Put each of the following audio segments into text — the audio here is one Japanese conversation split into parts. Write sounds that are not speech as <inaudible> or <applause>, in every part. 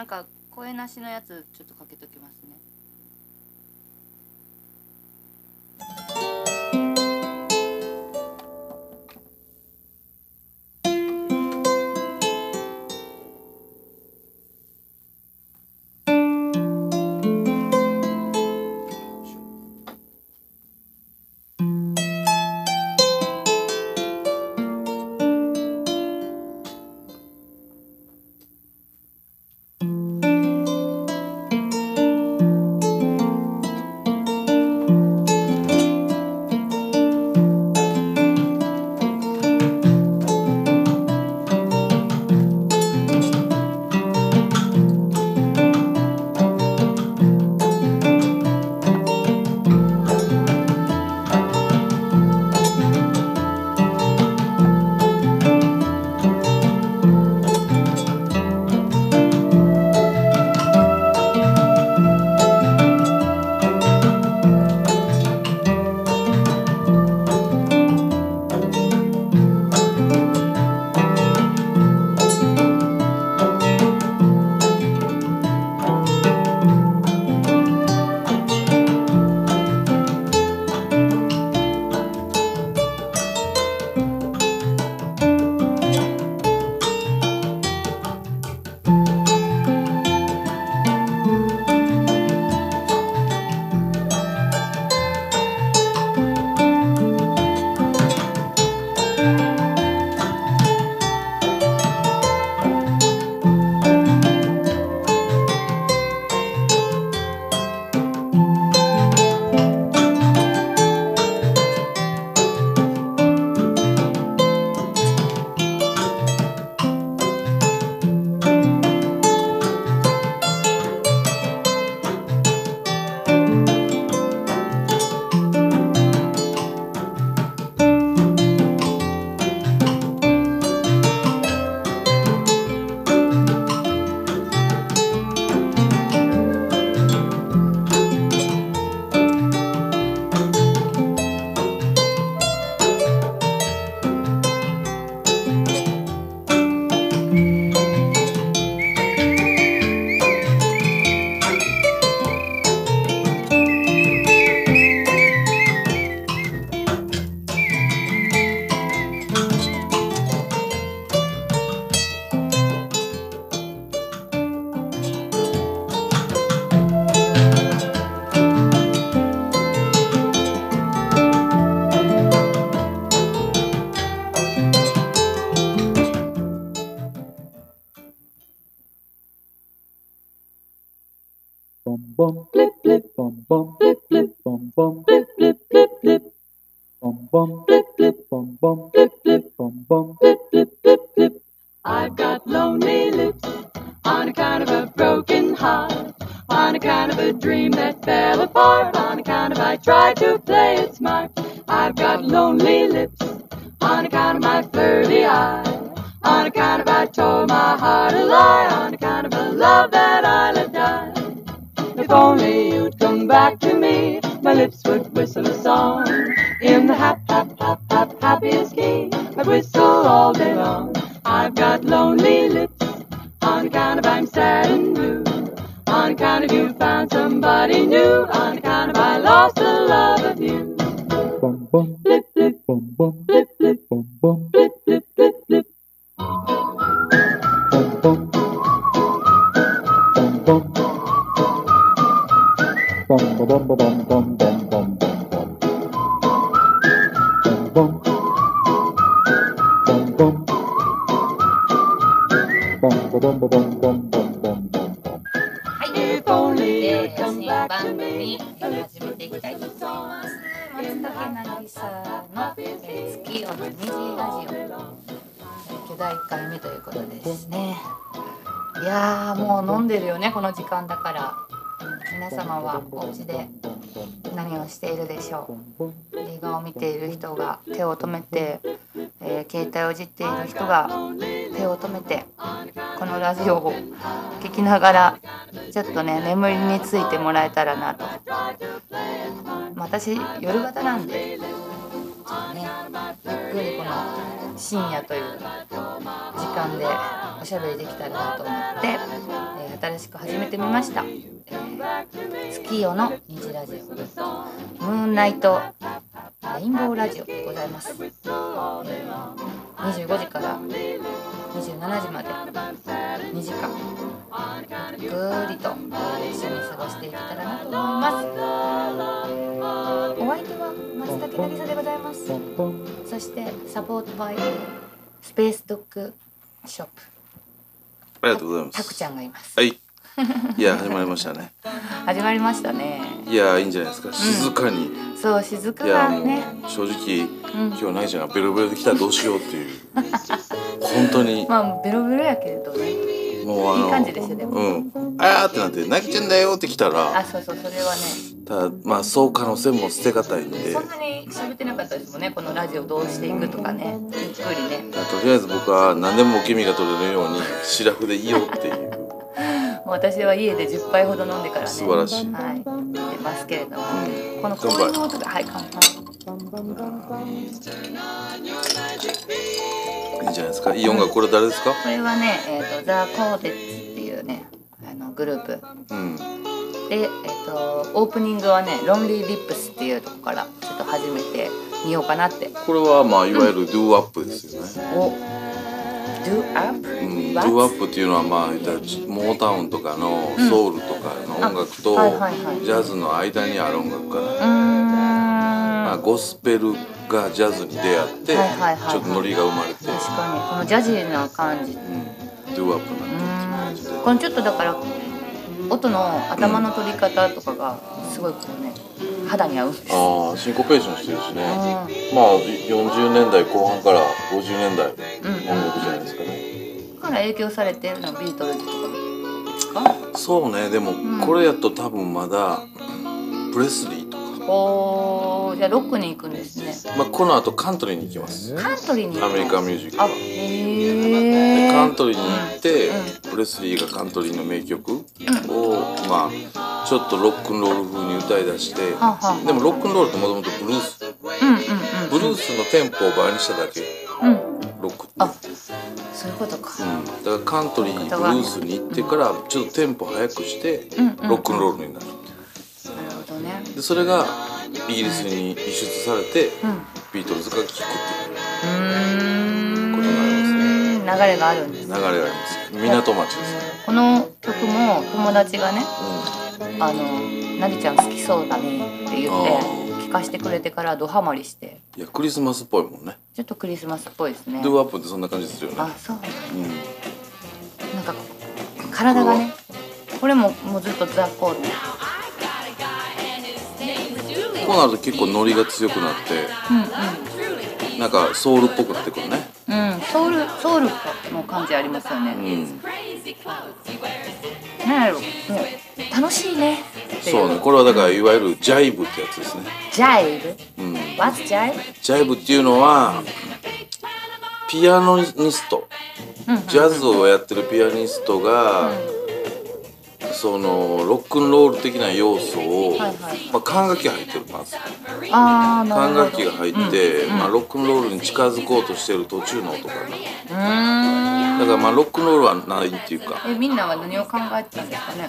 なんか声なしのやつちょっとかけときますね。boom, bloop, bloop, bloop, bloop. Boom, boom. Boom, boom, boom, boom, boom. 第1回目ということですね。いやーもう飲んでるよねこの時間だから。皆様はお家で何をしているでしょう。映画を見ている人が手を止めて、えー携帯をいじっている人が手を止めてこのラジオを聞きながらちょっとね眠りについてもらえたらなと、まあ私夜型なんでちょっとねゆっくりこの深夜という時間でおしゃべりできたらなと思って、えー新しく始めてみました、え月夜の虹ラジオ。ムーンライトレインボーラジオでございます、えー25時から27時まで。2時間。ゆっくりと、えー一緒に過ごしていけたらなと思います。お相手は松竹渚でございます。そしてサポートバイスペースドッグショップ。ありがとうございまたくす。ちゃんがいます。はい。いや、始まりましたね。始まりましたねいや、いいんじゃないですか。静かに。そう静かいや、もうがね、正直、うん今日ないちゃんがベロベロで来たらどうしようっていう。<laughs> 本当に、まあベロベロやけれどねもうあの。いい感じですよでもうん。あーってなって、泣きちゃんだよって来たあら。そうそうそれはねただ、まあ、そう可能性も捨てがたいんで。そんなに喋ってなかったですもんねこのラジオどうしていくとかねゆっくりねとりあえず僕は何でも受け身が取れるようにシラフでいいよっていう <laughs> もう私は家で10杯ほど飲んでからね。素晴らしい。はい。出ますけれども、うん。この氷の音がはい乾杯いいんじゃないですか。いい音楽これ誰ですか？これはね、えー、とザ・コーテッツっていうねあのグループ。うん。で、えー、とオープニングはね「ロンリー・リップス」っていうとこからちょっと始めてみようかなって。これはまあいわゆるドゥーアップですよね、お、ドゥーアップ？ うん、ド?ゥーアップっていうのはまあモータウンとかのうん。ソウルとかの音楽とジャズの間にある音楽かな、まあ、ゴスペルがジャズに出会ってちょっとノリが生まれて、確かに。このジャジーな感じ。うん、ドゥーアップになってっていう感じで。このちょっとだから音の頭の取り方とかがすごいこうね肌に合う。んですああシンコペーションしてるしね、うまあ40年代後半から50年代んうん。音楽じゃないですかね、だから影響されてるのビートルズとかそうね。でもん。これやと多分まだプレスリーおーじゃあロックに行くんですね。まあ、この後カントリーに行きます。カントリーにアメリカンミュージックあはへえでカントリーに行って、うんプレスリーがカントリーの名曲を、まあちょっとロックンロール風に歌い出して、でもロックンロールってもともとブルース。うんうんうん。ブルースのテンポを倍にしただけ。うん。ロックって。あそういうことか。うん、だからカントリーブルースに行ってからちょっとテンポ速くしてロックンロールになるなるほどね。でそれがイギリスに輸出されてうん。ビートルズが聴くっていうことになります流れがあるんです流れがあります。港町ですね、この曲も友達がねうあの「なりちゃん好きそうだね」って言ってあ聞かせてくれてからドハマりして。ん、いやクリスマスっぽいもんね。ちょっとクリスマスっぽいですね。ドゥーアップってそんな感じするよね。あそう。うん。なんか体がねこれももうずっとザ・コーテこうなると結構ノリが強くなってうんなんかソウルっぽくなってくるね。うん。うん。ソウルソウルの感じありますよね、うん。なんやろ。もう楽しいね。そうね。これはだからいわゆるジャイブってやつですね。ジャイブ？うん。What's ジャイジャイブっていうのはピアノニスト。ブうんジャズをやってるピアニストが、そのロックンロール的な要素を、はいはい。まあ、管楽器が入ってるまずああな管楽器が入って、うんまあ、ロックンロールに近づこうとしてる途中の音かな。だからまあロックンロールはないっていうか。えみんなは何を考えてたんですかね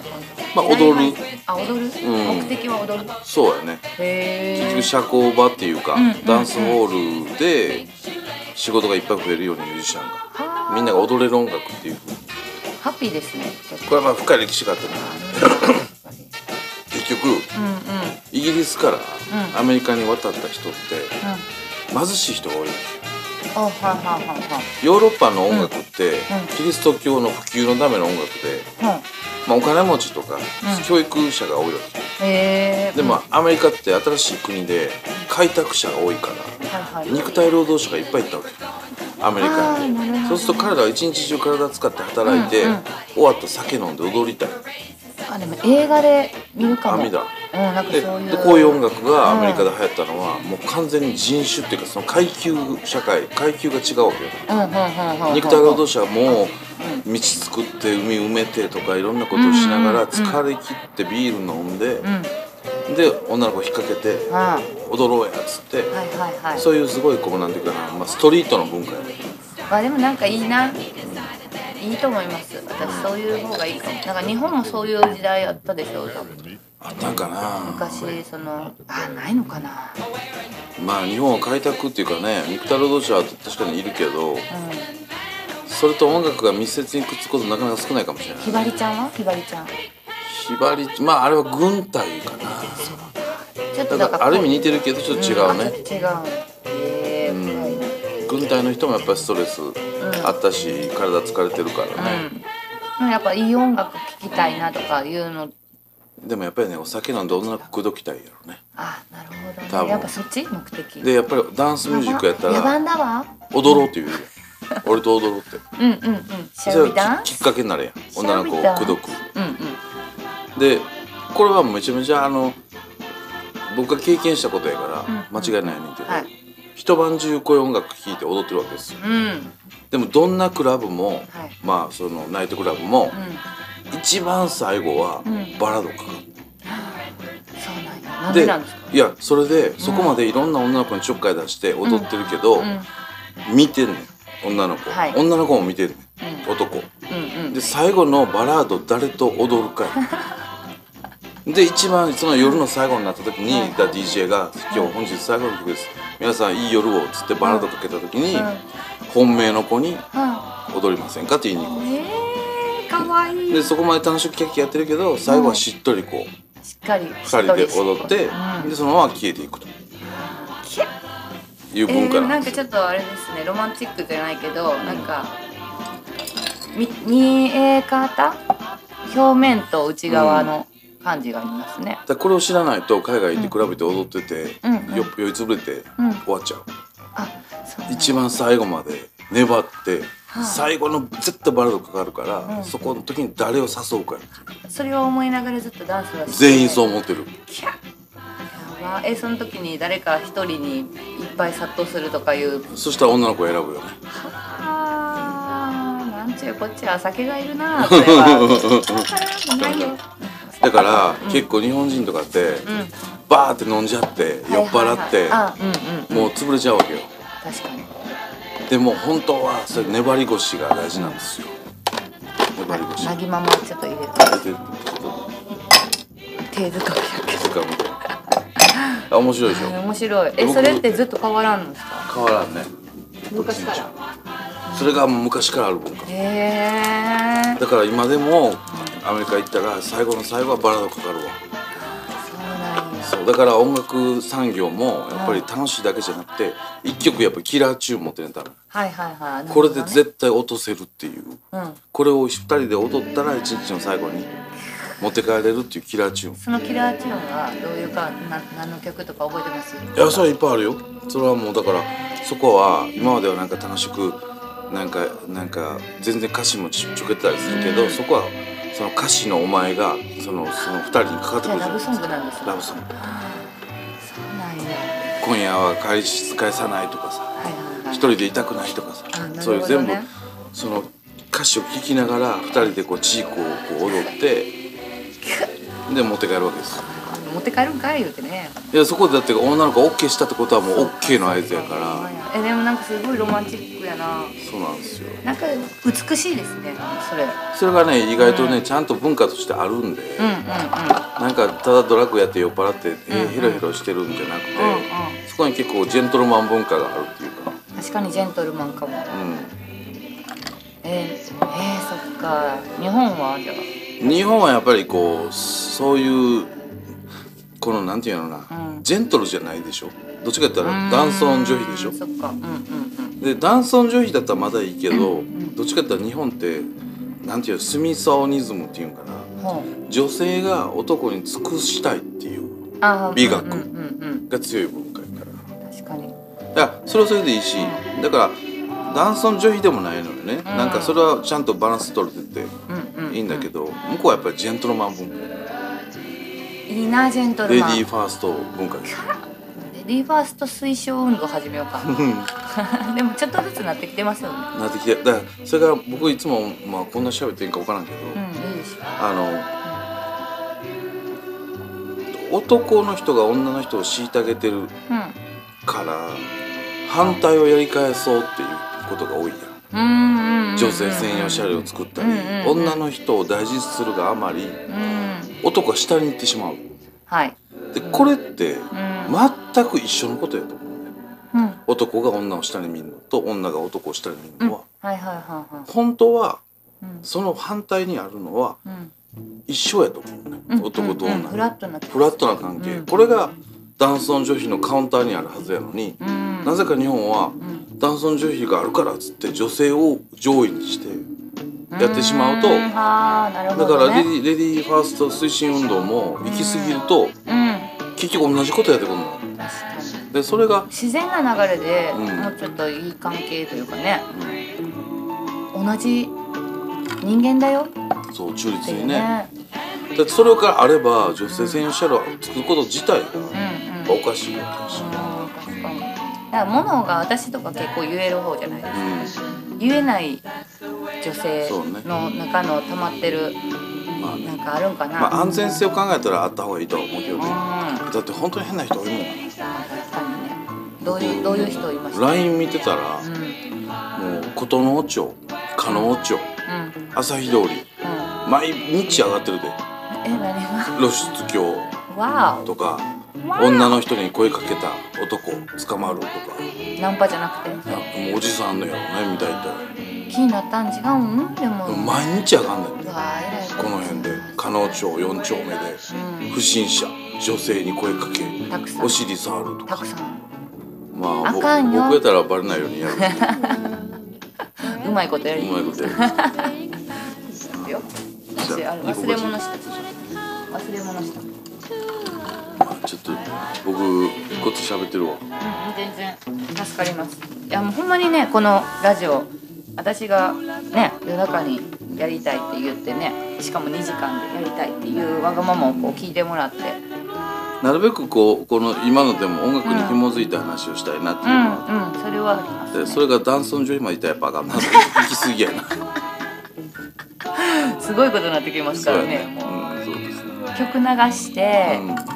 まあ踊る。あ踊る、ん。目的は踊る？そうやね。結局社交場っていうか、うんうんダンスホールで仕事がいっぱい増えるようにミュージシャンが。はみんなが踊れる音楽っていうハッピーですね。結これはまあ深い歴史があってね。結局うんうん。イギリスからん。アメリカに渡った人ってうん。貧しい人が多いヨーロッパの音楽って、ん。キリスト教の普及のための音楽で、はまあ、お金持ちとか、ん。教育者が多いわけいへえでも、アメリカって新しい国で開拓者が多いから肉体労働者がいっぱいいったわけアメリカに。そうすると彼らは一日中体使って働いて、うんうん終わった酒飲んで踊りたいあでも映画で見るかも。網だうんなんかでそういう。でこういう音楽がアメリカで流行ったのは、もう完全に人種っていうかその階級社会階級が違うわけよ。うんうんうんうん肉体労働者も道作って海埋めてとかいろんなことをしながら疲れ切ってビール飲んで、うんで女の子引っ掛けてあ踊ろうやっつって、はいはいはい。そういうすごいこうなんていうかな、まあ、ストリートの文化や。あでもなんかいいな。いいと思います。私そういう方がいいかも。なんか日本もそういう時代あったでしょ多分あったんかな。昔そのあないのかな。まあ日本を開拓っていうかね肉体労働者は確かにいるけどうん。それと音楽が密接にくっつくことなかなか少ないかもしれない。ひばりちゃんは？ひばりちゃんひばりまああれは軍隊かな。ちょっとだからある意味似てるけどちょっと違うね、んあ違う。ええ軍隊の人もやっぱりストレスあったし、体疲れてるからね、うん、やっぱいい音楽聴きたいなとかいうの。でもやっぱりねお酒飲んで女の子口説きたいやろね。あなるほ多分。どねやっぱそっち目的。でやっぱりダンスミュージックやった野ら蛮だわ。踊ろうって言う。よ俺と踊ろうって。うんうんうん。きっかけになるやん。女の子を口説く。うんうんでこれはめちゃめちゃあの僕が経験したことやからうん間違いないねんけど、はい。一晩中こういう音楽聴いて踊ってるわけですよ。うん。でもどんなクラブも、はい。まあそのナイトクラブも、うん。一番最後はうん。バラードかかる、そうなんでいやそれでそこまでいろんな女の子にちょっかい出して踊ってるけど、うん。見てんねん女の子、はい。女の子も見てんねん、うん。男。うんうん。で最後のバラード誰と踊るかや <laughs> で一番その夜の最後になった時に、はい。だ DJ が「今日本日最後の曲です。皆さんいい夜を」っつってバラードかけた時に、うん本命の子には「踊りませんか?」って言いに行くえー、かわいい。でそこまで楽しくキャッキャやってるけど最後はしっとりこうしっかり2人で踊ってうん。でそのまま消えていくと。いうえー、文化なです。よなんんかちょっとあれですねロマンチックじゃないけど、なんかみ見え方？表面と内側の感じがありますね、だこれを知らないと海外行って比べて踊ってて、うん。うんよ酔いつぶれてうん。終わっちゃう、あそうなん一番最後まで粘って、はあ最後の絶対バラードかかるから、うん。そこの時に誰を誘うかそれを思いながらずっとダンスはして全員そう思ってる。キャッ。やば。えその時に誰か一人にいっぱい殺到するとかいう。そしたら女の子を選ぶよね。あーなんちゅうこっちは酒がいるなそ <laughs> れは。ないよだから、うん。結構日本人とかって、うん。バーって飲んじゃって酔っ払って、もう潰れちゃうわけよ。確かに。でも本当はそれ粘り腰が大事なんですよ。粘り腰。なぎまもちょっと入れて。手づかみだけ静かみ。たいなあ面白いでしょ。ど <laughs> 面白い。え僕それってずっと変わらんのですか？変わらんね。昔から。それが昔からある文化へえだから今でもアメリカ行ったら最後の最後はバラードかかるわ。そうだから音楽産業もやっぱり楽しいだけじゃなくて一曲やっぱりキラーチューン持ってね多分。はいはいはい。これで絶対落とせるっていう。うん。これを二人で踊ったら一日の最後に持って帰れるっていうキラーチューン。そのキラーチューンはどういうかな何の曲とか覚えてます？いやそれはいっぱいあるよ。それはもうだからそこは今まではなんか楽しくなんかなんか全然歌詞もちちょけてたりするけど、うん。そこはその歌詞のお前がそのその二人にかかってくるじゃないですじゃあラブソングかなんですね。ラブソング。そうなんや。今夜は帰りし返さないとかさ。はいはいはい。一人でいたくないとかさ、ね。そういう全部その歌詞を聴きながら二人でこうチークをこう踊ってで持って帰るわけですよ持って帰るんかい言うてね。いやそこでだって女の子が OK したってことはもう OK の合図やから。えでもなんかすごいロマンチックやな。そうなんですよ。なんか美しいですねそれ。それがね意外とね、ちゃんと文化としてあるんで、うんうんうん。なんかただドラッグやって酔っ払って、えーうんうん。ヘロヘロしてるんじゃなくて、うんうん。そこに結構ジェントルマン文化があるっていうか、確かにジェントルマンかも。うえー、えー、そっか。日本はじゃん、日本はやっぱりこうそういうこのなんていうのかな、うん。ジェントルじゃないでしょ？どっちかって言ったあらダンソン女卑でしょ？そっか。うんうんうん。でダンソン女卑だったらまだいいけど、んどっちかって言ったら日本ってなんていうのスミソニズムっていうんかな。女性が男に尽くしたいっていう美学うんうんうんが強い文化やから。うん確かにいやそれはそれでいいし、だからダンソン女卑でもないのよね、なんかそれはちゃんとバランス取れててうんうん。いいんだけど、向こうはやっぱりジェントルマン文化いいなジェントルレデマンィーファースト文化ですレディーファースト推奨運動始めようか。<laughs> でもちょっとずつなってきてますよね。なってきてだからそれが僕いつも、まあ、こんな喋っていいんか分からんけど、うんいいでしょ。あの男の人が女の人を虐げてるうん。から反対をやり返そうっていうことが多いやん女性専用車両を作ったり、女の人を大事にするがあまりうん男は下に行ってしまう。はい。でこれってうん。全く一緒のことやと思うね。うん。男が女を下に見るのと女が男を下に見るのは、本当はうん。その反対にあるのはうん。一緒やと思うね、うん。男と女の、うん。うんフラットなフラットな関係、うん。これが男尊女卑のカウンターにあるはずやのに、うんなぜか日本はうん男尊女卑があるからっつって女性を上位にしてやってしまうとんはあなるだからレディレディーファースト推進運動も行き過ぎるとうん。結局同じことやってくるの。でそれが、自然な流れでうん。もうちょっといい関係というかね。同じ人間だよ。うんそう中立にね。ね。だってそれがあれば女性専用車両を作ること自体がうんうんおかしいわけだし、うん確かに。だから物が私とか結構言える方じゃないですか。う言えない女性の中の溜まってるんまあね。なんかあるんかな、まあ安全性を考えたらあった方がいいとは思うけどね。うん。だって本当に変な人多いもん。確かにね。どういうどういう人いました LINE 見てたらうん。うんもう琴野町加納町朝日通りうん。毎日上がってるで。え何が？露出狂わとか女の人に声かけた男捕まるとかナンパじゃなくて。いやもうおじさんのやろねみたい気になったん違うん？でも。で毎日上がんねんうわえらい。この辺で。加納町4丁目で。うん。不審者。女性に声かけ。たくさん。お尻触るとか。たくさん。まあぼあかんよ。僕やったらバレないようにやるうまいことやうりまいことやる。<laughs> よ。私あれ忘れ物した。忘れ物したちょっと僕こっち喋ってるわ。全然助かります。いやもうほんまにねこのラジオ私がね夜中にやりたいって言ってねしかも2時間でやりたいっていうわがままをこう聞いてもらって。なるべくこうこの今のでも音楽に紐づいた話をしたいなっていうのは、うんうんそれはあります、ね、でそれが男尊女卑までいったらやっぱあかんな行き過ぎやなすごいことになってきますからねね。うんそうですね。う。曲流して、うん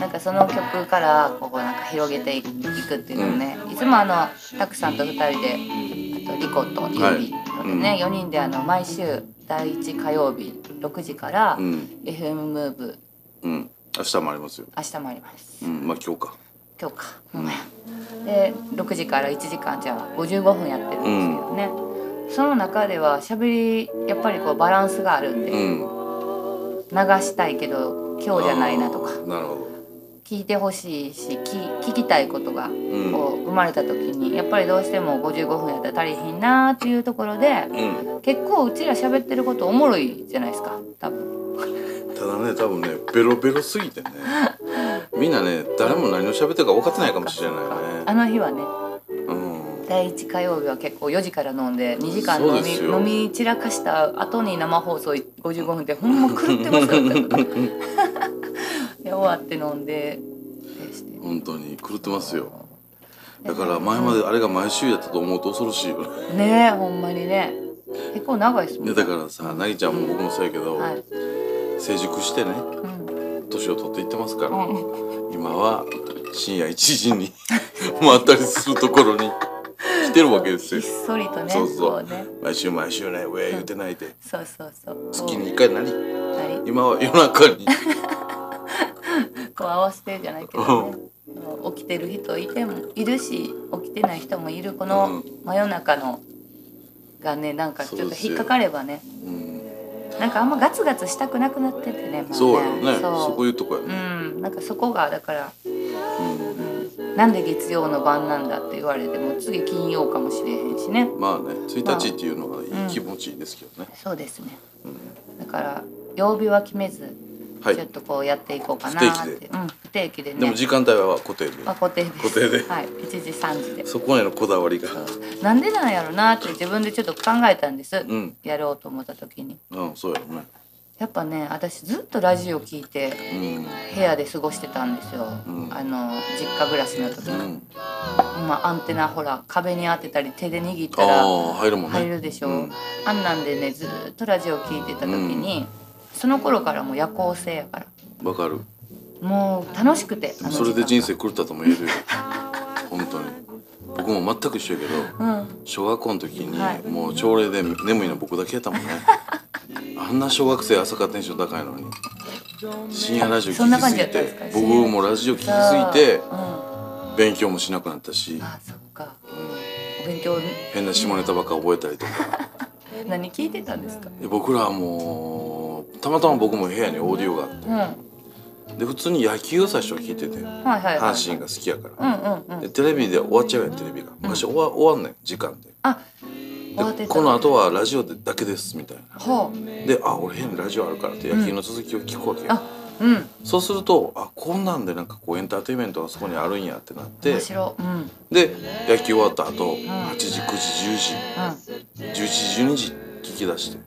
なんかその曲からこうなんか広げていくっていうのをね、いつもあのたくさんと2人であとリコとユービとでね、4人であの毎週第1火曜日6時からうん。FM ムーブ。うん。明日もありますよ。明日もあります。うん。まあ今日か。今日か。ほん。で6時から1時間じゃあ55分やってるんですけどね、その中ではしゃべりやっぱりこうバランスがあるんで、うん。流したいけど今日じゃないなとか。なるほ聞いてほしいし聞聞きたいことがこう生まれた時にやっぱりどうしても55分やったら足りひんなーっていうところでうん。結構うちら喋ってることおもろいじゃないですか多分。ただね多分ねベロベロすぎてね。<laughs> みんなね誰も何を喋ってるか分かってないかもしれないよあねの日はねうん。第1火曜日は結構4時から飲んで2時間飲み飲み散らかした後に生放送55分ってほんま狂ってますよ <laughs> で終わって飲んで本当に狂ってますよ。だから前まであれが毎週やったと思うと恐ろしいよね。ねえほんまにね。結構長いですもんいやだからさなぎちゃんも僕もそうやけど、はい、成熟してねうん。年を取っていってますから、うん。今は深夜1時に <laughs> 回ったりするところに来てるわけですよ。ひっそりとねそうそう。こね。毎週毎週ね上言うてないでそうそうそう。月に1回何はい今は夜中にこう合わせてじゃないけどね。起きてる人いてもいるし起きてない人もいるこうのん。真夜中のがねなんかちょっと引っかかればね。うん。なんかあんまガツガツしたくなくなっててねもうね。そうよね。そう。いうとこやうね、ん。なんかそこがだから、うん。うん、なんで月曜の晩なんだって言われても次金曜かもしれへんしね。まあね1日っていうのがいい気持ちいいですけどね、そうですね。うん。だから曜日は決めずはい。ちょっとこうやっていこうかなって、不定期うん、不定期でね。でも時間帯は固定で、まあ、固定です。固定で。はい。1時3時で。そこへのこだわりが。なんでなんやろなって自分でちょっと考えたんです、うん。やろうと思った時に。うんそうやろね。やっぱね私ずっとラジオ聞いてうん。部屋で過ごしてたんですよ、うん。あの実家暮らしの時、うん。まあ、アンテナほら壁に当てたり手で握っあたら入るでしょ、うん。あんなんでねずっとラジオ聞いてた時に、その頃からもう夜行性やから。わかる。もう楽しくてそれで人生狂ったとも言えるよ。<laughs> 本当に。僕も全く一緒やけどうん。小学校の時にはい。もう朝礼で眠いの僕だけやったもんね。<laughs> あんな小学生朝からテンション高いのに。深夜ラジオ聞きすぎて僕もラジオ聞きすぎてうん。勉強もしなくなったし、あそっか。うん。お勉強。変な下ネタばっか覚えたりとか。<laughs> 何聞いてたんですか？で僕らはもうたまたま僕も部屋にオーディオがあって。で普通に野球を最初聞いてて。はいはい阪神が好きやから。うんうんうん。でテレビで終わっちゃうやんテレビが。昔終わ終わんねん時間で。あでこの後はラジオでだけですみたいな。ほであ俺部屋にラジオあるからって野球の続きを聞くわけよ、あううん。そうするとあこんなんでなんかこうエンターテインメントがそこにあるんやってなって。面白うん。で野球終わった後ん。8時9時10時。11うん。時12時聞き出して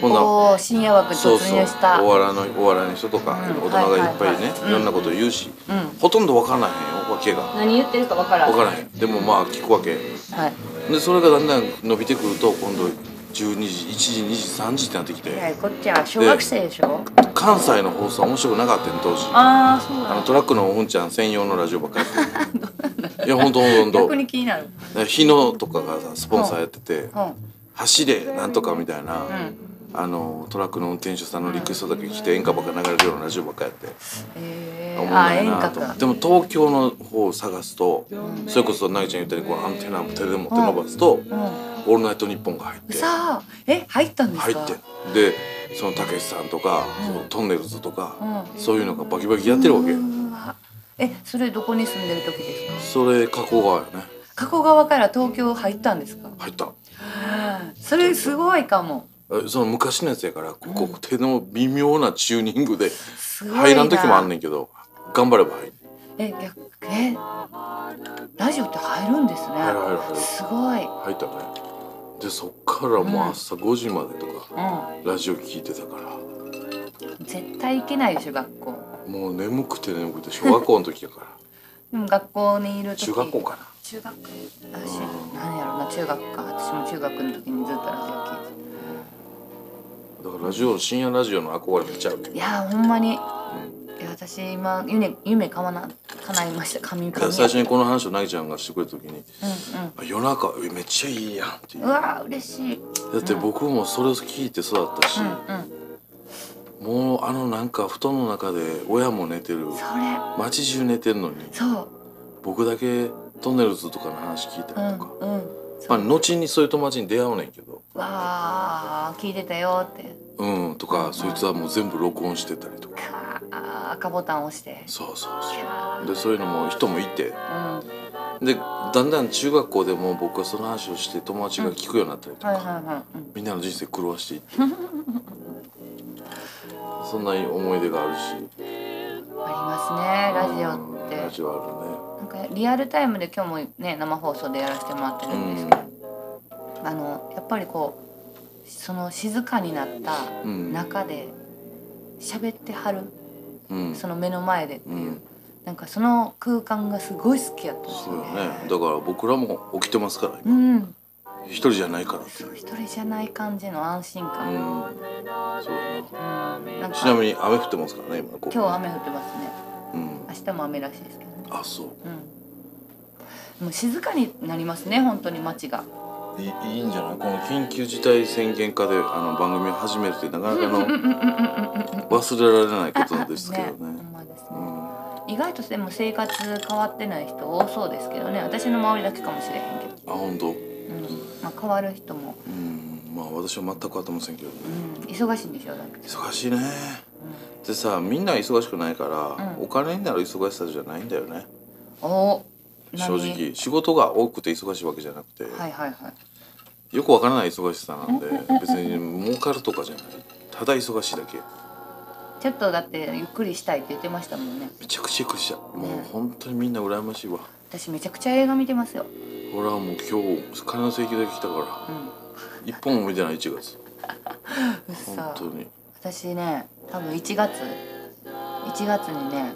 ほんな。らおー深夜枠突そうそう。入したお笑いのお笑いの人とか、うん。大人がいっぱいね、はいろんなことを言うし、うん。ほとんど分からへんよわけが。何言ってるかわからん。分からへん。でもまあ聞くわけ。はい。でそれがだんだん伸びてくると今度12時1時2時3時ってなってきて。こっちは小学生でしょ？関西の放送面白くなかったん当時。ああそうあのだトラックのうんちゃん専用のラジオばっかり <laughs> いやほんとほんと。ほん逆に気になる。と日野とかがさスポンサーやってて。うん「走れなんとか」みたいな、うん。あのトラックの運転手さんのリクエストだけ来て演歌ばっか流れるようなラジオばっかやって。えー、あない演歌か。なとでも東京の方を探すと、それこそなぎちゃん言ったようにこうアンテナ手で持って伸ばすと「うんオールナイトニッポン」が入って。さあえ入ったんですか？入って。でそのたけしさんとか、そのトンネルズとか、うそういうのがバキバキやってるわけ、えそれどこに住んでる時ですか？それ加古川やね。加古川から東京入ったんですか？入ったそれすごいかも。えその昔のやつやからここ手の微妙なチューニングで入らん時もあんねんけど頑張れば入る。え逆えラジオって入るんですね。入る入る入る。すごい。入ったね。でそっからもう朝5時までとか、うラジオ聞いてたから。ん絶対行けないでしょ学校。もう眠くて眠くて小学校の時やから。<laughs> でも学校にいる時。中学校かな中学私何やろうな中学か。私も中学の時にずっとラジオ聞いてだからラジオ深夜ラジオの憧れめっちゃある。いやーほんまに。いや私今夢夢かまな叶いました。神い最初にこの話をなぎちゃんがしてくれた時にうんあ夜中えめっちゃいいやんっていう。うんうわー嬉しい。だって僕もそれを聞いて育ったしう、んうん。もうあのなんか布団の中で親も寝てる。それ。街中寝てるのに。そう。僕だけトンネルズとかの話聞いたうんりとか、う。んまあ後にそういう友達に出会うねんけど。わあ聞いてたよって。うんとかそいつはもう全部録音してたりとか。赤ボタン押して。そうそうそう。でそういうのも人もいて。ーうん。でだんだん中学校でも僕はその話をして友達が聞くようになったりとか、みんなの人生狂わしていって。そんな思い出があるし。ありますねラジオって。うんラジオなんかリアルタイムで今日もね生放送でやらせてもらってるんです。けど、あのやっぱりこうその静かになった中で喋ってはるうん。その目の前でっていう、うん。なんかその空間がすごい好きやったんで。すそうよね。よねだから僕らも起きてますからう今ん、一人じゃないからそう一人じゃない感じの安心うん。感。そうやうん、なんなかちなみに雨降ってますからね今今日雨降ってますね。うん。明日も雨らしいですけど。ね。あそう。うん。もう静かになりますね本当に街が。いいいいんじゃない？この緊急事態宣言下であの番組を始めるってなかなかの <laughs> 忘れられないことなんですけどね意外とでも生活変わってない人多そうですけどね。私の周りだけかもしれへんけど、あ本当？うん。まあ、変わる人も、うん。まあ私は全く変わってませんけどね。うん、忙しいんでしょだ忙しいねでさみんな忙しくないから、うん。お金になる忙しさじゃないんだよね。お何？正直。仕事が多くて忙しいわけじゃなくて、はいはいはい。よくわからない忙しさなんで別に儲かるとかじゃない。ただ忙しいだけ。ちょっとだってゆっくりしたいって言ってましたもんね。めちゃくちゃゆっくりした。もうね本当にみんな羨ましいわ。私めちゃくちゃ映画見てますよ、俺はもう今日金の請求だけ来たから。うん、一本も見てない1月。<laughs> 本当に私ね多分1月1月にね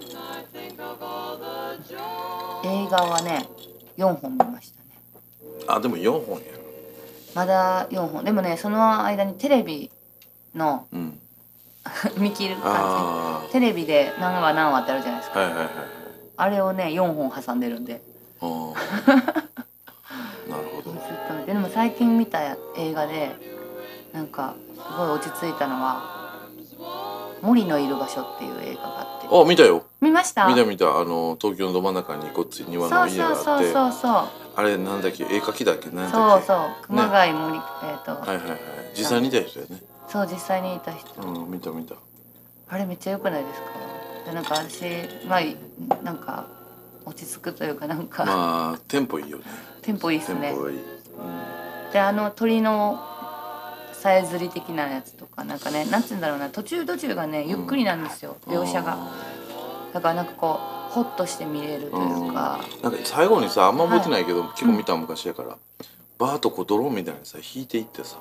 映画はね4本見ましたね。あでも4本や。まだ4本。でもねその間にテレビのうん。<laughs> 見切る感あじテレビで何話何話ってあるじゃないですか。あはいはいはいはい。あれをね4本挟んでるんで。あー。でも最近見た映画でなんかすごい落ち着いたのは「森のいる場所」っていう映画があって。あ見たよ。見ました？見た見た。あの東京のど真ん中にこっち庭そうの家がそうあって。そうそうそうあれなんだっけ？絵描きだっけ？なんだっけ？そうそう。熊谷森、えっ、と、はいはいはい。実際にいた人やね。そう実際にいた人。うん見た見た。あれめっちゃ良くないですか？でなんか私まあなんか落ち着くというかなんか、まあテンポいいよね。テンポいいですね。テンポがいい、うん。であの鳥のさえずり的なやつとかなんかねなんつうんだろうな途中途中がねゆっくりなんですよ、描写が。だからなんかこうホッとして見れるというか、なんか最後にさあんま覚えてないけど、結構見た昔やから、バーッとこうドローンみたいにさ引いていってさ、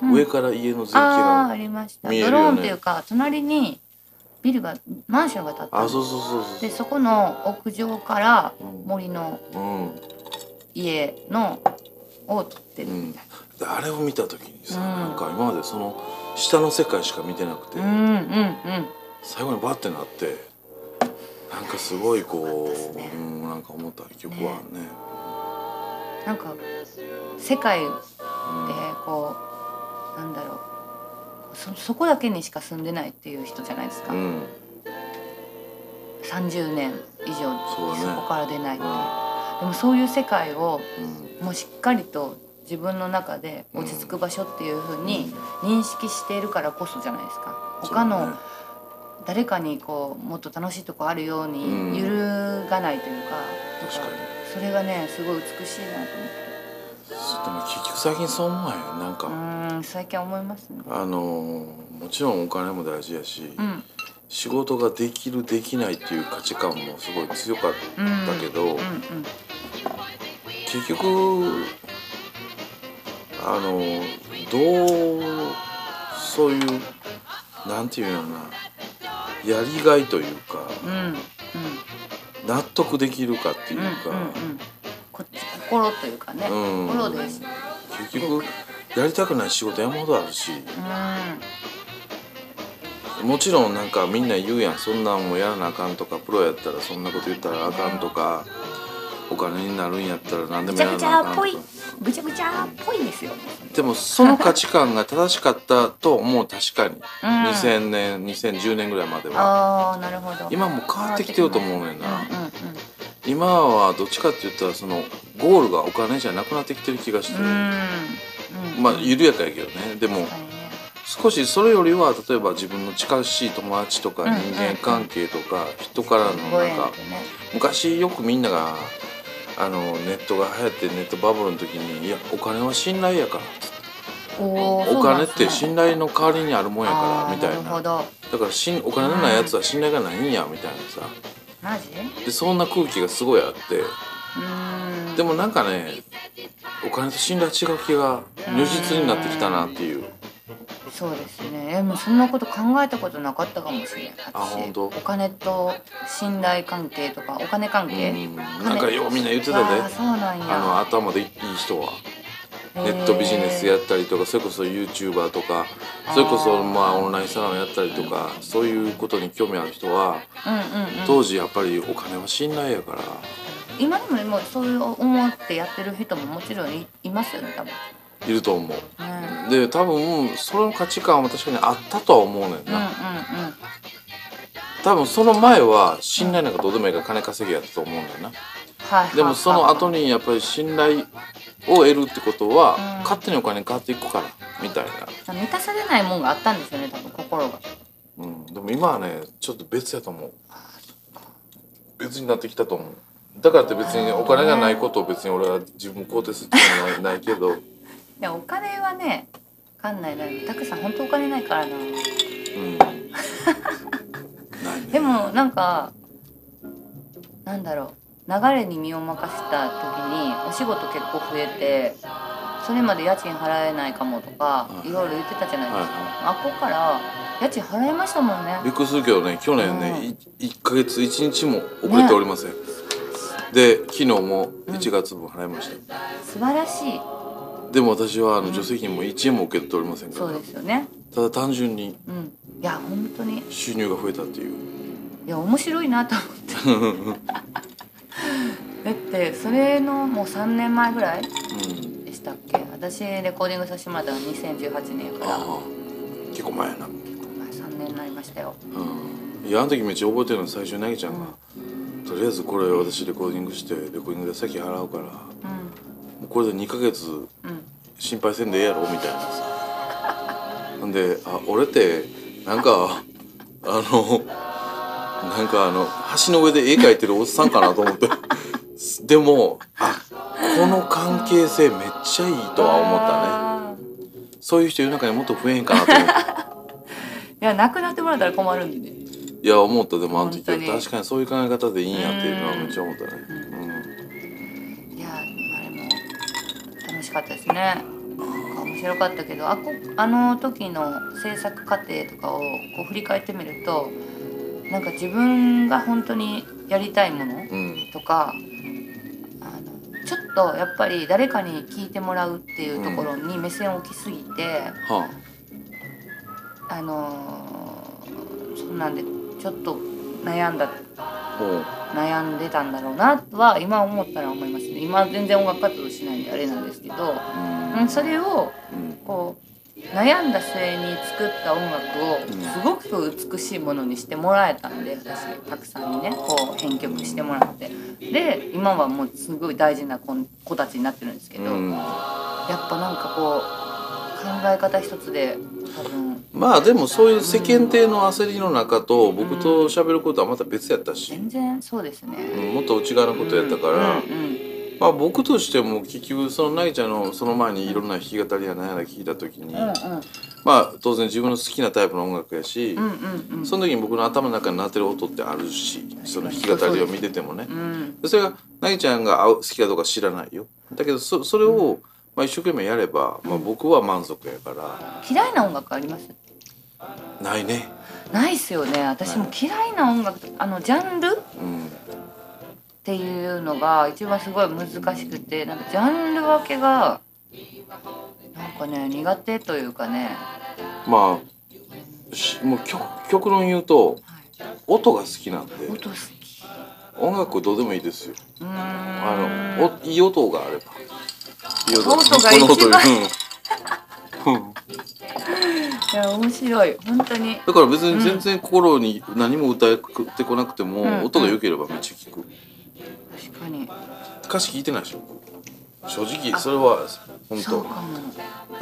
うん。上から家の絶景がありました、見えるよね。ドローンっていうか隣にビルがマンションが建ってあそうそうそうそうでそこの屋上からうん。森のうん。家のを撮ってるうん、であれを見た時にさ、うん。なんか今までその下の世界しか見てなくて、うんうんうん。最後にバッてなってなんかすごいこう、ねうん、なんか思った曲はね。なんか世界でうん。こうなんだろう。そそこだけにしか住んでないっていう人じゃないですか、うん。30年以上そこから出ないっていう。でもそういう世界をうん。もうしっかりと自分の中で落ち着く場所っていう風に認識しているからこそじゃないですか。他の誰かにこうもっと楽しいとこあるよううん。に揺るがないというか,、それがねすごい美しいなと思って。でも結局最近そう思わへんなんか、うーん最近思いますね。あのーもちろんお金も大事やし、うん。仕事ができるできないっていう価値観もすごい強かったけど、うんうん。結局あのどうそういうなんていうのかなやりがいというか納得できるかっていうか、心というかね、心です結局やりたくない仕事山ほどあるしもちろんなんかみんな言うやんそんなんもやらなあかんとかプロやったらそんなこと言ったらあかんとかお金になるんやったら何でもやらなあかんと。かゃっぽいぐちゃぐちゃっぽいですよ。でもその価値観が正しかったと思う確かに、うん。2000年2010年ぐらいまでは。ああなるほど。今もう変わってきてると思うねんな、うんうんうん今はどっちかって言ったらそのゴールがお金じゃなくなってきてる気がして、うんうんまあ緩やかやけどね。でも少しそれよりは例えば自分の近しい友達とかうん人間関係とか人からのごなんか昔よくみんながあのネットが流行ってネットバブルの時に「いやお金は信頼やから」おーお金って信頼の代わりにあるもんやからみたいな。だからしんお金のないやつは信頼がないんやみたいなさ。マジ？でそんな空気がすごいあって。でもなんかねお金と信頼違う気が如実になってきたなっていうそうですね。えもうそんなこと考えたことなかったかもしれないあ本当？お金と信頼関係とかお金関係、うん。なんかようみんな言ってたで。ああそうなんや。あの頭でいい人は。ネットビジネスやったりとかそれこそ YouTuber とかそれこそまあオンラインサロンやったりとかそういうことに興味ある人はうんうんうん。当時やっぱりお金は信頼やから。今でもそういう思ってやってる人ももちろんいいますよね多分いると思う。ねで多分その価値観は確かにあったとは思うねんうんうん。な、多分その前は信頼なんかどうでもいいから金稼ぎやったと思うんだよな。はいでもその後にやっぱり信頼を得るってことは、うん。勝手にお金変わっていくからみたいな、満たされないもんがあったんですよね多分心が。うん、でも今はねちょっと別やと思う。別になってきたと思う。だからって別にお金がないことを別に俺は自分肯定するつもりはないけどいやお金はねわかんないなたくさん本当お金ないからな。うん。でもなんかなんだろう。流れに身を任せた時にお仕事結構増えてそれまで家賃払えないかもとかはい。いろいろ言ってたじゃないですか、はいあっこから家賃払いましたもんね。びっくりするけどね去年ね、うん。い1ヶ月1日も遅れておりません、で昨日も1月分払いました、素晴らしいでも私はあの助成金も1円も受け取っておりませんかそうらですよね。ただ単純にうん。いや本当に。収入が増えたっていう。いや面白いなと思って。<laughs> だってそれのもう3年前ぐらいうん。でしたっけ？私レコーディングさせてもらったのは2018年やから。ああ。結構前やな。前。3年になりましたよ。うん。いやあの時めっちゃ覚えてるの最初になぎちゃん。が、とりあえずこれ私レコーディングしてレコーディングで先払うから。もうこれで2ヶ月うん。うん心配せんでええやろみたいな。さほんであ俺ってなんかあのなんかあの橋の上で絵描いてるおっさんかなと思って。でもあこの関係性めっちゃいいとは思ったね。あそういう人世の中にもっと増えへんかなと思って。ー <laughs> いやなくなってもらったら困るんでね。いや思ったでもあの時は。確かにそういう考え方でいいんやっていうのはめっちゃ思ったね。いかったですね。なんか面白かったけどあこあの時の制作過程とかをこう振り返ってみるとなんか自分が本当にやりたいものうん、うんとかあのちょっとやっぱり誰かに聞いてもらうっていうところに目線を置きすぎて、はあのーそんなんでちょっと悩んだ悩んでたんだろうなとは今思ったら思いますね。今全然音楽活動しないんであれなんですけど、うん。うん、それをうん。こう悩んだ末に作った音楽うん。をすごく美しいものにしてもらえたんで私たくさんにねこう編曲してもらって。で今はもうすごい大事な子子たちになってるんですけど、うん。やっぱなんかこう考え方一つで多分まあでもそういう世間体の焦りの中と僕と喋ることはまた別やったし、全然そうですね。うんもっと内側のことやったから、うんうん。まあ僕としても結局そのなぎちゃんのその前にいろんな弾き語りや何やら聞いた時に、うんまあ当然自分の好きなタイプの音楽やし、うんうんうん。その時に僕の頭の中になってる音ってあるしその弾き語りを見ててもね。うん。でそれがなぎちゃんが合う好きかどうか知らないよ。だけどそそれを、まあ、一生懸命やれば、まあ、僕は満足やから。嫌いな音楽あります？ないね。ないっすよね。私も嫌いな音楽とあのジャンル？っうん。ていうのが一番すごい難しくてなんかジャンル分けがなんかね苦手というかね、まあしもう極極論言うと音が好きなんで。音好き。音楽どうでもいいですよ。あのおいい音があればいい音が一番。この音うん。うん。いや面白い。本当に。だから別に全然心に何も歌ってこなくても、うん。音が良ければめっちゃ聴く。確かに。歌詞聞いてないでしょ？正直それは本当。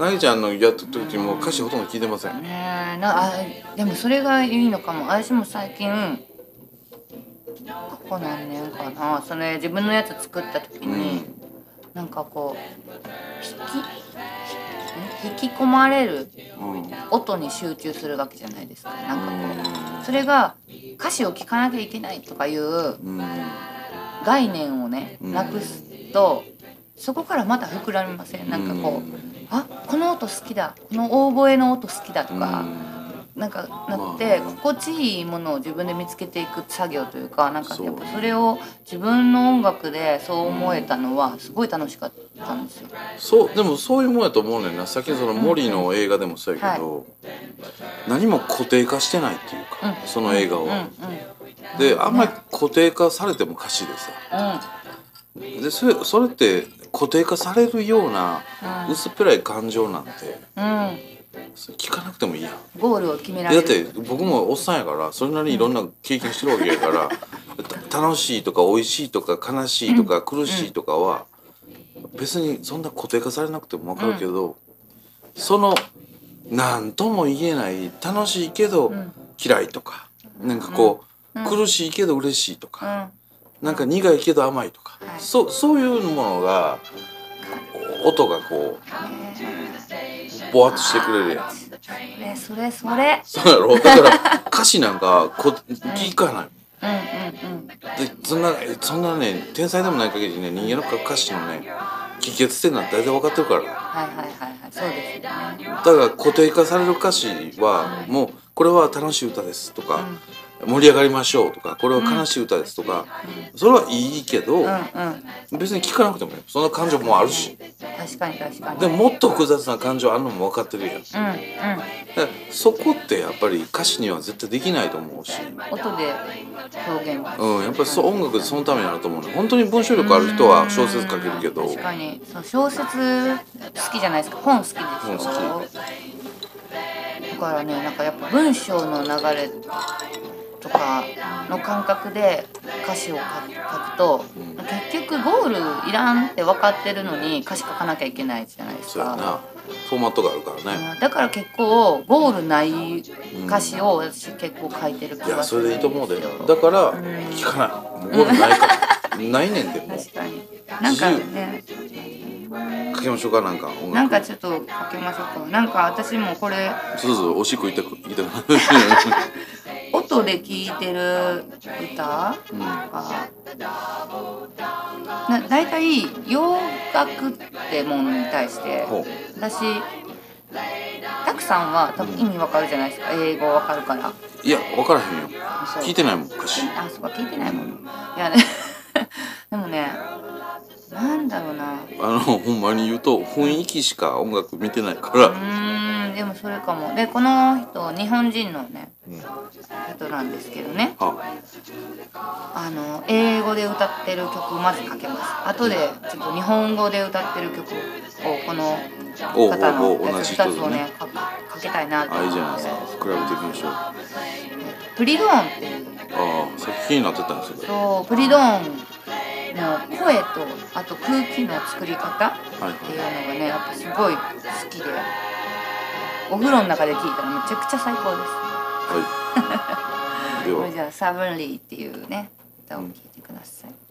なぎちゃんのやった時も歌詞ほとんど聞いてません。ねえ。なあでもそれがいいのかも。私も最近ここ何年かな。それ自分のやつ作った時に、なんかこう引き引き込まれる音に集中するわけじゃないですか。なんかこうそれが歌詞を聴かなきゃいけないとかいううん。概念をねうん。なくすとそこからまた膨らみません。なんかこうあこの音好きだ。この大声の音好きだとか、なんかなってまあ心地いいものを自分で見つけていく作業というかなんかやっぱそれを自分の音楽でそう思えたのはすごい楽しかったんですよ。そうでもそういうもんやと思うねんな。さっきのその森の映画でもそうやけど、何も固定化してないっていうか、うん。その映画を、うんうんであんまり固定化されても歌詞でさでそれそれって固定化されるようなうん。薄っぺらい感情なんて聞かなくてもいいや。んゴールを決めらでれる。だって僕もおっさんやからそれなりにいろんな経験してるわけやから、た楽しいとか美味しいとか悲しいとか苦しいとかは別にそんな固定化されなくても分かるけど、その何とも言えない楽しいけどん。嫌いとか、なんかこう、うん。苦しいけど嬉しいとうか、ん。なんか苦いけど甘いとか、はい。そそういうものが音がこうぼわっとしてくれるやん。それそれそれ。そうやろ？だから歌詞なんかこ聞かない。うんうんうん。でそんなそんなね天才でもない限りね人間の歌詞のね帰結点なんて大体分かってるから。だはいはいはいはい。そうですよね。から固定化される歌詞はもうこれは楽しい歌ですとか、盛り上がりましょうとかこれは悲しい歌ですとか、それはいいけど、うんうん。別に聞かなくてもいいその感情もあるし。確かに確かに。でももっと複雑な感情あるのも分かってるやん。うんうん。らそこってやっぱり歌詞には絶対できないと思うし、音で表現うん、やっぱりそう音楽でそのためにあると思うね。本当に文章力ある人は小説書けるけど。確かに。そう小説好きじゃないですか。本好きでしょ本好だからねなんかやっぱ文章の流れとかの感覚で歌詞を書く書くと、結局ゴールいらんって分かってるのに歌詞書かなきゃいけないじゃないですか。そうやな。フォーマットがあるからね。うん。だから結構ゴールない歌詞を私結構書いてる気いやそがするれでいいと思うで。だから聞かない。ゴールないから。ないねんでもう。確かに。なんかね。書きましょうかなんかなんかちょっと書きましょうか。なんか私もこれ。そうそうおしっこ痛く痛く <laughs> なる音で聴いてる歌？うん。がな大体洋楽ってものに対して私たくさんは多分意味わかるじゃないですか。英語わかるから。いや分からへんよ。聞いてないもん歌詞あそこ聞いてないもん。いやね <laughs> でもねなんだろうな。あのほんまに言うと雰囲気しか音楽見てないかうら、でもそれかも。でこの人日本人のねうん、人なんですけどね。あ。あの英語で歌ってる曲をまずかけます。後でちょっと日本語で歌ってる曲をこの方のおうおう同やつ2じ人でね。つをねかかけたいなとあいいじゃ思ってないですか。比べてみましょう。あプリドーンっていう。あさっき気になってたんですよ。そうプリドーンの声とあと空気の作り方はいっていうのがねやっぱすごい好きでお風呂の中で聴いたらめちゃくちゃ最高です。はい。<laughs> では。じゃあ「サブンリー」っていうね歌を聴いてください、Telling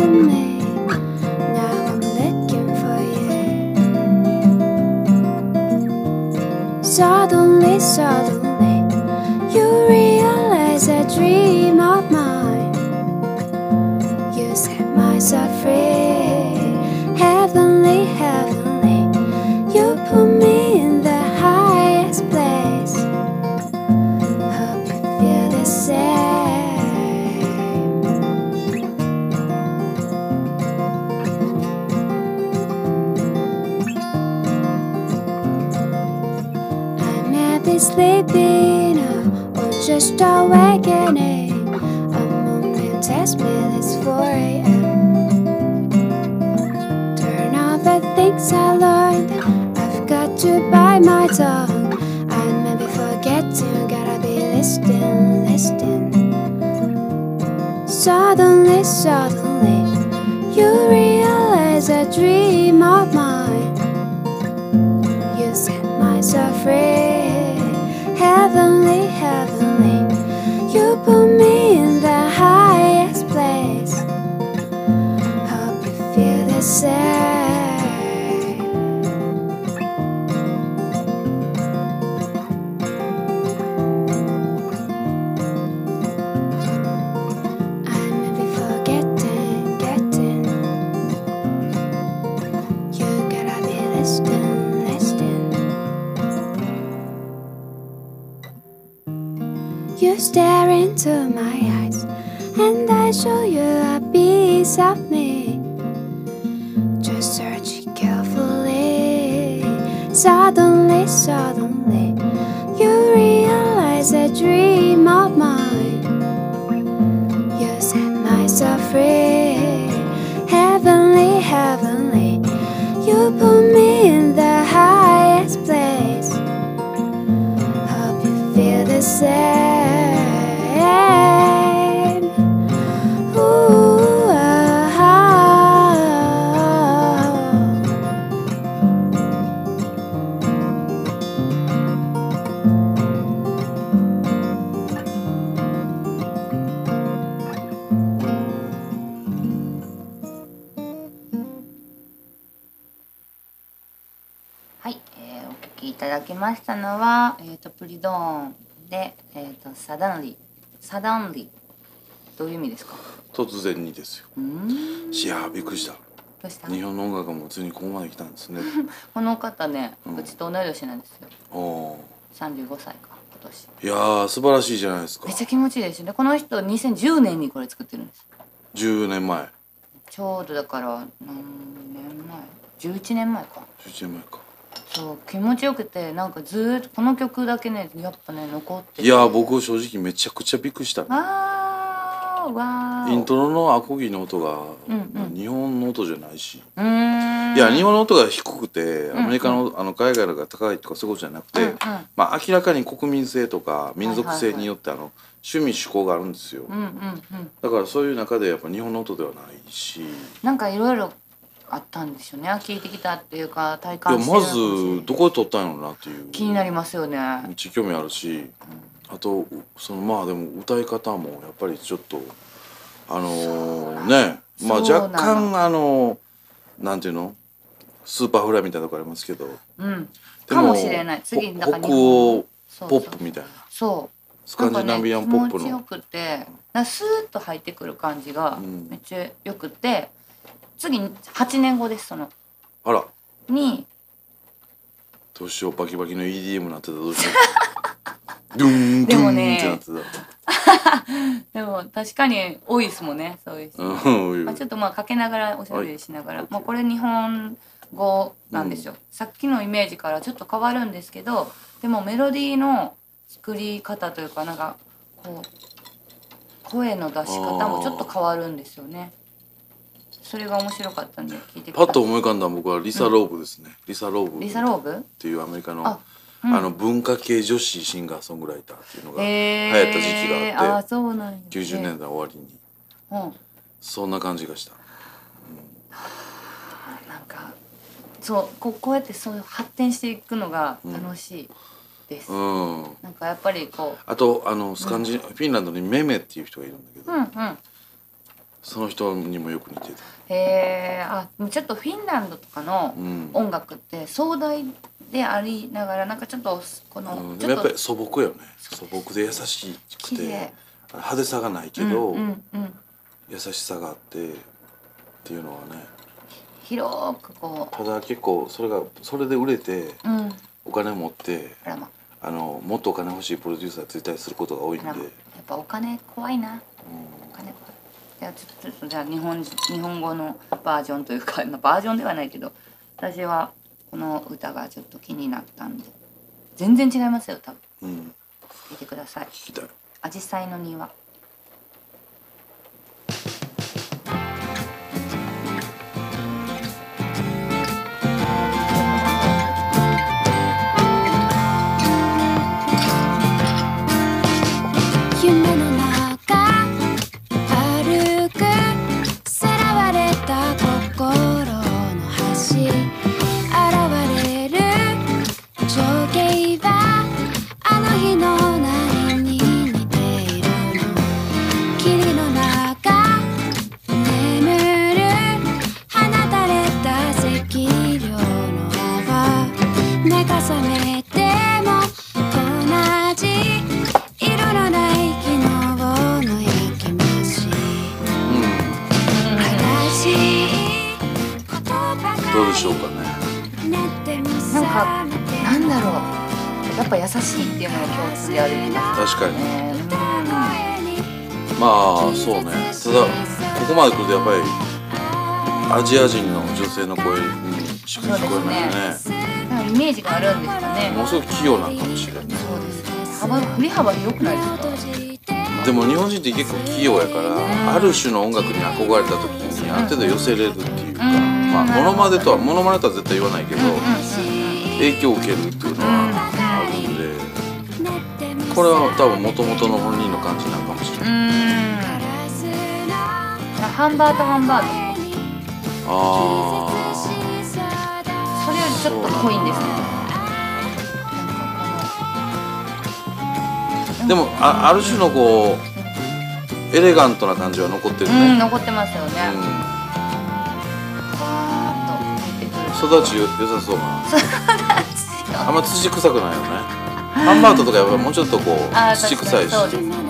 to me. Just awakening. A moment tells me it's 4 a.m. Turn off the things I learned. I've got to bite my tongue. I may be forgetting, gotta be listening, listening. Suddenly, suddenly, you realize a dream of mine. リドーンで、えー、とサダンリ。サダンリ。どういう意味ですか？突然にですよ。うーん。いやーびっくりした。どうした？日本の音楽もついにここまで来たんですね。<laughs> この方ね、ううんちと同い年なんですよ。お35歳か今年。ーいやー素晴らしいじゃないですか。めっちゃ気持ちいいですよ。ねこの人2010年にこれ作ってるんです。10年前。ちょうどだから何年前？11年前か。11年前かそう気持ちよくてなんかずーっとこの曲だけねやっぱね残ってて。いやー僕正直めちゃくちゃびっくりした。あーわーイントロのアコギの音がうんうん。日本の音じゃないし、うーん。いや日本の音が低くてんアメリカの,、あの海外のが高いとかそういうことじゃなくて、うんうん。まあ、明らかに国民性とか民族性によってあの趣味趣向があるんですよ、うんうんうん。だからそういう中でやっぱ日本の音ではないし。いなんかいろいろあったんでしょうね。聞いてきたっていうか体感してるまずどこで撮ったんやろうなっていう。気になりますよね。めっちゃ興味あるし、あとそのまあでも歌い方もやっぱりちょっとあのーね。まあ若干あのなんていうの？スーパーフライみたいなとこありますけど。うん。でかもしれない。次だから北欧ポップみたいな。そう。スカンジナビアンポップなんかね、気持ちよの、くてなスーッと入ってくる感じがうん。めっちゃよくて、次8年後ですその。あら。に。どうしようバキバキの EDM なってたらどうしよう <laughs> ドゥンドゥンでもねってなってでも <laughs> 確かに多いですもんねそういう人、たうんまあ、ちょっとまあかけながらおしゃべりしながら、はいまあ、これ日本語なんですよ、さっきのイメージからちょっと変わるんですけどでもメロディーの作り方というかなんかこう声の出し方もちょっと変わるんですよねそれが面白かったんで聞いてください。パッと思い浮かんだ僕はリサ・ローブですね、リサ・ローブ。リサ・ローブ？ていうアメリカのあうん。あの文化系女子シンガーソングライターっていうのがへ流行った時期があってあそうなんです90ね年代終わりに。うん。そんな感じがした。なんかそうこうこうやってそういう発展していくのが楽しいです、うん。なんかやっぱりこあとあのスカンジ、フィンランドにメメっていう人がいるんだけど、ううんうんその人にもよく似てた。へえあでもちょっとフィンランドとかのうん、音楽って壮大でありながらなんかちょっとこの、うん、でもやっぱり素朴よね。素朴で優しくて派手さがないけど、うんうんうん、優しさがあってっていうのはね。広くこただ結構それがそれで売れてううん。お金持ってああのもっとお金欲しいプロデューサーついたりすることが多いんで、やっぱお金怖いな。うお金怖いじゃあちょっとじゃあ日本日本語のバージョンというか <laughs> まあバージョンではないけど私はこの歌がちょっと気になったんで全然違いますよ多分。んうん、聞いてください。聞きたい「アジサイの庭」そうね。ただここまで来るとやっぱりアジア人の女性の声にしか聞こえないよね。なん。かイメージがあるんですかねものすごく器用なんかもしれないそうですね。幅振り幅広くないですかでも日本人って結構器用やから、ある種の音楽に憧れた時にある程度寄せれるっていうか、うん。まあモノマネとはモノマネとは絶対言わないけど、影響を受けるっていうのはあるんで、これは多分元々の本人の感じなハンバートハンバート。あそれよりちょっと濃いんですけどあでもあある種のこうエレガントな感じは残ってるうんね、残ってますよね。うん。育ちよ良さそう。なかあんま土臭くないよね。ハンバートとかやっぱもうちょっとこう土臭いし。にそうですね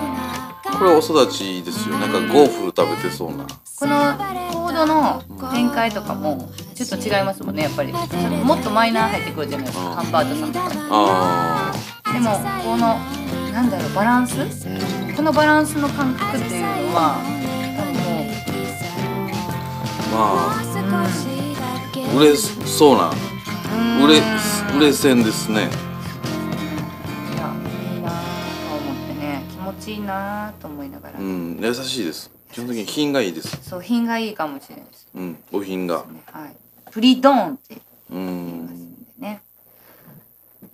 これお育ちですよ。なんかゴーフル食べてそうな。このコードの展開とかもちょっと違いますもんねやっぱり。もっとマイナー入ってくるじゃないですかうん。ハンバートさんとか。あでもこのなんだろうバランス？このバランスの感覚っていうのは多分もまあ売れそうなううん。売れ売れ線ですねね気持ちいいなと思いながら、うん優しいです。基本的に品がいいです。そう品がいいかもしれないです。うんお品が。ねはい。プリドーンってう言いますんんでね。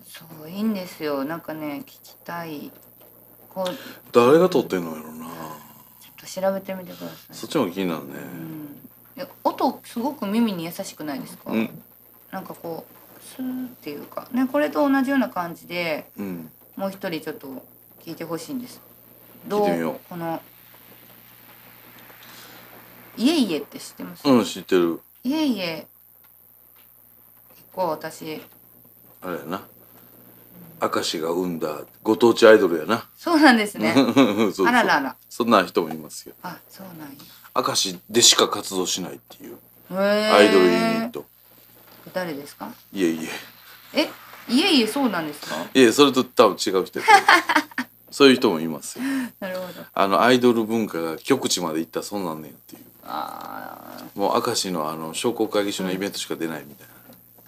そういいんですよ。なんかね聞きたい。こう。ちょ誰が撮ってんのやろな。っと調べてみてください。そっちも気になるね。うん。音すごく耳に優しくないですか、うん。なんかこうスーっていうか。ねこれと同じような感じでうん。もう一人ちょっと聞いてほしいんです聞いてみよう。この「いえいえ」って知ってます、うん知ってる。いえいえ結構私。あれやな。明石が生んだご当地アイドルやな。そうなんですね。<laughs> あららら。そんな人もいますよ。あそうなんや。明石でしか活動しないっていう。アイドルユニット。誰ですか？いえいええいえいえそうなんですか？いえそれと多分違う人や <laughs> そういう人もいますよ。<laughs> なるほど。あのアイドル文化が極地まで行ったらそんなんねんっていう。あもう明石のあの商工会議所のイベントしか出ないみたい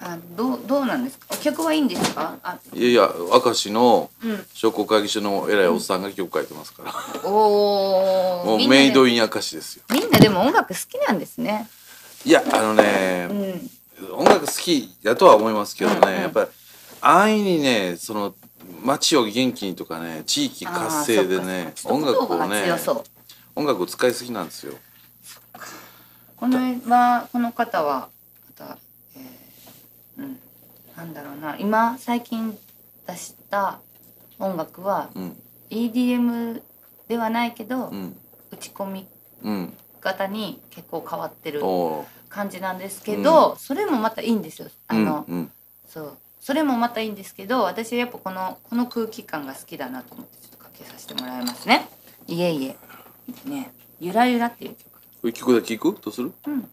な、ーあどうどうなんですか？お客はいいんですか？あ。いやいや明石のうん。商工会議所の偉いおっさんが曲書いてますから、おお <laughs> もうメイドイン明石ですよ。みんなでも音楽好きなんですね。いやあのねう、ん。音楽好きだとは思いますけどね、うんうん。やっぱり安易にねその街を元気にとかね地域活性でね音楽をね音楽を使いすぎなんですよこのはこの方はまた、えーうんなんだろうな。今最近出した音楽はうん EDM ではないけど、うん。打ち込みうん型に結構変わってる感じなんですけど、それもまたいいんですよ。あの、うんうん。そうそれもまたいいんですけど私はやっぱこのこの空気感が好きだなと思ってちょっとかけさせてもらいますね。いえいえ。ね。ゆらゆらっていう曲。聞くだけ聞く？どうする？うん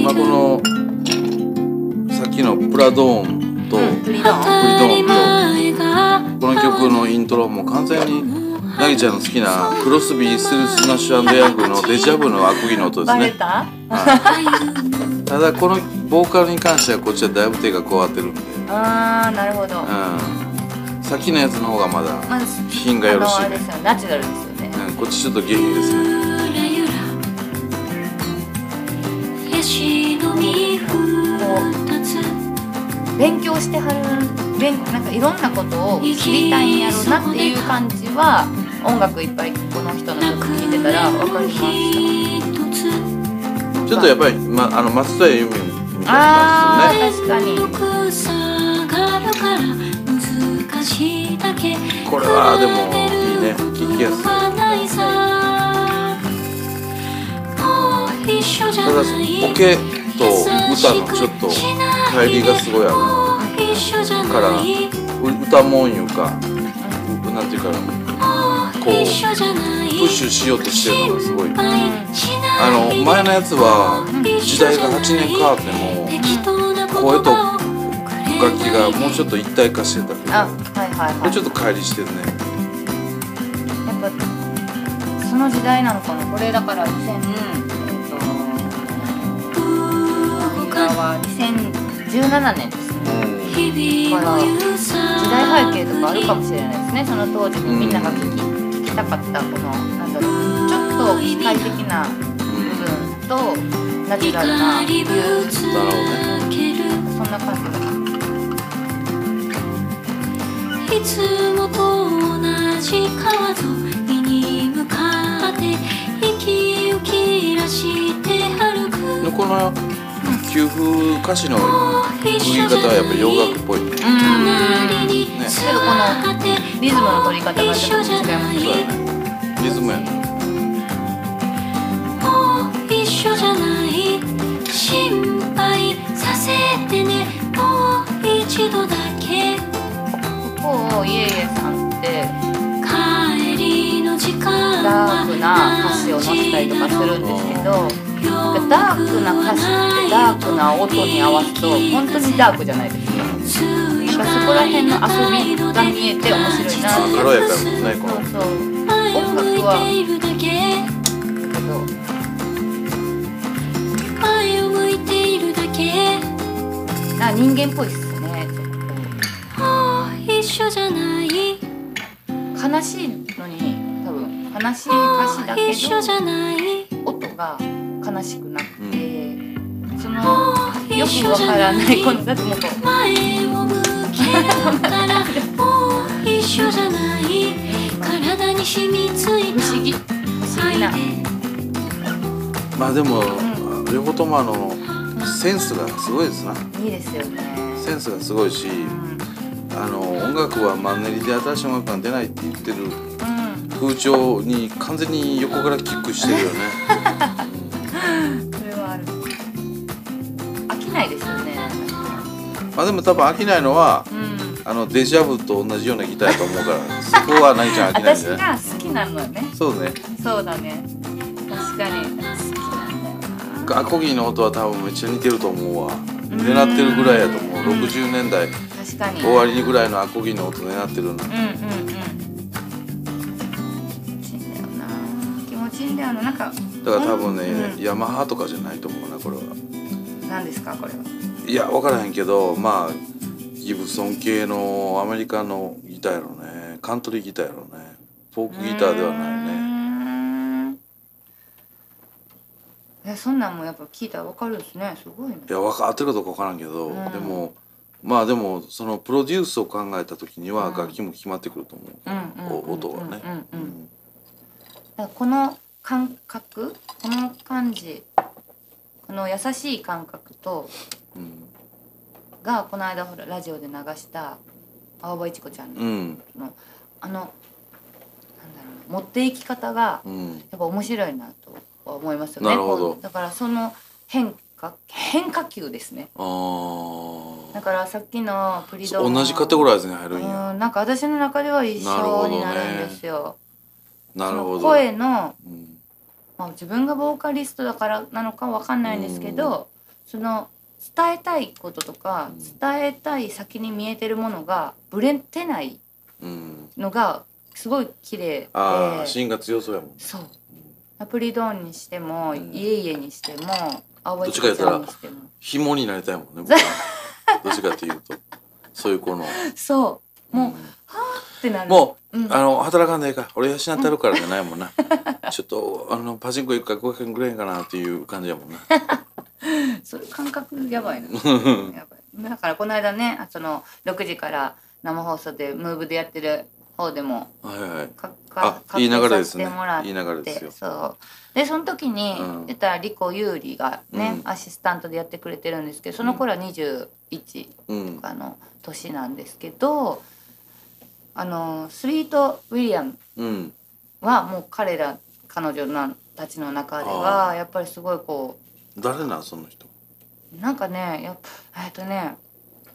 今このさっきのプラドーンとうんプリドーン。当たり前がこの曲のイントロも完全にナギちゃんの好きなクロスビー・スルスナッシュヤングのデジャブのアコギの音ですね。た？はい。ただこのボーカルに関してはこっちはだいぶ手が加わってるんで、あーなるほど、うん、さっきのやつの方がまだ、品がよろしいあのあれですよね。ナチュラルですよね。うん、こっちちょっと下品ですね勉強してはる勉なんかいろんなことを知りたいんやろうなっていう感じは音楽いっぱいこの人の曲聴いてたら分かりましたちょっとやっぱり、ま、あの松任谷由実みたいあな感じですよねー確かにこれはでもいいね。聞きやすいだないオケと歌のちょっと乖離がすごいあるから歌もんいうかなんていうかなこうプッシュしようとしてるのがすごい。あの前のやつは時代が8年変わっても声と楽器がもうちょっと一体化してたけどあはいはいちょっと乖離してるね。やっぱその時代なのかな？これだから2000えっは2017年ですね日々を揺さ時代背景とかあるかもしれないですねその当時にみんなが聞き,、聞きたかったこのなんだろうちょっと機械的な部分とナチュラルな理由なるほどねそんな感じがいつもと同じ川沿いに向かって息を切給付歌詞の区切り方はやっぱり洋楽っぽい。ねうん。けどこのリズムの取り方がちょっと違い。ますそうやねリズムやね。もう一緒じゃない。心配させてね。もう一度だけ。ここイエイエさんって。帰りの時間ークな歌詞を載せたりとかするんですけどダークな歌詞ってダークな音に合わすと本当にダークじゃないですかだからそこら辺の遊びが見えて面白いなっ軽やかやもんねこのそう音楽はけけど前を向いているだけあ人間っぽいっすね。一緒じゃない。と悲しいのに多分悲しい歌詞だけど音が悲しくなくて、そのよくわからないこのだってもうこう前を向けたらもう一緒じゃない体に染みついた不思議不思議なまあでも両方ともあのセンスがすごいですな。いいですよね。センスがすごいしうんあの音楽はマンネリで新しい音楽が出ないって言ってる風潮に完全に横からキックしてるよね。ないですよね。まあでも多分飽きないのはうん。あのデジャブと同じようなギターやと思うからそこは何ちゃん飽きないん私じゃないが好きなのよね。そうね。そうだね。確かに。好きなんだよなアコギの音は多分めっちゃ似てると思うわ。狙ってるぐらいやと思う。うん。60年代確かに。終わりにぐらいのアコギの音狙ってるの。うんうんうん。気持ちいいんだよな。気持ちいいんだよな。なんかだから多分ね、うん。ヤマハとかじゃないと思うなこれは何ですかこれは？いや分からへんけどまあギブソン系のアメリカのギターやろね。カントリーギターやろね。フォークギターではないね。ねえそんなんもやっぱ聞いたらわかるですね。すごいね。いや分かってるかどうか分からんけど、うん。でもまあでもそのプロデュースを考えた時にはうん。楽器も決まってくると思う、音はね、この感覚この感じこの優しい感覚とうんがこの間ほらラジオで流した青葉一子ちゃんの,、うん。あのなんだろうな持っていき方がうん。やっぱ面白いなとは思いますよね。なるほど。こうだからその変化変化球ですね。あー。だからさっきのプリドも同じカテゴライズに入るんや、うんなんか私の中では一緒になるんですよ。なるほど声の、うんまあ、自分がボーカリストだからなのかわかんないんですけど、その伝えたいこととか、うん。伝えたい先に見えてるものがぶれてないうん。のがすごい綺麗で。ああ芯が強そうやもんね。そう。アプリドーンにしても、うん。イエイエにしても青どっいちこちちか言ったらゃんにしても。紐になりたいもんね僕は。どっちかっていうと。そういう子の。<laughs> そう。もう、んってなる。もう、うん。あの働かんでええか俺養ってるからじゃないもんな。<laughs> ちょっとあのパチンコ行くから500円くれへんかなっていう感じやもんな。<laughs> そういう感覚やばいな。だからこの間ねあその6時から生放送でムーブでやってる方でもはいはい。かいい流れですね。かけさせてもらっていい流れですよ。そう。でその時に、うん。言ったらリコ優里がね、うん。アシスタントでやってくれてるんですけどその頃は21うん。とかの年なんですけどあのスイート・ウィリアムうん。はもう彼ら彼女なたちの中であはやっぱりすごいこ誰なんその人？うなんかねやっぱえっとね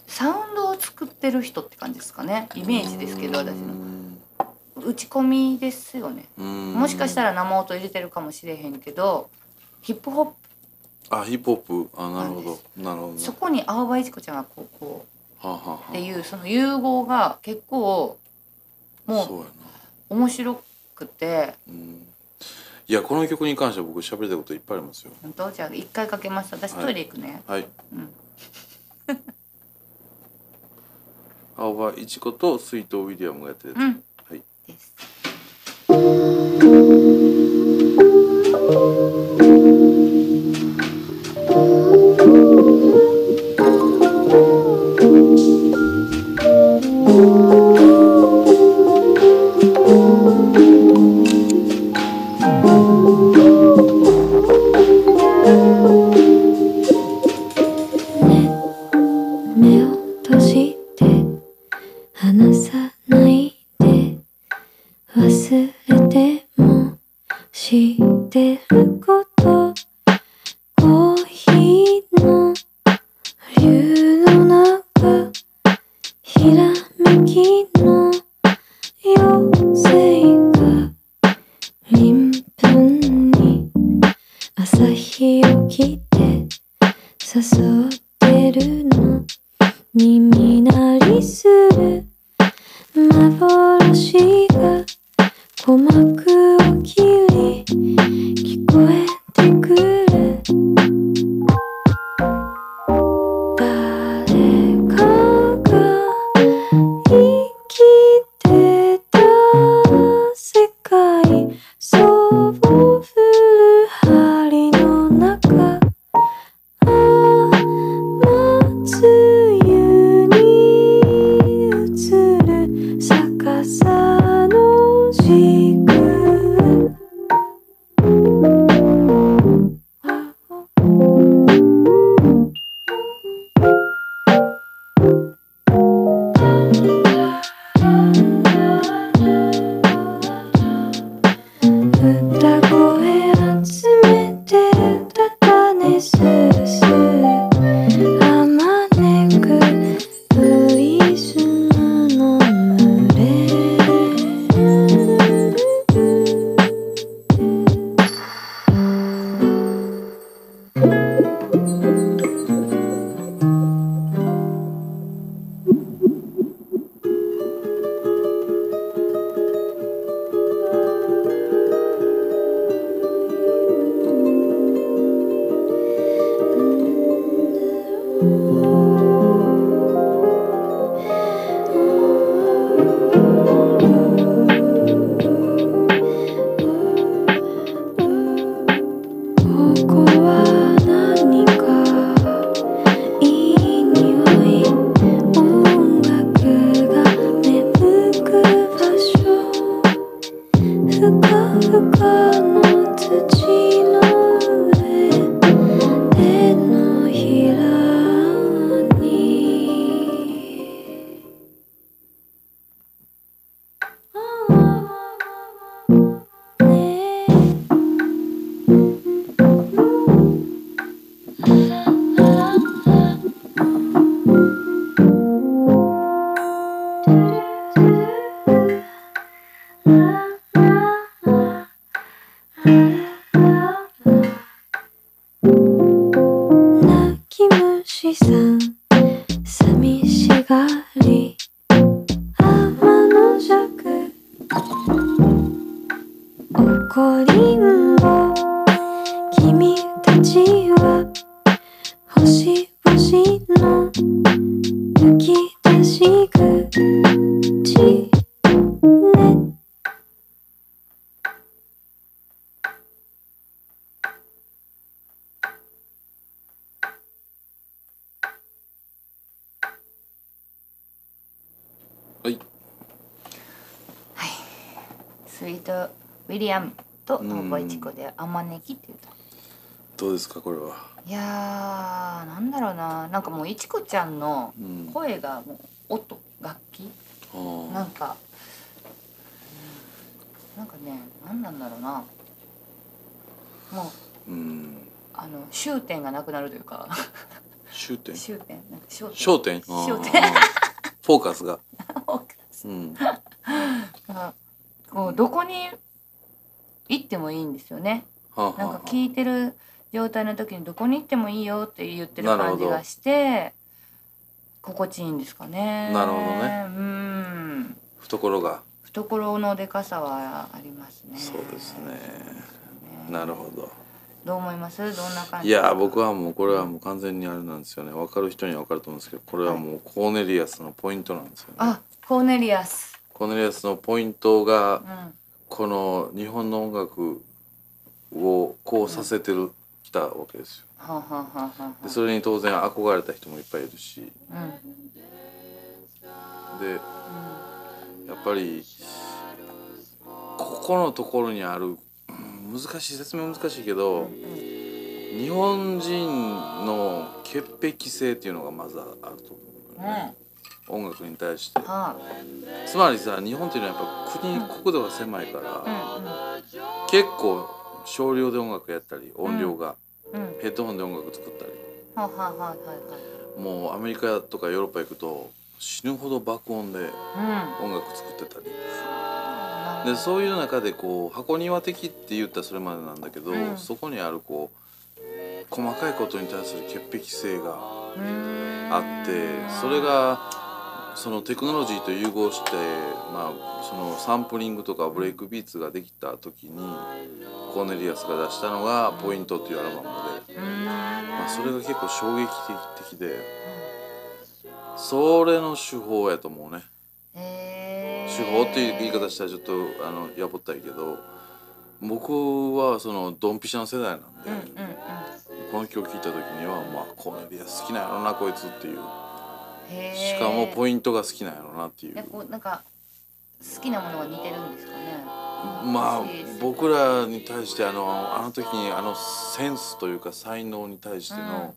サウンドを作ってる人って感じですかね。イメージですけど私の。打ち込みですよね。ももしかしたら生音入れてるかもしれへんけどヒップホップ。あヒップホップ。あなるほど。なるほど。そこに青葉一子ちゃんがこうこう。っていうその融合が結構もう面白くて。うん。いやこの曲に関しては僕喋りたいこといっぱいありますよ。本当？じゃあ一回かけます。私はい。トイレ行くね、はい。うん。<laughs> 青葉一子とスイートウィリアムがやってるうん。はい。ですめとノーボイチコで「あまねき」っていうと。どうですかこれは？いやーなんだろうな。なんかもういちこちゃんのうん。声がもう音楽器。あーなんかうんなんかね何なんだろうな。もううん。あの終点がなくなるというか。終点？終点。なんか焦点。焦点焦点。あー <laughs> フォーカス。がうん。<laughs> がこうどこに行ってもいいんですよね。はあなんか聞いてる状態の時にどこに行ってもいいよって言ってる感じがして心地いいんですかね。なるほどね。うん。懐が。懐のでかさはありますね。そうですね。なるほど。どう思います？どんな感じ？いや僕はもうこれはもう完全にあれなんですよね。分かる人には分かると思うんですけどこれはもうコーネリアスのポイントなんですよね。あコーネリアス。コーネリアスのポイントがうんこの日本の音楽をこうさせてるきたわけですよ。はあ、はあはあはあはでそれに当然憧れた人もいっぱいいるし。あ、うんでやっぱりここのところにあるうん難しい説明難しいけど日本人の潔癖性っていうのがまずあると思うのね音楽に対して。はつまりさ日本っていうのはやっぱ国国土が狭いから、あ結構少量で音楽やったり音量が、うん。うん。うんヘッドホンで音楽作ったり。はあはあもうアメリカとかヨーロッパ行くと死ぬほど爆音でうん。音楽作ってたり。はあでそういう中でこう箱庭的って言ったらそれまでなんだけど、うん。そこにあるこう細かいことに対する潔癖性があってそれがそのテクノロジーと融合して、まあ、そのサンプリングとかブレイクビーツができた時にコーネリアスが出したのが「ポイント」っていうアルバムで、まあ、それが結構衝撃的でそれの手法やと思うね。手法っていう言い方したらちょっとあのやぼったいけど僕はそのドンピシャの世代なんで、この曲聴いた時にはまあコーネリアス好きなんやろなこいつっていうしかもポイントが好きなんやろなっていう。えこうなんか好きなものが似てるんですかね？まあ僕らに対してあのあの時にあのセンスというか才能に対しての、うん。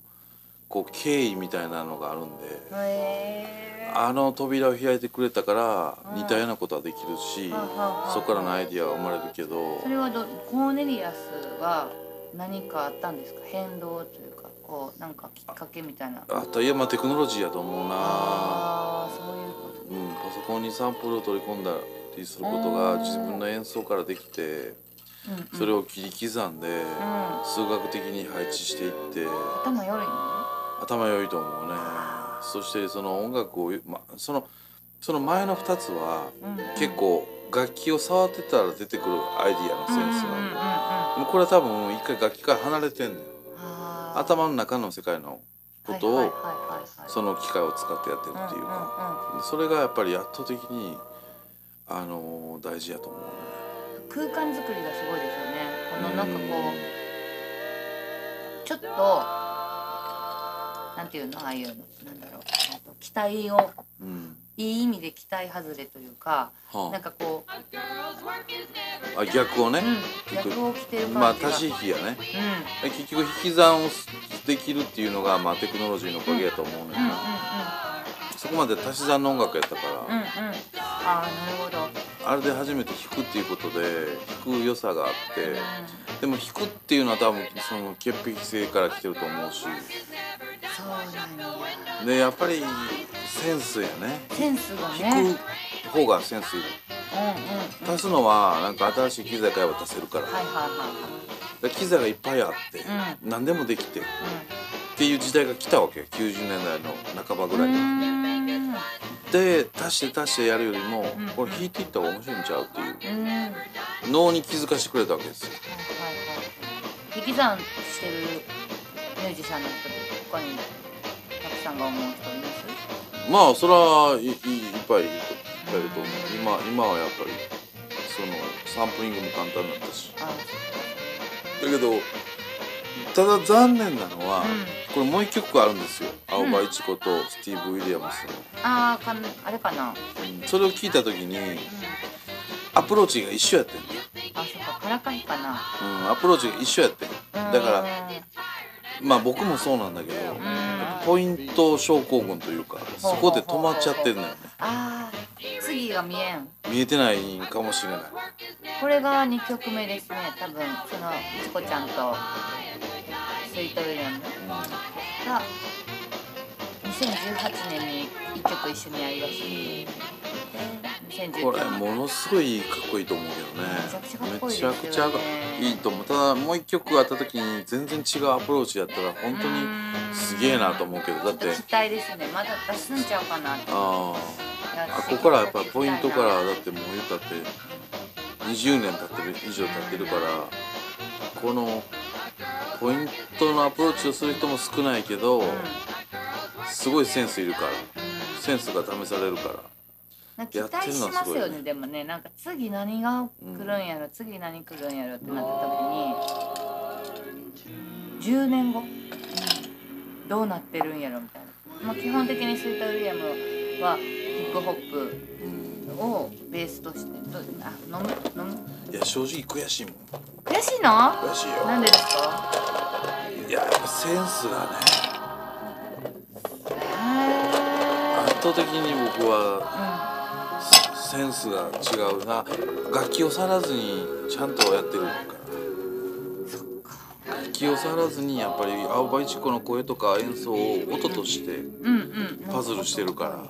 こう敬意みたいなのがあるんで、あの扉を開いてくれたからうん。似たようなことはできるし、そこからのアイディアが生まれるけど。それはどコーネリアスは何かあったんですか？変動というかこうなんかきっかけみたいな。あといやまあテクノロジーやと思うな、ああそういうことうん、パソコンにサンプルを取り込んだりすることが自分の演奏からできてうんうん。それを切り刻んでうん。数学的に配置していって。頭良いの？頭良いと思うね。そしてその音楽を、ま、そのその前の2つは結構楽器を触ってたら出てくるアイディアのセンスうんうんうんうんがでもこれは多分一回楽器から離れてんねん頭の中の世界のことをその機械を使ってやってるっていうか。それがやっぱり圧倒的にあの大事やと思うね。空間作りがすごいですよね。このなんかこうちょっとなんていうのああいうのなんだろう。えっと期待をいい意味で期待外れというかはなんかこう、あ、あ逆をね、うん、行く逆を着てるまあ感じが、足し引きやね。う結局引き算をできるっていうのが、まあ、テクノロジーのおかげやと思うねんな、そこまで足し算の音楽やったから、うんうん。ああなるほど、あれで初めて弾くっていうことで弾く良さがあってでも弾くっていうのは多分その潔癖性から来てると思うし。そうなんや。でやっぱりセンスやね。センスが弾ねく方がセンスいる。うんうんうん。足すのはなんか新しい機材買えば足せるから。はいはいはいで機材がいっぱいあって、う何でもできてっはていう時代が来たわけ90年代の半ばいぐらいに。で足して足してやるよりも、んこれ弾いていった方が面白いんちゃうっていう脳に気づかしてくれたわけですよ。引き算してるミュージシャンの人他にたくさんが思う人います？まあそれはいいいっぱいいるといると思う。今今はやっぱりそのサンプリングも簡単になったし。あだけどただ残念なのは、うん。これもう一曲あるんですよ。青葉一子とスティーブ・ウィリアムスあーかんあれかな、うん、それを聞いた時にアプローチが一緒やってんだよ、あそっかからかいかな。うん、アプローチが一緒やってん。だからまあ僕もそうなんだけどうん。うんポイント症候群というかそこで止まっちゃってるのよね。あー次が見えん。見えてないかもしれない。これが2曲目ですね多分。そのいちこちゃんとスイートウィリアムが2018年に1曲一緒にやりだしで2019これものすごいかっこいいと思うけどね。めちゃくちゃいいと思う。ただもう一曲あった時に全然違うアプローチやったら本当にすげえなと思うけど。だって期待ですね。まだ出すんちゃうかなって。ああここからやっぱポイントからだってもう言ったって20年経ってる以上経ってるからこのポイントのアプローチをする人も少ないけど、うんすごいセンスいるから。うんセンスが試されるから。期やってる待しますよね。でもねなんか次何が来るんやろ、次何来るんやろってなった時に10年後、どうなってるんやろみたいな、まあ、基本的にスイート・ウィリアムはヒップホッうん。プをベースとしてどあ飲む？飲む？いや正直悔しいもん。悔しいの？悔しいよ。なんでですか？いややっぱセンスがね。へ圧倒素的に僕はセンスが違うな。楽器を触らずにちゃんとやってるから。楽器を触らずにやっぱり青葉一子の声とか演奏を音としてうんうんうん。パズルしてるから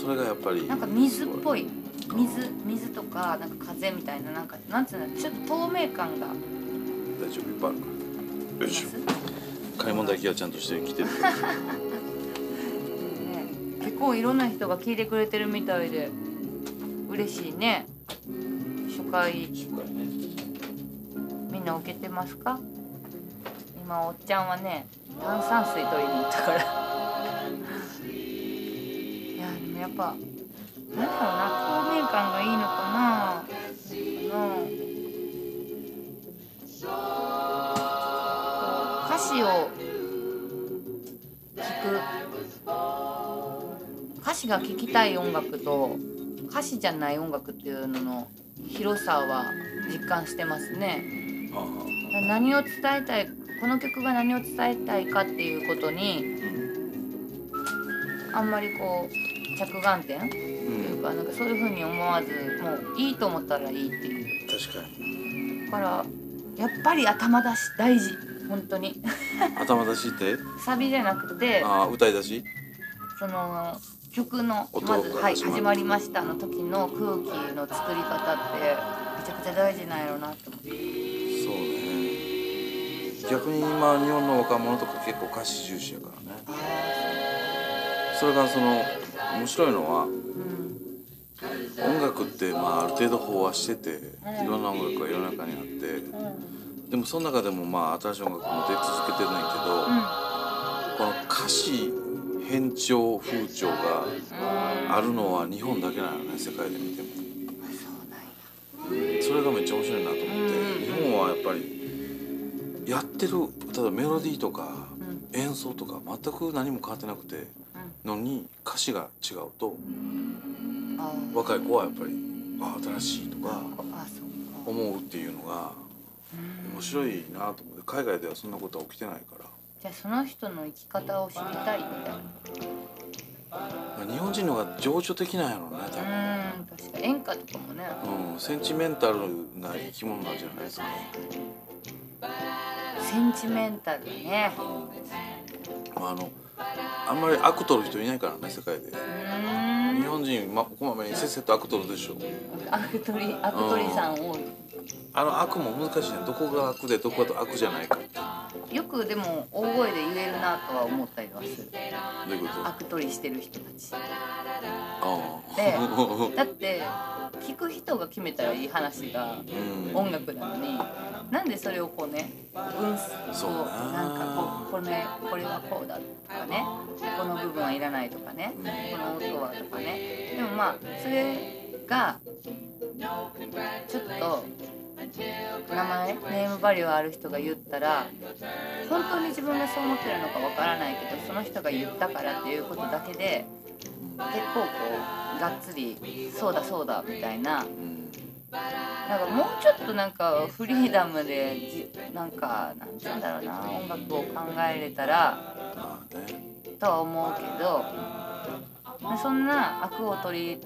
それがやっぱりなんか水っぽい。水水とかなんか風みたいななんかなんつうのちょっと透明感が。大丈夫？いっぱいあるからよいしょ。買い物だけはちゃんとしてきてる。<laughs> ね。結構いろんな人が聞いてくれてるみたいで。嬉しいね。初回。みんな受けてますか？今おっちゃんはね炭酸水取りに行ったからいやでもやっぱなんだろうな透明感がいいのかなあの歌詞を聞く歌詞が聴きたい音楽と歌詞じゃない音楽っていうのの広さは実感してますね。あ。何を伝えたいこの曲が何を伝えたいかっていうことにあんまりこう着眼点とういうん。かなんかそういう風に思わずもういいと思ったらいいっていう。確かに。だからやっぱり頭出し大事。本当に。頭出しって？サビじゃなくてあー歌い出し？その曲の音まず「はいが始まりました」の時の空気の作り方ってめちゃくちゃ大事なんやろうなって思って。そうね。逆に今日本の若者とか結構歌詞重視やからねそれからその面白いのはうん。音楽ってまあある程度飽和しててい。ろんな音楽が世の中にあってでもその中でもまあ新しい音楽も出続けてるねんけど、この歌詞変調風潮があるのは日本だけなのね世界で見ても。それがめっちゃ面白いなと思って日本はやっぱりやってる例えばメロディーとか演奏とか全く何も変わってなくてのに歌詞が違うと若い子はやっぱりあ新しいとか思うっていうのが面白いなと思って海外ではそんなことは起きてないから。じゃあその人の生き方を知りたいみたいな。日本人の方が情緒的なんやろうね多分。うん確か演歌とかもね。うん、センチメンタルな生き物なんじゃないですか。センチメンタルだねあの、あんまり悪取る人いないからね、世界で。日本人、ま、こまめにせっせと悪取るでしょ悪取り悪取りさん多いあの悪も難しいね。どこが悪で、どこが悪じゃないか。よくでも大声で言えるなとは思ったりはするどういうこと？あ悪取りしてる人たちあ。でだって聞く人が決めたらいい話がうん。音楽なのになんでそれをこうねうこだななんかこうこれこれはこうだとかねこの部分はいらないとかねこの音はとかねでもまあそれがちょっと名前ネームバリューある人が言ったら本当に自分がそう思ってるのかわからないけどその人が言ったからっていうことだけで結構こうがっつりそうだそうだみたいなうん。なんかもうちょっとなんかフリーダムでじなんかなんて言うんだろうな音楽を考えれたら。とは思うけどそんな悪を取り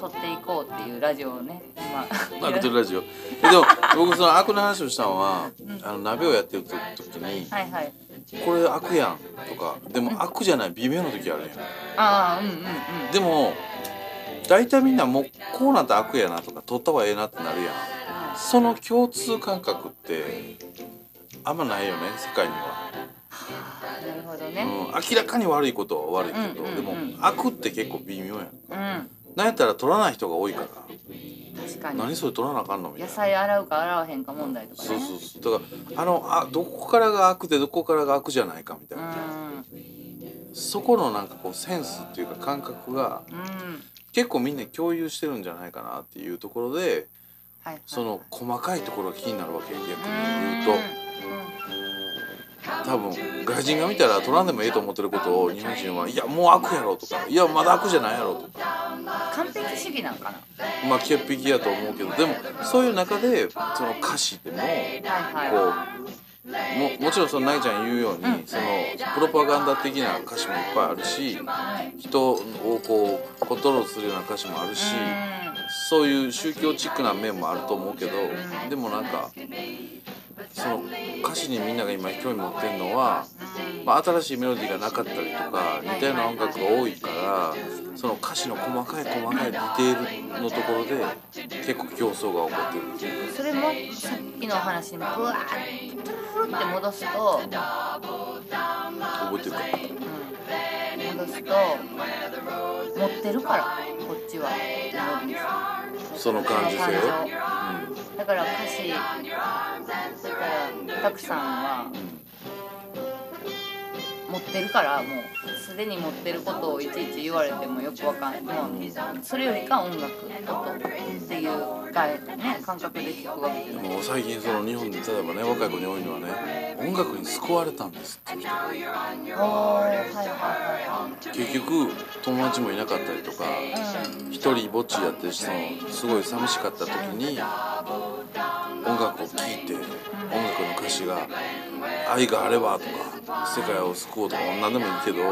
取っていこうっていうラジオをね今悪取るラジオ。でも、僕その悪の話をしたのは、あの鍋をやってる時に、はいはいこれ悪やんとか、でも悪じゃない微妙な時あるやん。ああうんうんうん。でも大体みんなもうこうなったら悪やなとか取った方がええなってなるやん。その共通感覚ってあんまないよね世界には、なるほどうん、ね明らかに悪いことは悪いけど、うんうんうんでも悪って結構微妙やん。うん。なんやったら取らない人が多いから確かに。何それ取らなあかんのみたい野な菜洗うか洗わへんか問題とかそうねそうそう。だからあのあどこからが悪でどこからが悪じゃないかみたいな、そこのなんかこうセンスっていうか感覚が結構みんな共有してるんじゃないかなっていうところではいはいその細かいところが気になるわけ逆に言うと多分外人が見たら取らんでもええと思ってることを日本人はいやもう悪やろとかいやまだ悪じゃないやろとか。完璧主義なんかな？まあ潔癖やと思うけどでもそういう中でその歌詞でもこももちろんそのなぎちゃん言うように、うんそのプロパガンダ的な歌詞もいっぱいあるし人をこうコントロールするような歌詞もあるし、そういう宗教チックな面もあると思うけど、でもなんかその歌詞にみんなが今興味持ってるのは、まあ、新しいメロディーがなかったりとか似たような音楽が多いからその歌詞の細かい細かいディテールのところで結構競争が起こってるそれもさっきの話にブワーッとふって戻すと、覚えてるかうん、戻すと持ってるからこっちは。メロディーその感受性を、その感情だから歌詞だからたくさんは持ってるからもうすでに持ってることをいちいち言われてもよくわかんない。もうそれよりか音楽音っていうかね感覚で聞くわけじゃないうん、も。う最近その日本で例えばね若い子に多いのはね音楽に救われたんですって。いう人はいはい結局友達もいなかったりとか一人ぼっちやってそのすごい寂しかった時に音楽を聴いて音楽の歌詞が「愛があれば」とか「世界を救おう」とか何でもいいけど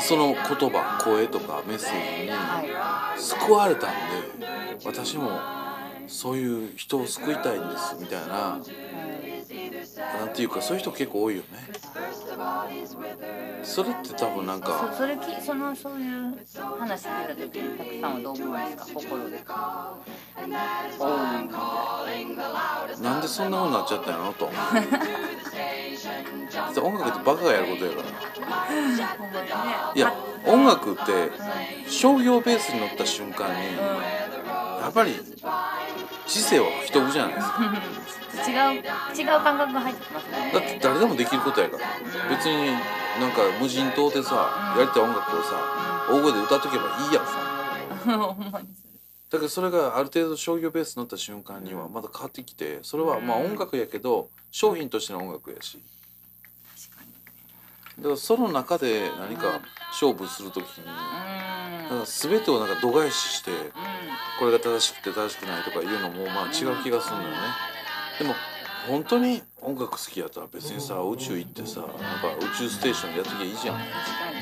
その言葉声とかメッセージに救われたんで私もそういう人を救いたいんですみたいななんていうかそういう人結構多いよね。それって多分なんかそそれきそのそういう話聞いた時にたくさんはどう思うんですか？心で。なんでそんな風になっちゃったんやろと。<laughs> 音楽ってバカがやることやから。いや音楽って商業ベースに乗った瞬間にやっぱり知性は吹き飛ぶじゃないですか。<laughs> 違う違う感覚が入ってきますね。だって誰でもできることやから。別になんか無人島でさやりたい音楽をさ大声で歌っとけばいいやん <laughs> ほんまにだけどそれがある程度商業ベースに乗った瞬間にはまた変わってきてそれはまあ音楽やけど商品としての音楽やし。だからその中で何か勝負するときにうだから全てをなんか度外視してうこれが正しくて正しくないとかいうのもまあ違う気がするんだよね。でも本当に音楽好きやったら別にさ宇宙行ってさなんか宇宙ステーションでやっときゃいいじゃん。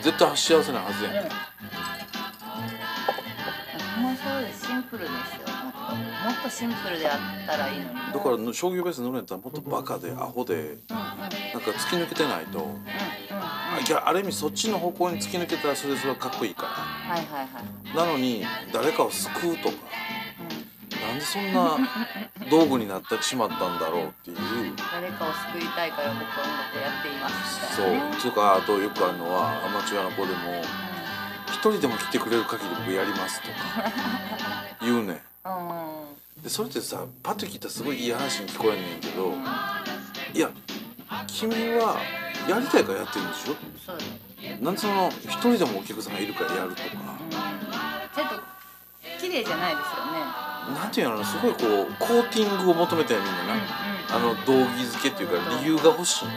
絶対幸せなはずやん。もうそうです。シンプルですよ。もっとシンプルであったらいいのに。だから商業ベース乗るんやったらもっとバカでアホでうんうんうん。なんか突き抜けてないと。うんあいやある意味そっちの方向に突き抜けたらそれそれはかっこいいかはいはいはい。らなのに誰かを救うとか。うんなんでそんな道具になってしまったんだろうっていう。誰かを救いたいから僕は音楽をやっていますそう。とかあとよくあるのはアマチュアの子でも一人でも来てくれる限り僕やりますとか言うねん。でそれってさパッと聞いたらすごいいい話に聞こえんねんけどいや君はやりたいからやってるんでしょ？そうです。なんでその一人でもお客さんがいるからやるとか。うん。ちょっと綺麗じゃないですよねなんていうのすごいこうコーティングを求めてるみんなな、うんうんあの道義づけっていうか理由が欲しい。うん。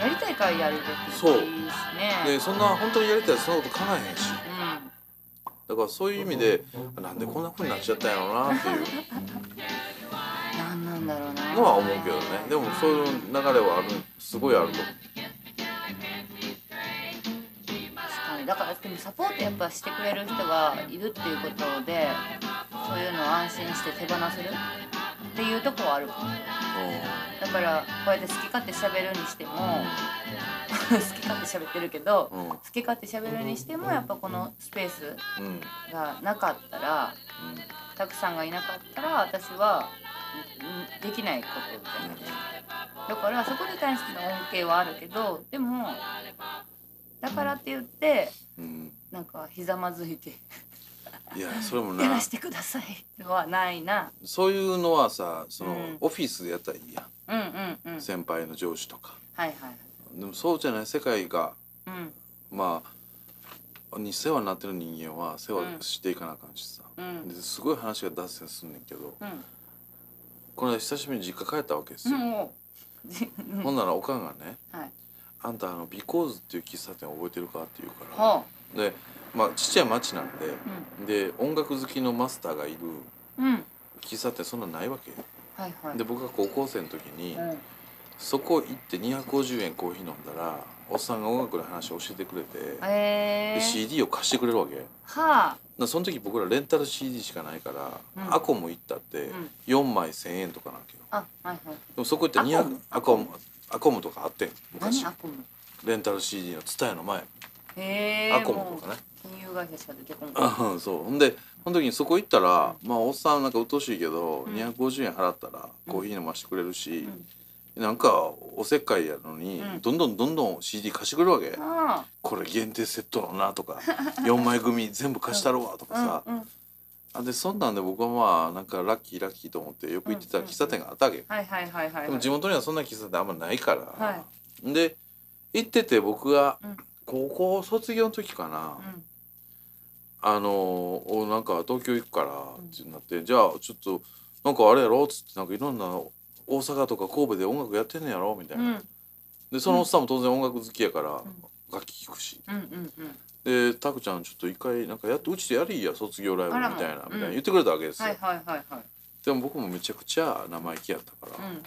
やりたいからやるべきそう。でそんな本当にやりたいらそんなこと考えへんし。うん。だからそういう意味でなんでこんな風になっちゃったんやろうなっていう。<laughs> 何なんだろうな。のは思うけどね。でもそういう流れはあるすごいあると思うだからでもサポートやっぱしてくれる人がいるっていうことでそういうのを安心して手放せるっていうとこはあるだからこうやって好き勝手喋るにしても好き勝手喋ってるけどうん。うん好き勝手喋るにしてもやっぱこのスペースうん。うんがなかったらたくさんがいなかったら私はんできないことじゃないですかだからそこに対しての恩恵はあるけどでもだからって言ってうん。なんかひざまずいていやそれもやならしてくださいのはないな。そういうのはさその、うん。オフィスでやったらいいやうんうんうん。ん先輩の上司とか。はいはいでもそうじゃない世界がうん。まあに世話になってる人間は世話していかなあかんしさ、うん。ですごい話が脱線すんねんけどうん。この間久しぶりに実家帰ったわけですよ、もう。ほんならおかんがねはい「あんたあのビコーズっていう喫茶店覚えてるか?」って言うから。ほでまあちっちゃい町なんで。で音楽好きのマスターがいるうん。喫茶店そんなんないわけ。はいはい。で僕が高校生の時にうん。そこ行って250円コーヒー飲んだらおっさんが音楽の話を教えてくれて、でえー、CD を貸してくれるわけ。だかはあ。らその時僕らレンタル CD しかないから、うん。アコム行ったってうん。4枚1,000円とかなわけよ。あはいはい。でもそこ行ったら200アコムアコムとかあってん？昔。何アコム？レンタル CD のツタヤの前。へえアコムとかね。金融会社しか出てこないうんそう。ほんでその時にそこ行ったら、まあおっさんなんか鬱陶しいけど、うん。250円払ったらコーヒー飲ましてくれるし、ん。なんかおせっかいやのに、うん。どんどんどんどん CD 貸してくれるわけ、あこれ限定セットのなとか <laughs> 4枚組全部貸したるわとかさ、うんうんあでそんなんで僕はまあなんかラッキーラッキーと思ってよく行ってた喫茶店があったわけ、はいはいはいはいでも地元にはそんな喫茶店あんまないから、はで行ってて僕がうん。高校卒業の時かな、うん。あのおなんか東京行くからってなって、じゃあちょっとなんかあれやろっつってなんかいろんな大阪とか神戸で音楽やってんねやろみたいな、うん。でそのおっさんも当然音楽好きやから楽器聴くし、うんうんうんで「タクちゃんちょっと一回なんかやってうちでやりいや卒業ライブみたいな」みたいなうん。言ってくれたわけですよ、はいはいはいはい。でも僕もめちゃくちゃ生意気やったから「うん。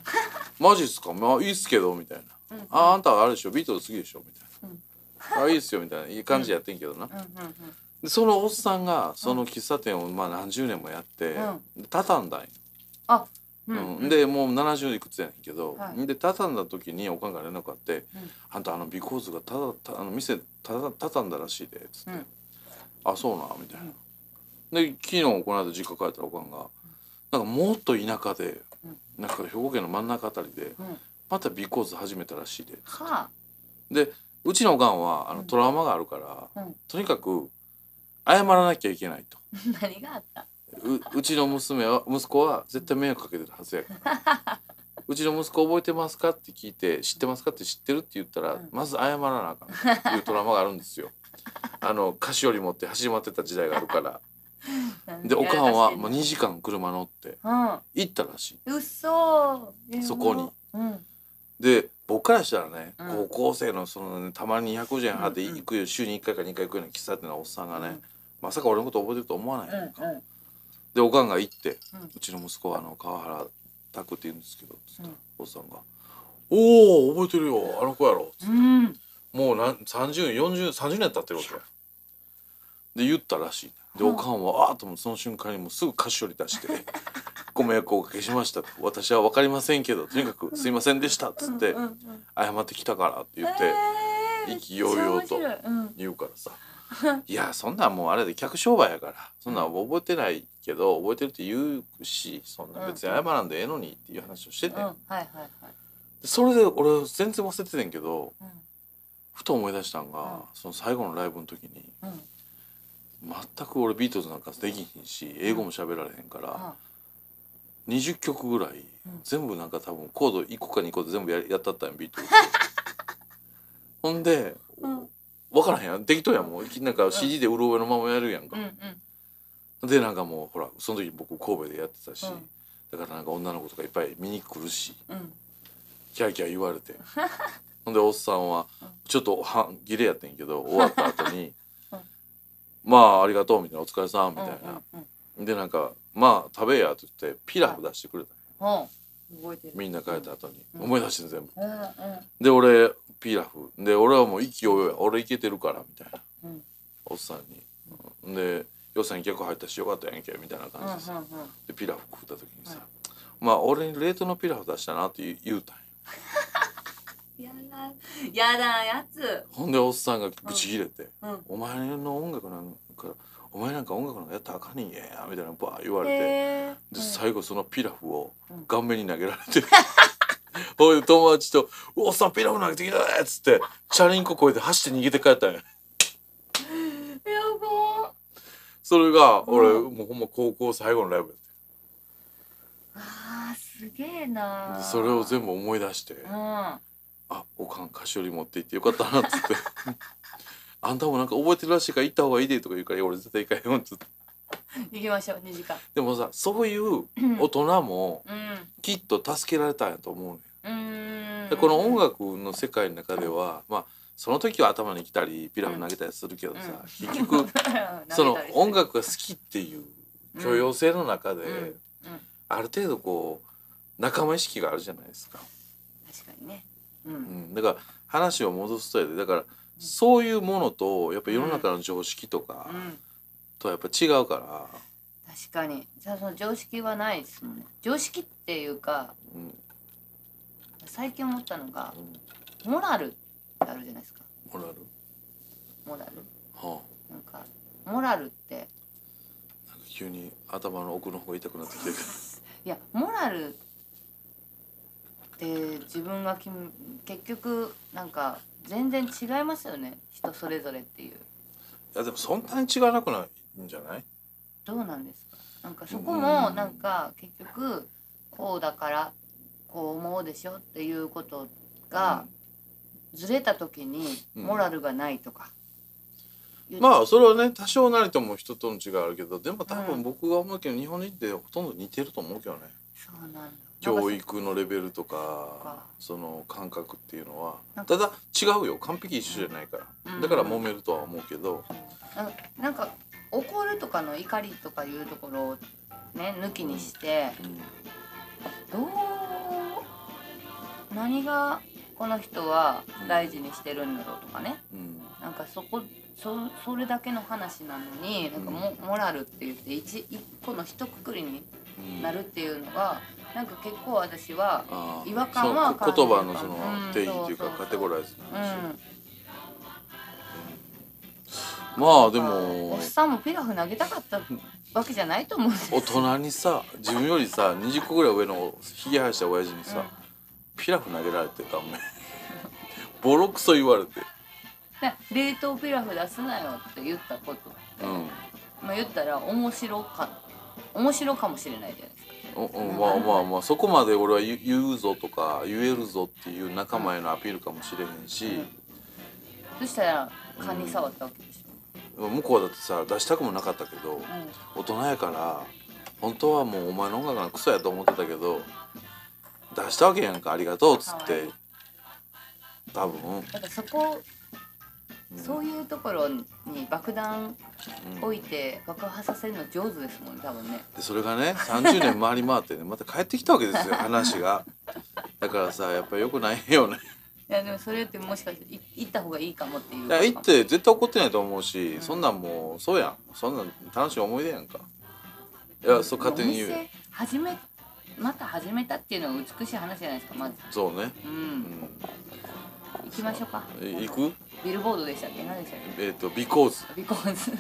マジっすか？まあいいっすけど」みたいな「うんああんたあれでしょ？ビートルズ好きでしょ」みたいうん。な「あいいっすよ」みたいな。いい感じでやってんけどな、でそのおっさんがその喫茶店をまあ何十年もやって、うで畳んだんよ、あううん。んでもう70いくつやねんけど、はい。で畳んだ時におかんが連絡あって「うん。あんたあのビコーズがただたあの店ただ畳んだらしいで」つって「うん。あそうな」みたいな。で昨日この間実家帰ったらおかんがなんかもっと田舎で、うん。なんか兵庫県の真ん中あたりでうん。またビコーズ始めたらしいで。はでうちのおかんはあのうん。トラウマがあるから、うん。とにかく謝らなきゃいけないと。あ <laughs> 何があった？ううちの娘は息子は絶対迷惑かけてるはずやから。<laughs> うちの息子覚えてますかって聞いて知ってますかって知ってるって言ったら、うん。まず謝らなあかん。っていうトラウマがあるんですよ。あの菓子折り持って走り回ってた時代があるから。でおかんはもう2時間車乗って行ったらしい。うそーそこに。うん。で僕からしたらね、うん。高校生のその、ね、たまに250円払って行くよ、週に1回か2回行くような喫茶店のおっさんがね、うん。まさか俺のこと覚えてると思わないやんか、うんうんでおかんが行って、ううんちの息子はあの川原拓って言うんですけどつったらうん。おっさんが「おお覚えてるよあの子やろ」つって。うん。もうなん304030年経ってるわけ。やで言ったらしい。でうん。おかんはあーっともうその瞬間にもうすぐ菓子折り出して「<laughs> ご迷惑をおかけしました」と「私は分かりませんけどとにかくすいませんでした」っつってうんうんうん「謝ってきたから」って言ってえー意気揚々とめっちゃ面白い。うん。言うからさ <laughs> いやそんなんもうあれで客商売やから。そんなん覚えてないけど覚えてるって言うしそんな別に謝らんでええのにっていう話をしてて、うん。はいはいはい。でそれで俺全然忘れててんけどうん。ふと思い出したんが、うん。その最後のライブの時にうん。全く俺ビートルズなんかできひんし英語も喋られへんから、あ20曲ぐらい、うん。全部なんか多分コード1個か2個で全部ややったったんやビートルズ <laughs> ほんでうん分からへんやん。適当やもん。いきなん。か CD でうろ覚えのままやるやんか。でなんかもうほらその時僕神戸でやってたし、うん。だからなんか女の子とかいっぱい見に来るし。うん。キャーキャー言われて。ほんでおっさんはちょっと半切れやってんけど終わった後に <laughs> うん「まあありがとう」みたいな「お疲れさん」みたいな、でなんか「まあ食べや」って言ってピラフ出してくれたみんな帰った後に、うん。思い出してん全部。で俺ピラフ。で俺はもう息を俺いけてるからみたいな、うん。おっさんに、うん。で予算客入ったしよかったやんけみたいなうん感じで。さ、うんでピラフ食った時にさ、まあ俺に冷凍のピラフ出したなって言う言うたんよ <laughs> やだやだやつ。ほんでおっさんがブチ切れて、うん。お前の音楽なんかお前なんか音楽なんかやったらあかんねんやみたいなバー言われて、で最後そのピラフをうん。顔面に投げられて、<laughs> ほいで友達と「おっさんピラフ投げてきた!」っつってチャリンコ越えて走って逃げて帰ったんやうんやばそれが俺、うん。もうほんま高校最後のライブやっあーすげえなそれを全部思い出してう「あおかん菓子折り持って行ってよかったな」っつって「<laughs> あんたもなんか覚えてるらしいから行った方がいいで」とか言うからいや「俺絶対行かへんよ」っつって。ん行きましょう2時間。でもさそういううん。大人もうん。きっと助けられたんやと思うねでこの音楽の世界の中ではまあその時は頭に来たりピラフ投げたりするけどさ、うん。結局 <laughs> その音楽が好きっていう許容性の中で、ある程度こう仲間意識があるじゃないですか。確かにね。ううん。ん、だから話を戻すとやでだからそういうものとやっぱ世の中の常識とかうん。とはやっぱ違うから、確かに。じゃあその常識はないですもんね。常識っていうかうん最近思ったのがうん、モラルってあるじゃないですか。モラル、モラル。はなんかモラルってあ、なんか急に頭の奥の方が痛くなってきてる。<laughs> いやモラルって自分が決め結局なんか全然違いますよね。人それぞれっていう。いやでもそんなに違わなくないんじゃない？どうなんですか？なんかそこもうん。なんか結局こうだからこう思うでしょっていうことがずれた時にうん。モラルがないとか、言うまあそれはね多少なりとも人との違いあるけどでも多うん。分僕が思うけど日本人ってほとんど似てると思うけどね。そうなんだ。教育のレベルとかかその感覚っていうのは。ただ違うよ完璧一緒じゃないから。うん。だから揉めるとは思うけど。なん。かなんか怒るとかの怒りとかいうところをね抜きにして、どう何がこの人は大事にしてるんだろうとかね。うん。うんなんかそこそそれだけの話なのになんかモ,、モラルって言って一一個の一括りにうん。なるっていうのがなんか結構私は違和感は感じる言葉のそのうん。定義っていうかカテゴライズうなんでしょん。まあでおもっさんもピラフ投げたかったわけじゃないと思う。んですよ大人にさ自分よりさ20個ぐらい上のひげ生やした親父にさ、ピラフ投げられて顔面 <laughs> ボロクソ言われて。で冷凍ピラフ出すなよって言ったこと。って、うん。まあ言ったら面白か面白かもしれないじゃないですか。おおまあまあまあそこまで俺は言言うぞとか言えるぞっていう仲間へのアピールかもしれへんし、そしたら勘に触ったわけでし向こうだってさ出したくもなかったけどょ、うん。大人やから本当はもうお前の音楽がクソやと思ってたけど出したわけやんかありがとうっつって。多分、だからそこうん。そういうところに爆弾うん置いて爆破させるの上手ですもんね多分ね。でそれがね30年回り回ってねまた帰ってきたわけですよ <laughs> 話が。だからさやっぱよくないよね。いやでもそれってもしかしてい行った方がいいかもっていういや行って絶対怒ってないと思うし、そんなんもうそうやん。そんなん楽しい思い出やんか。いやそう勝手に言うお店始めまた始めたっていうのは美しい話じゃないですかまず。そうね、ううん。ん、行きましょうか。え行く？ビルボードでしたっけ？何でしたっえっ、と「ビコーズけビコーズ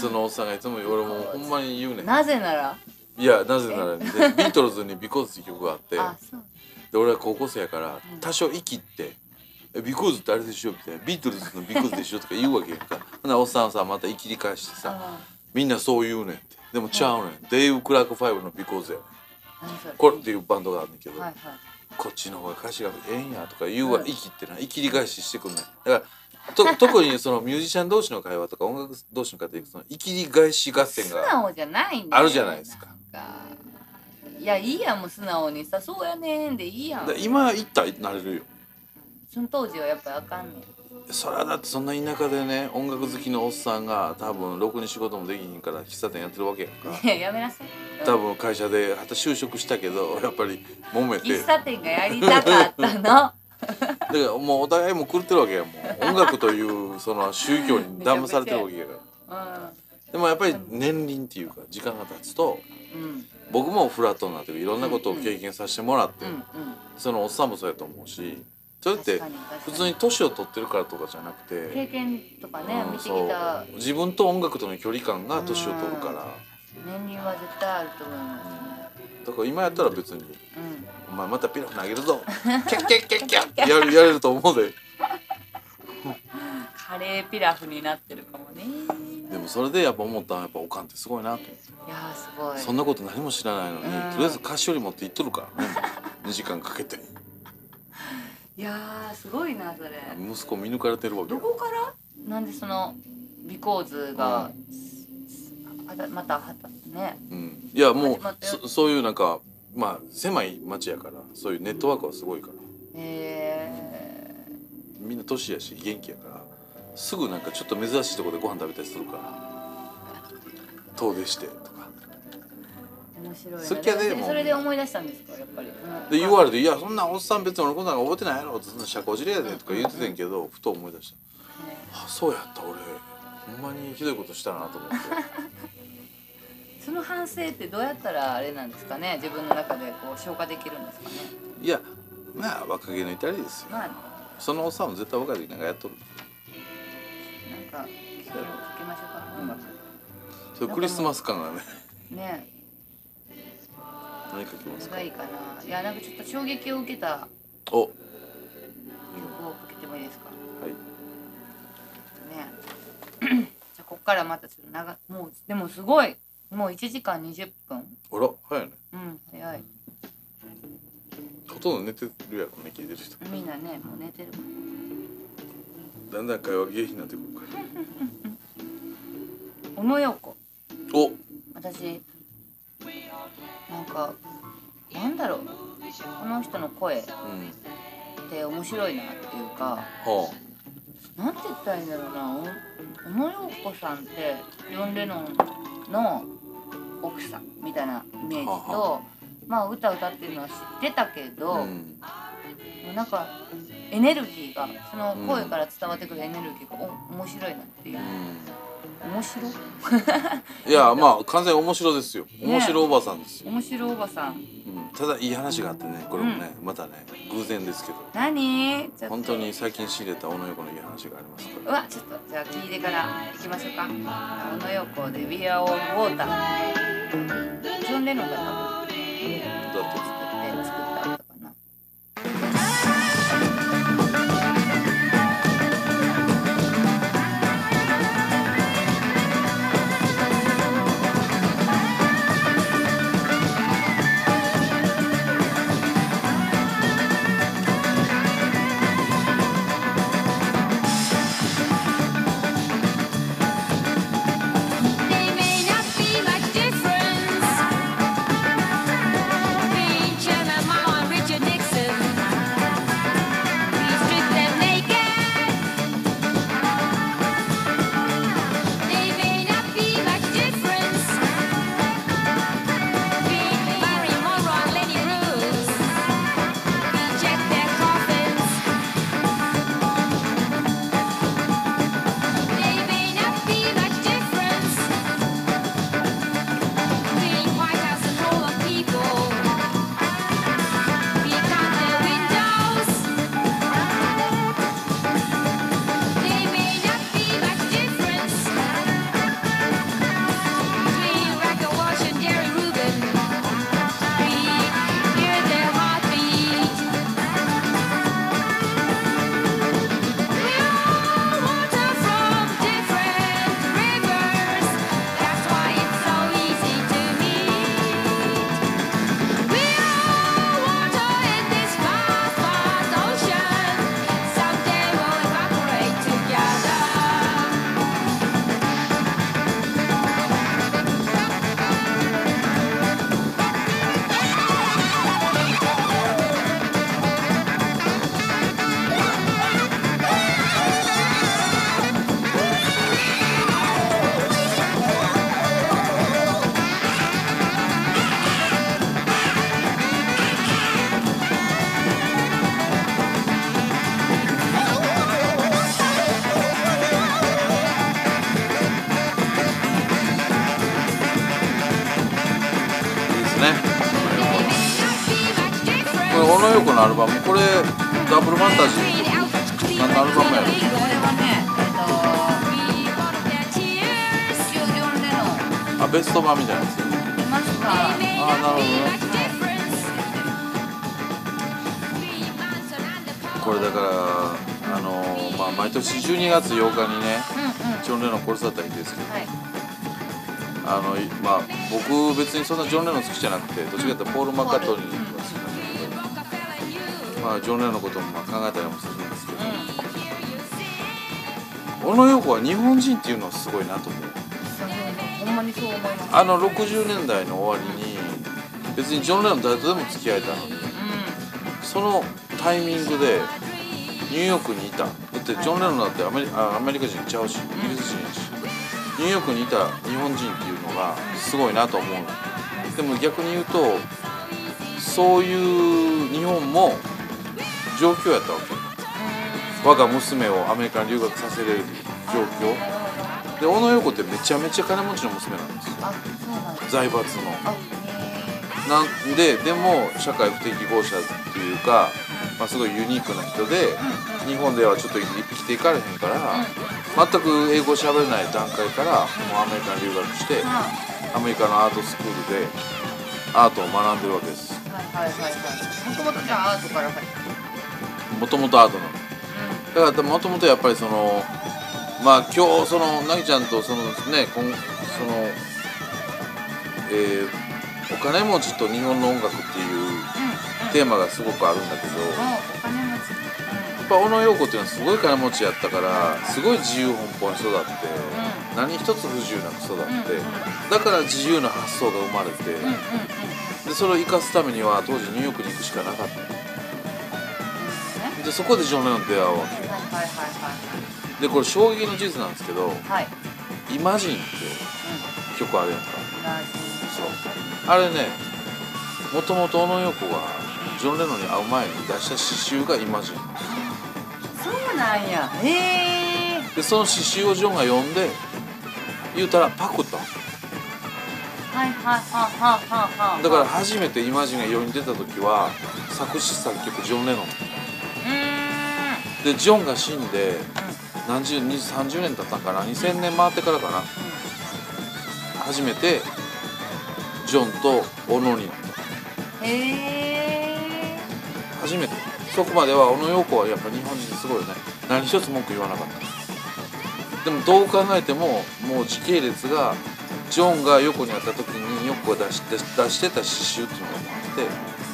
そのおっさんがいつも俺もうほんまに言うねん。なぜなら？いやなぜならね。でビートルズに「Because」って曲があって。で俺は高校生やから多少イキって「え Because ってあれでしょ」みたいな「ビートルズの Because でしょ」とか言うわけやんか。ほなおっさんはさまたイキり返してさあみんなそう言うねんってでもちゃうねん。デイブ・クラーク5の「Because」やねんこれっていうバンドがあるんだけど、はいはい。こっちの方が歌詞がええんやとか言うわ、うん。イキってなイキり返ししてくんねんだからと <laughs> 特にそのミュージシャン同士の会話とか音楽同士の会話でそのイキり返し合戦素が直じゃないんだよ。あるじゃないですか。いやいいやんもう素直にさ。そうやねんでいいやん。だ今言ったらなれるよ。その当時はやっぱあかんねんそれはだってそんな田舎でね音楽好きのおっさんが多分ろくに仕事もできひんから喫茶店やってるわけやんか。い <laughs> ややめなさい。多分会社ではた就職したけどやっぱり揉めて。喫茶店がやりたかったの。<laughs> だからもうお互いもう狂ってるわけやもう。音楽というその宗教に騙されてるわけやから。でもやっぱり年輪っていうか時間が経つとうん。うん僕もフラットになっていろんなことを経験させてもらって、うんうん。そのおっさんもそうやと思うしそれって普通に年を取ってるからとかじゃなくて、経験とかねうん見てきた。自分と音楽との距離感が年を取るから、年輪は絶対あると思います。ねだから今やったら別にうん「お前またピラフ投げるぞ」<laughs> キャッキャッキャッキャッやるやれると思うで。<laughs> カレーピラフになってるかもね。でもそれでやっぱ思ったのはやっぱおかんってすごいなと。思っていやーすごい。そんなこと何も知らないのに、うん。とりあえず菓子折り持って行っとるからね。<laughs> 2時間かけていやーすごいなそれ。息子見抜かれてるわけどよこから？なんでそのビコーズが、あたまたね。うん、いやもうそそういうなんかまあ狭い町やからそういうネットワークはすごいから。えみんな年やし元気やからすぐなんかちょっと珍しいところでご飯食べたりするから遠出してとか。ー、面白い。でそれで思い出したんですかやっぱり。で言われて「いやそんなおっさん別に俺こんなの覚えてないやろ」って「そんな社交辞令やで」とか言ってたんやけどふと思い出した。あそうやった俺。ほんまにひどいことしたなと思って。その反省ってどうやったらあれなんですかね？自分の中でこう消化できるんですかね？いやまあ若気の至りですよ。まあ。そのおっさんも絶対若い時なんかやっとる。なんか聞き聞きましょうか。音楽それクリスマス感がね。ね何書きますか？がいいかな。いやなんかちょっと衝撃を受けたお。曲をかけてもいいですか？はい。ね。<clears throat> じゃあこっからまたちょっと長もうでもすごい。もう1時間20分。あら早いね。うん早い。ほとんど寝てるやろね聞いてる人。みんなねもう寝てるだんだん会話下品になってくるか小野洋子ら <laughs> お。私なんかなんだろう。この人の声っうんて面白いなっていうかはなんて言ったらいいんだろうな。お小野洋子さんってジョン・レノンの奥さんみたいなイメージとはまあ歌歌ってるのは知ってたけど、あうん。なんかエネルギーがその声から伝わってくるエネルギーがお面白いなっていう面白？<laughs> いやまあ完全に面白ですよ。面白おばさんですよ、面白おばさん。うん、ただいい話があってねこれもね、またね偶然ですけど。何？本当に最近仕入れた小野横のいい話がありますか？うわちょっとじゃあ聞いてから行きましょうか。小野洋子で「We Are All Water」ジョン・レノンが多分。らだって作って作った歌かな「ンあベスト版みたいなやついますか They may Ah, not no, be no. much difference between Manson and the これだからあのーまあ毎年12月8日にねうんうん。ジョン・レノン殺された日ですけどはい。あのいまあ僕別にそんなジョン・レノン好きじゃなくてどっちかというとポール・マッカートニーが好きなんだけどまあジョン・レノンのこともまあ考えたりもするんですけど小野洋子は日本人っていうのはすごいなと思うあの60年代の終わりに別にジョン・レノン誰とでも付き合えたのにうそのタイミングでニューヨークにいた。だってジョン・レノンだってアメリあアメリカ人ちゃうしイギリス人やし。ニューヨークにいた日本人っていうのがすごいなと思うでも逆に言うとそういう日本も状況やったわけ。我が娘をアメリカに留学させれる状況で小野陽子ってめちゃめちゃ金持ちの娘なんですよ。あそうなんです財閥の。あなんででも社会不適合者っていうか、まあ、すごいユニークな人で日本ではちょっと生きていかれへんから全く英語喋れない段階からもうアメリカに留学してアメリカのアートスクールでアートを学んでるわけです。はいはいはい。はいもともとじゃあアートから入ってもともとアートなの。だからもともとやっぱりそのまあ今日そのなぎちゃんとそのねこんそのえーお金持ちと日本の音楽っていうテーマがすごくあるんだけど、やっぱ小野陽子っていうのはすごい金持ちやったからすごい自由奔放に育って、何一つ不自由なく育って、だから自由な発想が生まれて、でそれを生かすためには当時ニューヨークに行くしかなかった。でそこでジョン・レノンと出会うわけでこれ衝撃の事実なんですけどはい。はい「イマジン」って曲あるやんか。う。あれねもともと小野陽子がジョン・レノンに会う前に出した詩集が「イマジン」そうなんや。へえ。でその詩集をジョンが読んで言うたらパクった。のはいはいはいはいはいはい。だから初めてイマジンが世に出た時は作詞作曲ジョン・レノン。うーん。でジョンが死んで何十20 30年経ったんかな？2000年回ってからかな？初めてジョンと小野に。なったへえ初めて。そこまでは小野陽子はやっぱ日本人すごいよね。何一つ文句言わなかった。でもどう考えてももう時系列がジョンが横にあった時に横が出して出してた詩集っていうのがあって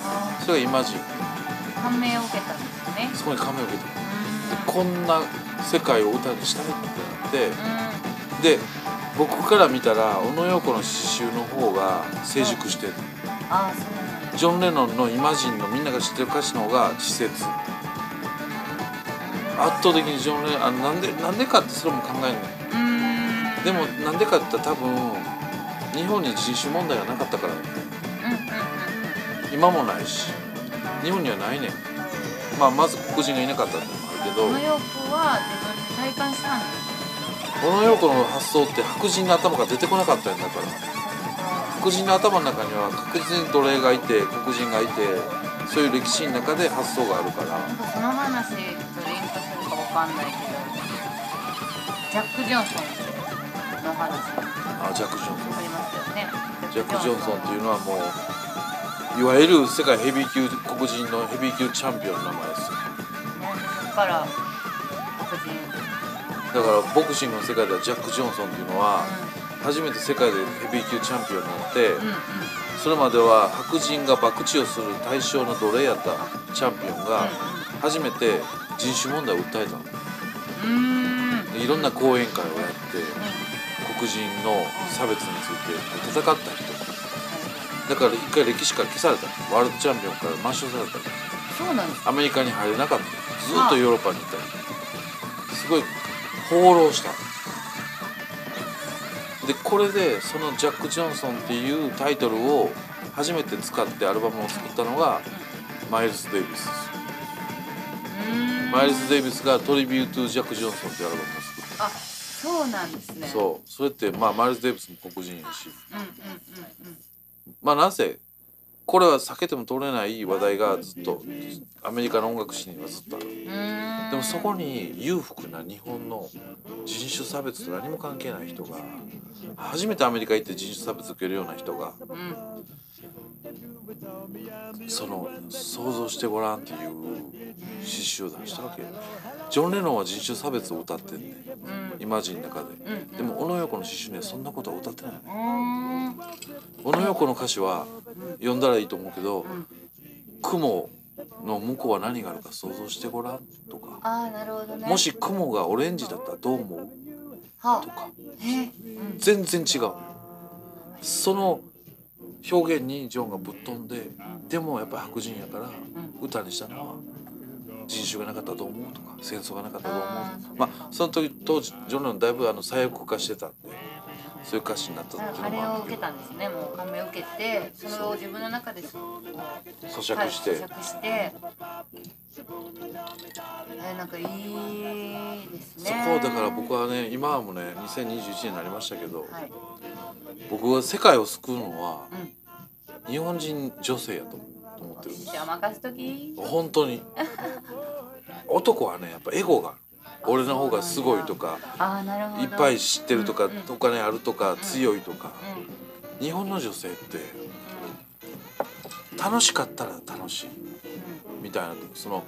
あそれがイマジン。ー感銘を受けたんですね。そこに感銘を受けたこんな世界を歌にしたいってなってで僕から見たら小野陽子の詩集の方が成熟してる。ジョン・レノンの「イマジン」のみんなが知ってる歌詞の方が稚拙。圧倒的にジョン・レノンあなんでなんでかってそれも考えるのよ。うーん。でもなんでかって言ったら多分日本に人種問題がなかったからうんうんうん今もないし日本にはないねん。まあまず黒人がいなかったっていうけどこの洋服は体感したんです。小野陽子の発想って白人の頭が出てこなかったんだから。黒人の頭の中には確実に奴隷がいて黒人がいてそういう歴史の中で発想があるから。その話とリンクするかわかんないけどジャック・ジョンソンの話。あジャック・ジョンソン。ありますよね。ジャック・ジョンソンっていうのはもういわゆる世界ヘビー級黒人のヘビー級チャンピオンの名前ですよから黒人。だからボクシングの世界ではジャック・ジョンソンっていうのは初めて世界でヘビー級チャンピオンになってうんうん。それまでは白人が博打をする対象の奴隷やったチャンピオンが初めて人種問題を訴えたの。うん。いろんな講演会をやって黒人の差別について戦った人。だから一回歴史から消された。のワールドチャンピオンから抹消された。のそうなんです。アメリカに入れなかったずっとヨーロッパにいたすごい放浪した。でこれでそのジャック・ジョンソンっていうタイトルを初めて使ってアルバムを作ったのがマイルス・デイビスですうん。マイルス・デイビスが「トリビュー・トゥ・ジャック・ジョンソン」っていうアルバムを作っあそうなんですね。たそう。それってまあマイルス・デイビスも黒人やし。うんうんうんまあなぜこれは避けても取れない話題がずっとアメリカの音楽史にはずっとある。でもそこに裕福な日本の人種差別と何も関係ない人が初めてアメリカ行って人種差別受けるような人がうんその想像してごらんっていう詩集を出したわけ。ジョン・レノンは人種差別を歌ってんね。うん。イマジンの中で。うんでも小野陽子の詩集にはそんなことは歌ってない。のうん。小野陽子の歌詞は読んだらいいと思うけど「雲の向こうは何があるか想像してごらん」とか。ああなるほど「ね。もし雲がオレンジだったらどう思う?」はとか。全然違う。その表現にジョンがぶっ飛んででもやっぱり白人やから歌にしたのは人種がなかったらどう思うとか戦争がなかったらどう思うとか。まあその時当時ジョン・レノンだいぶあの左翼化してたんでそういう歌詞になったっていうあれのもあるけど。を受けたんですねもう。感銘を受けてそれを自分の中でこう咀嚼して、はい、咀嚼して。えなんかいいですそねこをだから僕はね今はもうね2021年になりましたけどはい。僕は世界を救うのはうん。日本人女性やと思ってるんですじゃあ任せとき。本当に。男はねやっぱエゴがある俺の方がすごいとかいっぱい知ってるとかうんうん。お金あるとか強いとか。うん日本の女性って楽しかったら楽しい。みたいなその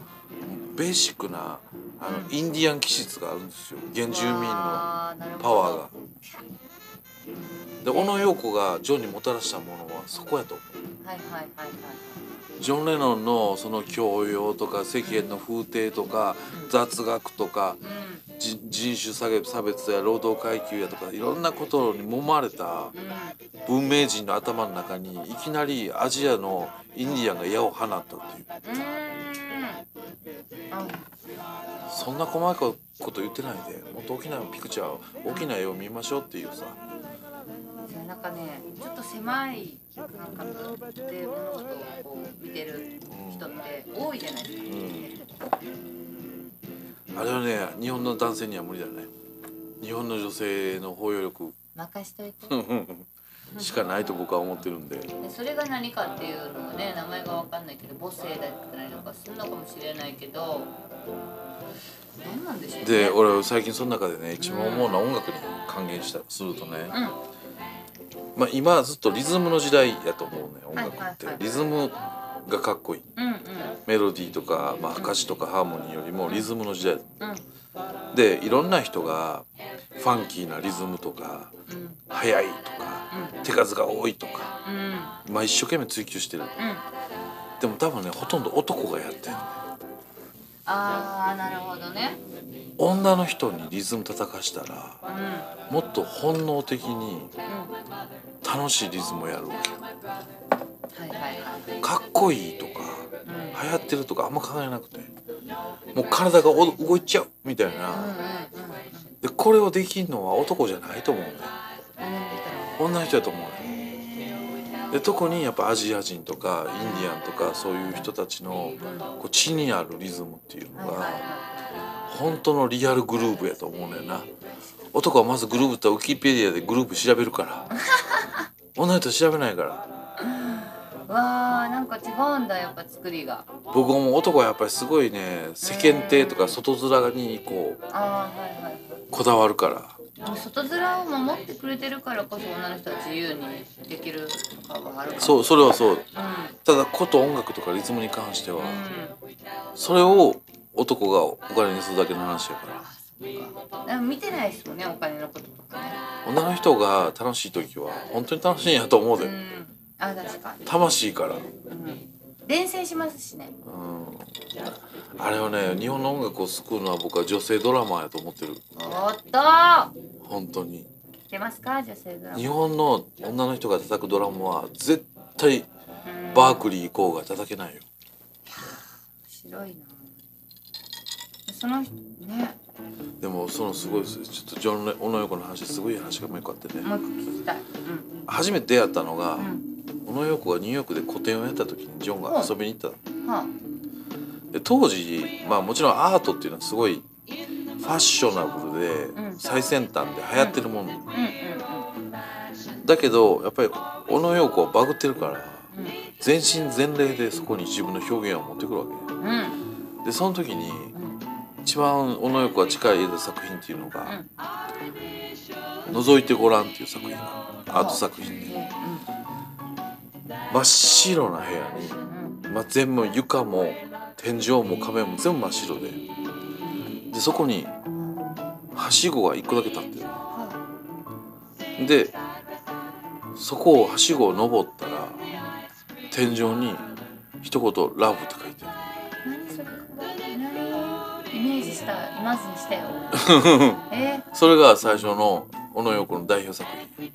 ベーシックなあのうん。インディアン気質があるんですよ。原住民のパワーが。で小野陽子がジョンにもたらしたものはそこやと思う。はいはいはいはいジョン・レノンのその教養とか世間の風景とか雑学とか人種差別や労働階級やとかいろんなことに揉まれたうん。文明人の頭の中にいきなりアジアのインディアンが矢を放ったっていう。そんな細かいこと言ってないで。もっと大きなピクチャー大きな絵を見ましょうっていうさなんかねちょっと狭い感覚で物事をこう見てる人って多いじゃないですか、あれはね日本の男性には無理だね。日本の女性の包容力。任しといて。しかないと僕は思ってるんで。でそれが何かっていうのがね名前が分かんないけど母性だったりとかするのかもしれないけど何なんでしょうね。で俺最近その中でね一番思うのは音楽に還元したするとね、うんまあ、今はずっとリズムの時代やと思うね音楽って、リズムがかっこいい。うんうん。メロディーとか、まあ、歌詞とかハーモニーよりもリズムの時代。うん。でいろんな人がファンキーなリズムとかうん。速いとか手数が多いとか、うん。まあ、一生懸命追求してる。うん。でも多分ねほとんど男がやってるああなるほどね。女の人にリズム叩かしたらうん。もっと本能的にうん楽しいリズムをやるわはいはいはい。けかっこいいとかうん。流行ってるとかあんま考えなくてもう体がお動いちゃうみたいな。うんでこれをできんのは男じゃないと思うんだようん女の人だと思うよで特にやっぱアジア人とかインディアンとかそういう人たちのこう血にあるリズムっていうのが本当のリアルグルーブやと思うねんな。男はまずグルーブってウィキペディアでグループ調べるから。女の人調べないから。わあなんか違うんだやっぱ作りが。僕はもう男はやっぱりすごいね世間体とか外面にこうこだわるから外面を守ってくれてるからこそ女の人は自由にできるとかはあるかも。そうそれはそう。うん。ただこと音楽とかリズムに関してはうん。それを男がお金にするだけの話やから。でも見てないですもんねお金のこととかね。女の人が楽しい時は本当に楽しいんやと思うで、うん。あ確かに、魂から、うん、伝染しますしね。うん、あれはね日本の音楽を救うのは僕は女性ドラマーやと思ってる。おっと。本当に。出ますか？女性ドラマ。日本の女の人が叩くドラムは絶対うん。バークリー行こうが叩けないよ。白いな。その人ねでもそのすごいちょっとジョンレ・小野横の話すごい話がもう一個あってね。もう一個聞きたい。初めて出会ったのがうん。うん小野横がニューヨークで個展をやった時にジョンが遊びに行ったはで当時まあもちろんアートっていうのはすごいファッショナブルでうん。最先端で流行ってるもの、あうんうんだけどやっぱり小野陽子はバグってるからうん。全身全霊でそこに自分の表現を持ってくるわけ。うん。うんでその時にうん一番小野陽子が力入れた作品っていうのがうん「覗いてごらん」っていう作品がアート作品で。真っ白な部屋に、まあ、全部床も天井も壁も全部真っ白で。でそこにはしごが1個だけ立ってる。でそこをはしごを登ったら天井に一言「ラブ」って書いてあ何したイマジンしたよ。る <laughs> え？それが最初の小野陽子の代表作品。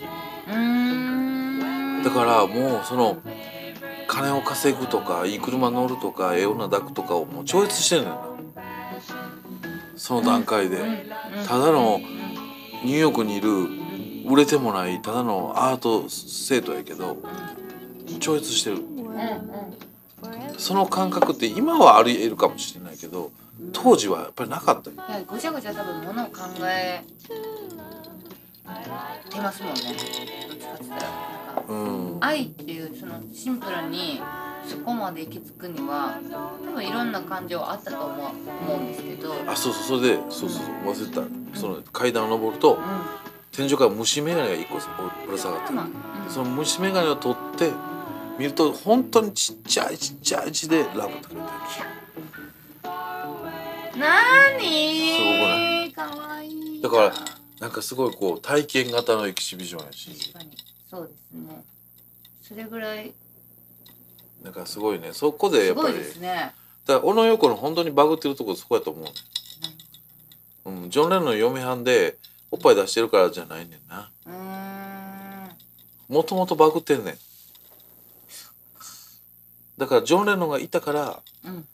だからもうその金を稼ぐとかいい車乗るとかええ女抱くとかをもう超越してるのよな。その段階で。うんうん。ただのニューヨークにいる売れてもないただのアート生徒やけど超越してる。うんうん。その感覚って今はあり得るかもしれないけど当時はやっぱりなかったよ。いやごちゃごちゃ多分ものを考えてますもんね。どっちかって言ったらなんかうん愛っていうそのシンプルにそこまで行き着くには多分いろんな感情あったと思う思うんですけど、うん、あそうそうそれでそうそうそう。忘れてた。その階段を登ると天井から虫眼鏡が一個ぶら下がってる。まあうんその虫眼鏡を取って見ると本当にちっちゃいちっちゃい字で「ラブ」って書いてなすごくーにかわいいだからなんかすごいこう体験型のエキシビジョンやし。確かに。そうですね。それぐらい。なんかすごいね。そこでやっぱり。すごいですね。だから小野洋子の本当にバグってるところそこやと思う。ね、うん、ジョン・レノンの嫁はんでおっぱい出してるからじゃないねんな。もともとバグってんねん。だからジョン・レノンがいたからうん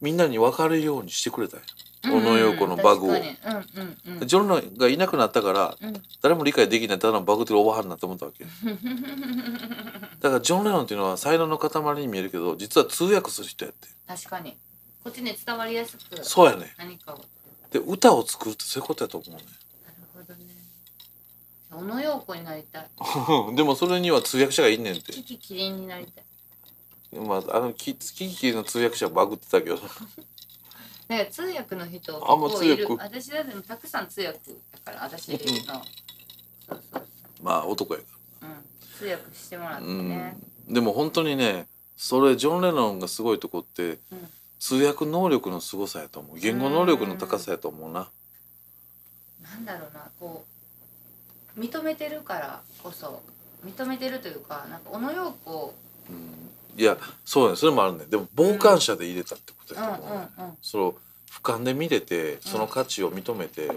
みんなに分かるようにしてくれたんや。小野洋子のバグを、うんうんうん。ジョン・がいなくなったからうん。誰も理解できないただのバグってるおばはんになって思ったわけ。<laughs> だからジョン・レノンっていうのは才能の塊に見えるけど実は通訳する人やって。確かに。こっちに伝わりやすくそうやね。何かを。で歌を作るってそういうことやと思うね。なるほどね。小野洋子になりたい。<laughs> でもそれには通訳者がいんねんって。キキキリンになりたいまああのキキキの通訳者はバグってたけど。だから通訳の人あんま結構いる。通訳。私だってたくさん通訳だから私のそうそうそう。まあ男やかうん。通訳してもらってらうん。ねでも本当にねそれジョン・レノンがすごいとこって、うん。通訳能力の凄さやと思う。言語能力の高さやと思うな。なんだろうなこう認めてるからこそ認めてるというかなんか小野洋子いやそうねそれもあるね。でも傍観者で入れたってことう。んうんやと思う、うん。その俯瞰で見れてその価値を認めて、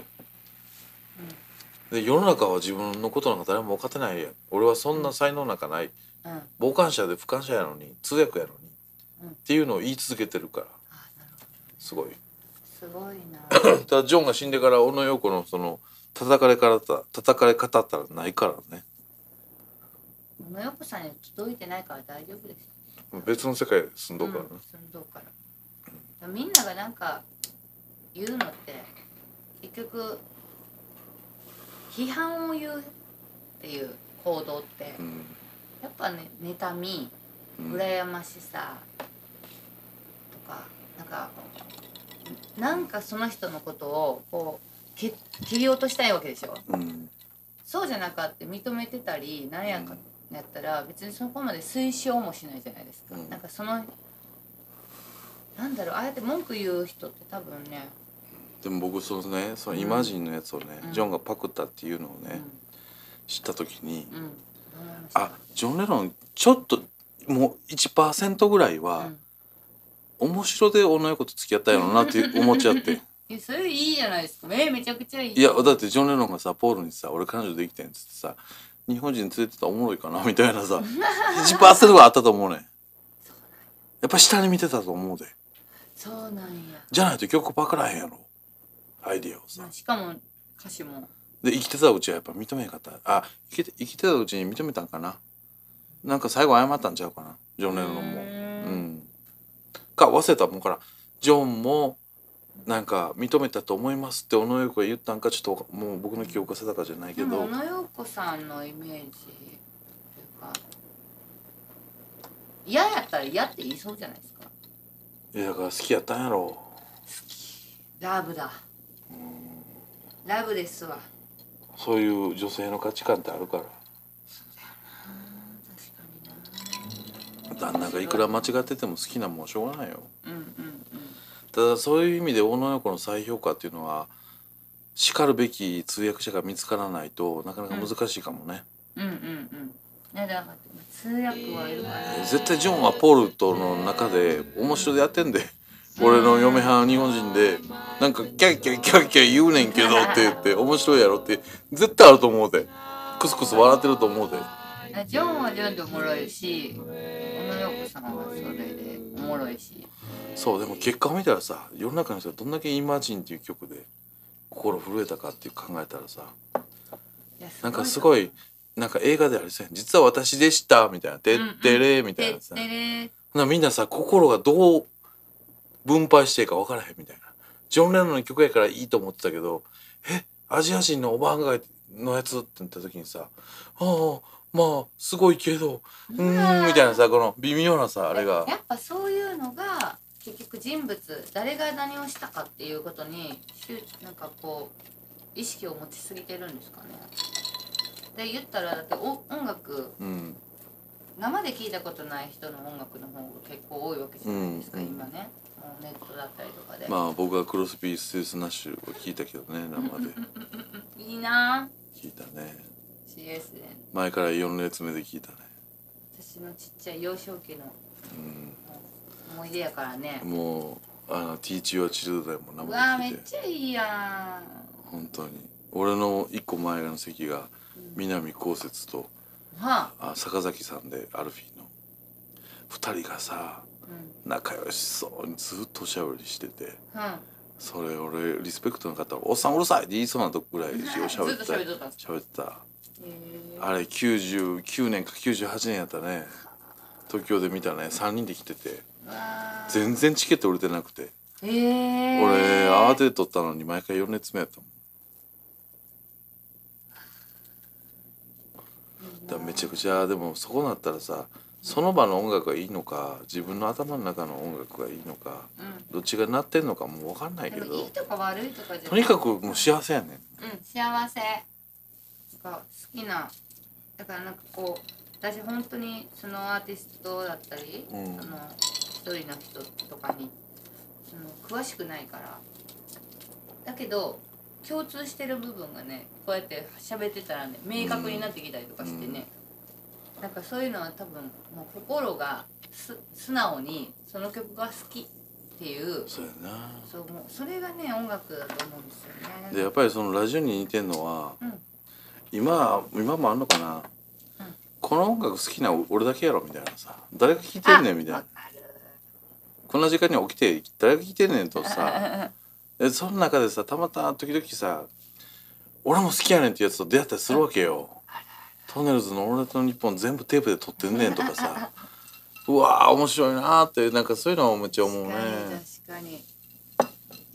で世の中は自分のことなんか誰も分かってないやん。俺はそんな才能なんかない。うん。傍観者で俯瞰者やのに通訳やのに、うん。っていうのを言い続けてるから。すごい。どすごいな。<clears throat> ただジョンが死んでから小野洋子のその叩かれ方叩かれ方ったらないからね。小野洋子さんに届いてないから大丈夫です別の世界住んどうからねうん、寸胴から。みんながなんか言うのって結局批判を言うっていう行動ってうん。やっぱね妬みうん。羨ましさとかなんかなんかその人のことをこうけ切り落としたいわけでしょうん。そうじゃなかって認めてたりなんやかやったら別にそこまで推奨もしないじゃないですか、うん。なんかそのなんだろうああやって文句言う人って多分ね、でも僕そのねそのイマジンのやつをね、うん。ジョンがパクったっていうのをね、知った時に、うん。うんどう思いましたあジョン・レノンちょっともう1%ぐらいは、面白で小野洋子と付き合ったんやろうなって思っちゃって。<laughs> いやそれいいじゃないですか。えめちゃくちゃいい。いやだってジョン・レノンがさポールにさ「俺彼女できてん」っつってさ日本人連れてたらおもろいかなみたいなさ1%はあったと思うねん。やっぱ下に見てたと思うで。そうなんや、じゃないと曲パクらへんやろ。アイディアをさ。まあ、しかも歌詞も。で生きてたうちはやっぱ認めへんかった。あ生きて生きてたうちに認めたんかな。なんか最後謝ったんちゃうかな。ジョン・レノンも。うん。か忘れたもんからジョンもなんか認めたと思いますって小野洋子が言ったんかちょっともう僕の記憶が定かじゃないけど。小野洋子さんのイメージ嫌やったら嫌って言いそうじゃないですか。いやだから好きやったんやろ。ラブだ。ラブですわ。そういう女性の価値観ってあるから。確か旦那がいくら間違ってても好きなもんしょうがないよ。になうんうんただそういう意味で小野洋子の再評価っていうのはしかるべき通訳者が見つからないとなかなか難しいかもね、うんうんうん。うんいやだから通訳はいるからね絶対ジョンはポールとの中で面白でやってんで。俺の嫁はん日本人でなんかキャッキャキャッキャ言うねんけどって言って面白いやろって絶対あると思うで。クスクス笑ってると思うでジョンはジョンでおもろいし小野洋子さんはそれでおもろいし。そうでも結果を見たらさ世の中の人がどんだけ「イマジン」っていう曲で心震えたかっていう考えたらさな。んかすごいなんか映画でありそうやん実は私でしたみたいな「てってれ」みたいなさ。なみんなさ心がどう分配していいか分からへんみたいな。ジョン・レノンの曲やからいいと思ってたけどえアジア人のおばあんがのやつって言った時にさああまあすごいけどうーんみたいなさこの微妙なさあれが。やっぱそういうのが結局人物誰が何をしたかっていうことになんかこう意識を持ちすぎてるんですかね。で言ったらだってお音楽うん。生で聞いたことない人の音楽の方が結構多いわけじゃないですか、うん。今ね。ネットだったりとかで、まあ僕はクロスビー・スティルス・ナッシュを聞いたけどね生で。<laughs> いいな聞いたね CS で。前から4列目で聞いたね。私のちっちゃい幼少期のうん。思い出やからね。もうあの「Teach Your Children」もうわめってちゃいいや本当に。俺の一個前の席が南こうせつとんはあ。あ坂崎さんでアルフィーの。2人がさうん。仲良しそうにずっとおしゃべりしててうん。それ俺リスペクトの方は「おっさんうるさい」って言いそうなとこぐらいおしゃべ <laughs> ってたあれ99年か98年やったね。東京で見たね。3人で来てて。全然チケット売れてなくて。えー、俺慌てて撮ったのに毎回4列目やったもん。だめちゃくちゃでもそこなったらさその場の音楽がいいのか自分の頭の中の音楽がいいのかうどっちが鳴ってんのかもう分かんないん、けでもいいどとか悪いとかじゃとにかくもう幸せやねん。うん幸せ。なんか好きなだからなんかこう私本当にそのアーティストだったり、うん。その一人の人とかにその詳しくないから。だけど共通してる部分がねこうやって喋ってたらね明確になってきたりとかしてね、なんかそういうのは多分もう心がす素直にその曲が好きっていう。そうやな。そうもうそれがね音楽だと思うんですよね。でやっぱりそのラジオに似てんのは、うん今今もあんのかな、うんこの音楽好きな俺だけやろみたいなさ。誰が聴いてんねんみたいな。こんな時間に起きて誰が聴いてんねんとさ。その中でさたまたま時々さ俺も好きやねんってやつと出会ったりするわけよ。トンネルズの「俺と日本全部テープで撮ってんねんとかさ。うわ面白いなってなんかそういうのをめっちゃ思うね。確かに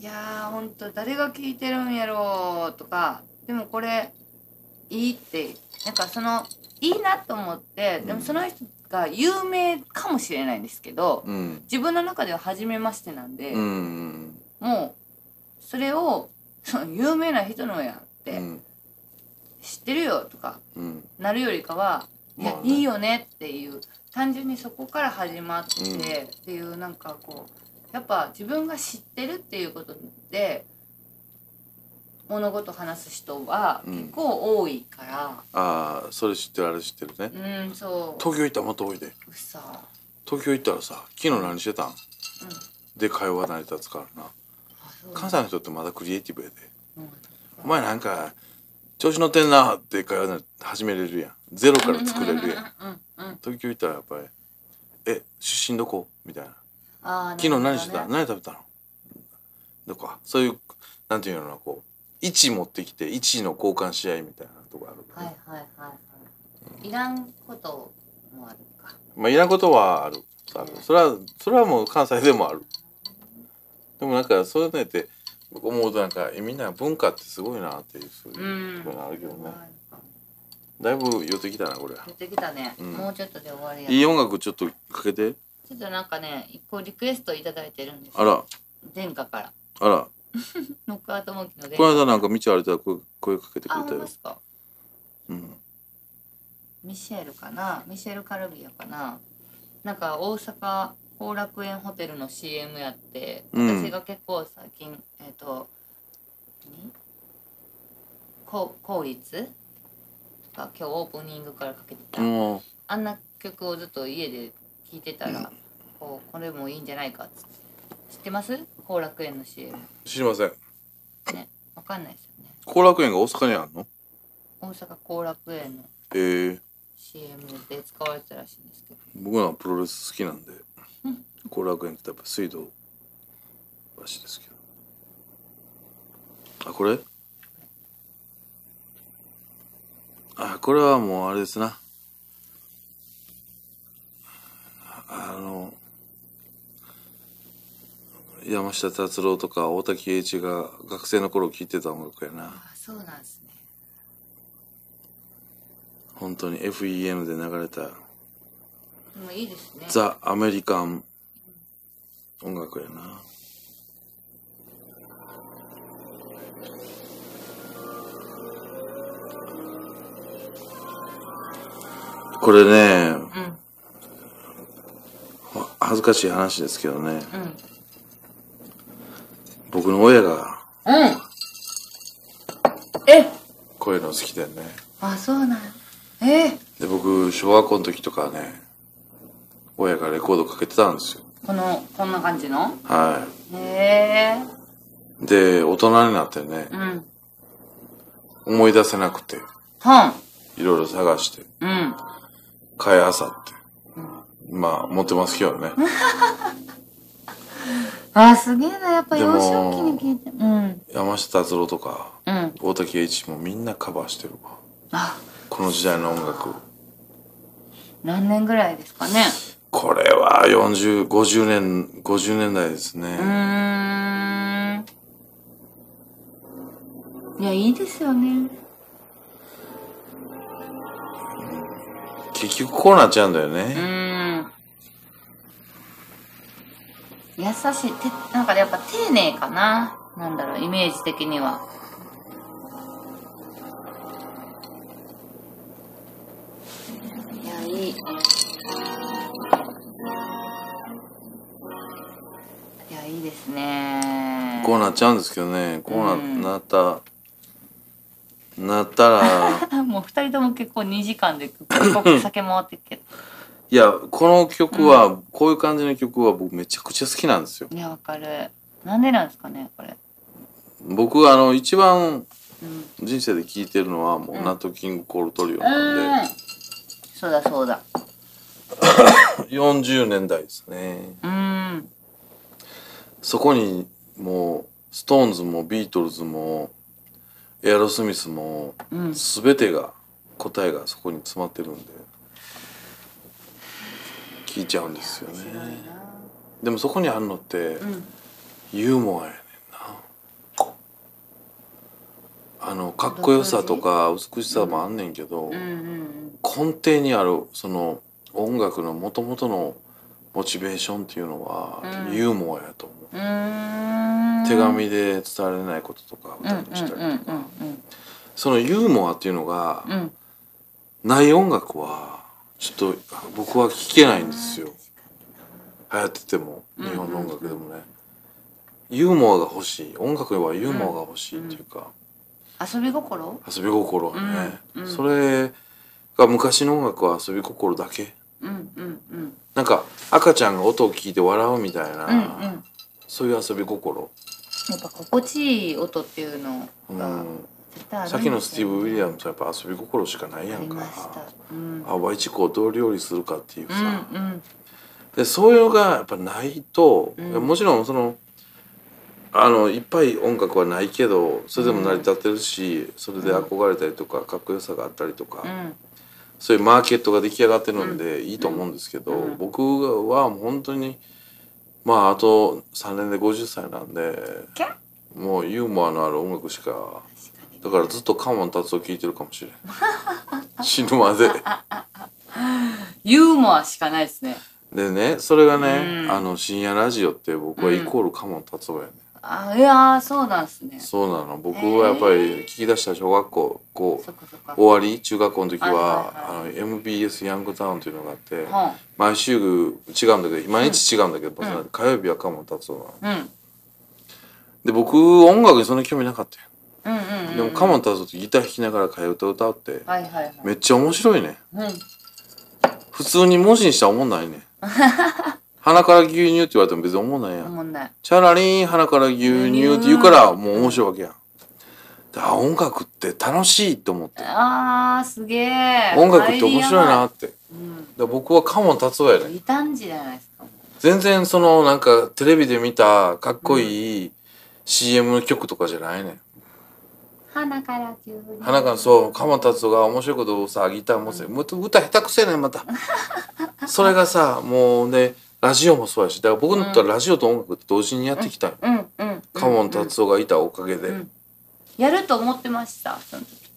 いやーほんと誰が聞いてるんやろうとか。でもこれいいってなんかそのいいなと思ってでもその人が有名かもしれないんですけどうん。自分の中では初めましてなんで、うんもうそれをその有名な人のやんっうてん。知ってるよとかうん。なるよりかは、いやまあね。いいよねっていう単純にそこから始まってっていうなんかこうやっぱ自分が知ってるっていうことで物事話す人はうん。結構多いから。ああそれ知ってるあれ知ってるね。うん、そう。東京行ったらもっと多いで。うさ東京行ったらさ昨日何してたん、で会話成り立つからな。関西の人ってまだクリエイティブやで。うん。お前なんか調子乗ってんなって会話始めれるやん。ゼロから作れるやん。うんうん東京行ったらやっぱり「え出身どこ?」みたいな。あー「昨日何してた、何食べたの?」どこ？かそういうなんていうのこう位置持ってきて位置の交換し合いみたいなとこある、はいはいはいはい。いらんこともあるか。まあいらんことはある。あるそれはそれはもう関西でもある。でもなんかそういうのって僕思うとなんかえみんな文化ってすごいなっていうそうういうん。ところあるけどね、だいぶ寄ってきたなこれ。出てきたね、うん。もうちょっとで終わりや。いい音楽ちょっとかけて。ちょっとなんかね一個リクエストいただいてるんですあら。殿下から。あら <laughs> ノックアウトモンキーの殿この下間なんか道歩いたら声声かけてくあれたよ。ほんまですか。うん。ミシェルかな？ミシェル・カルビアかな？なんか大阪後楽園ホテルの CM やって、うん私が結構最近えっ、と何？こ効率が今日オープニングからかけてた、もあんな曲をずっと家で聴いてたら、こうこれもいいんじゃないかっつって。知ってます？後楽園の CM う知りません。ねわかんないですよね。後楽園が大阪にあるの？大阪後楽園のえ。ー、CM で使われてたらしいんですけど。僕はプロレス好きなんで後楽園ってやっぱ水道らしいですけど。あこれ？あこれはもうあれですな。あの山下達郎とか大滝栄一が学生の頃聴いてた音楽やな。あそうなんですね。本当に FEM で流れたでもいいですね。ザ・アメリカン音楽やな。これねうん。恥ずかしい話ですけどね。うん僕の親がうん。え？こういうの好きでね。あそうなん。え？で僕小学校の時とかね親がレコードかけてたんですよ。このこんな感じの？はへえ。いで大人になってねうん。思い出せなくてはん。いろいろ探してうん。買いあさってまあ持ってますけどね <laughs> あすげえな。やっぱ幼少期に聞いて。うん。山下達郎とかうん。大滝栄一もみんなカバーしてるわ。あ。この時代の音楽。何年ぐらいですかね。これは4050年50年代ですうね、ーん。いやいいですよね。結局こうなっちゃうんだようね、ーん優しい。てなんかやっぱ丁寧かな。なんだろうイメージ的には。いやいい。いやいいですね。こうなっちゃうんですけどね。こうな,、うんなった。なったら。<laughs> もう二人とも結構2時間で結構酒回ってっけどいやこの曲は、こういう感じの曲は僕めちゃくちゃ好きなんですよ。いやわかる。なんでなんですかねこれ。僕あの一番うん。人生で聴いてるのはもう、うん。ナットキングコールトリオうなんん。そうだそうだ。<coughs> で40年代ですね。うん。そこにもうストーンズもビートルズもエアロスミスもうん。全てが答えがそこに詰まってるんで聴いちゃうんですよね。でもそこにあるのってうん。ユーモアやねんな。あのかっこよさとか美しさもあんねんけど、根底にあるその音楽のもともとのモチベーションっていうのはうん。ユーモアやと思う、手紙で伝われないこととか歌にしたりとか、そのユーモアっていうのがうんうん。ない音楽はちょっと僕は聴けないんですよ。流行ってても日本の音楽でもね、ユーモアが欲しい。音楽にはユーモアが欲しいっていうか、遊び心？遊び心はね、うんうん。それが昔の音楽は遊び心だけ？うんうんうん。なんか赤ちゃんが音を聞いて笑うみたいな、うんうん。そういう遊び心、やっぱ心地いい音っていうのがうん、さっきのスティーブ・ウィリアムスはやっぱ遊び心しかないやんか。ました。うん。あワイチコをどう料理するかっていうさ、うんうん。でそういうのがやっぱないと、うん。もちろんそのあのいっぱい音楽はないけどそれでも成り立ってるし、それで憧れたりとかかっこよさがあったりとか、うん。そういうマーケットが出来上がってるのでいいと思うんですけど、うん。僕はもう本当にまああと3年で50歳なんでもうユーモアのある音楽しかだからずっとカモン達夫聴いてるかもしれん。<laughs> 死ぬまで。ユーモアしかないですね。でねそれがね、うん。あの深夜ラジオって僕はイコールカモン達夫やね、あいやーそうなんですね。そうなの。僕はやっぱり聞き出した小学校こう終わり中学校の時は,、はいはいあの MBS ヤングタウンというのがあって、は毎週違うんだけど毎日違うんだけど、うん。火曜日はカモン達夫なの。で僕音楽にそんな興味なかったよ、うんうんうんでもカモン達夫ってギター弾きながら替え歌歌うってはいはいはい。めっちゃ面白いね。うん。普通に文字にしたら思んないね。<laughs> 鼻から牛乳って言われても別に思んないやん、チャラリーン鼻から牛乳って言うからもう面白いわけやん。であ音楽って楽しいと思って。あーすげえ。音楽って面白いなって。うん。で僕はカモン達夫やね異端児じゃないですか。全然そのなんかテレビで見たかっこいい CM の曲とかじゃないねん鼻から急に。花からそう鎌達夫が面白いことをさギター持ってもう歌下手くせえねんまた。<laughs> それがさもうねラジオもそうやしだから僕にとってはラジオと音楽って同時にやってきたよ、うんうんカモン達夫がいたおかげで、うんやると思ってましたその時。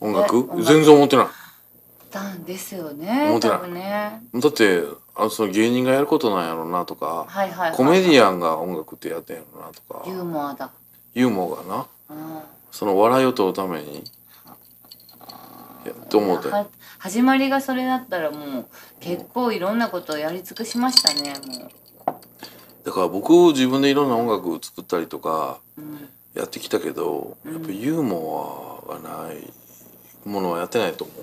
音楽？全然思ってない。たんですよね思ってない。ね。だってあのその芸人がやることなんやろうなとかはいはいはいコメディアンが音楽ってやってんやろうなとか。ユーモアだ。ユーモアがな。うんその笑いを取るために？いやと思って？は始まりがそれだったらもう結構いろんなことをやり尽くしましたねもだから僕自分でいろんな音楽を作ったりとかう、うん、やってきたけどやっぱユーモアがないものはやってないと思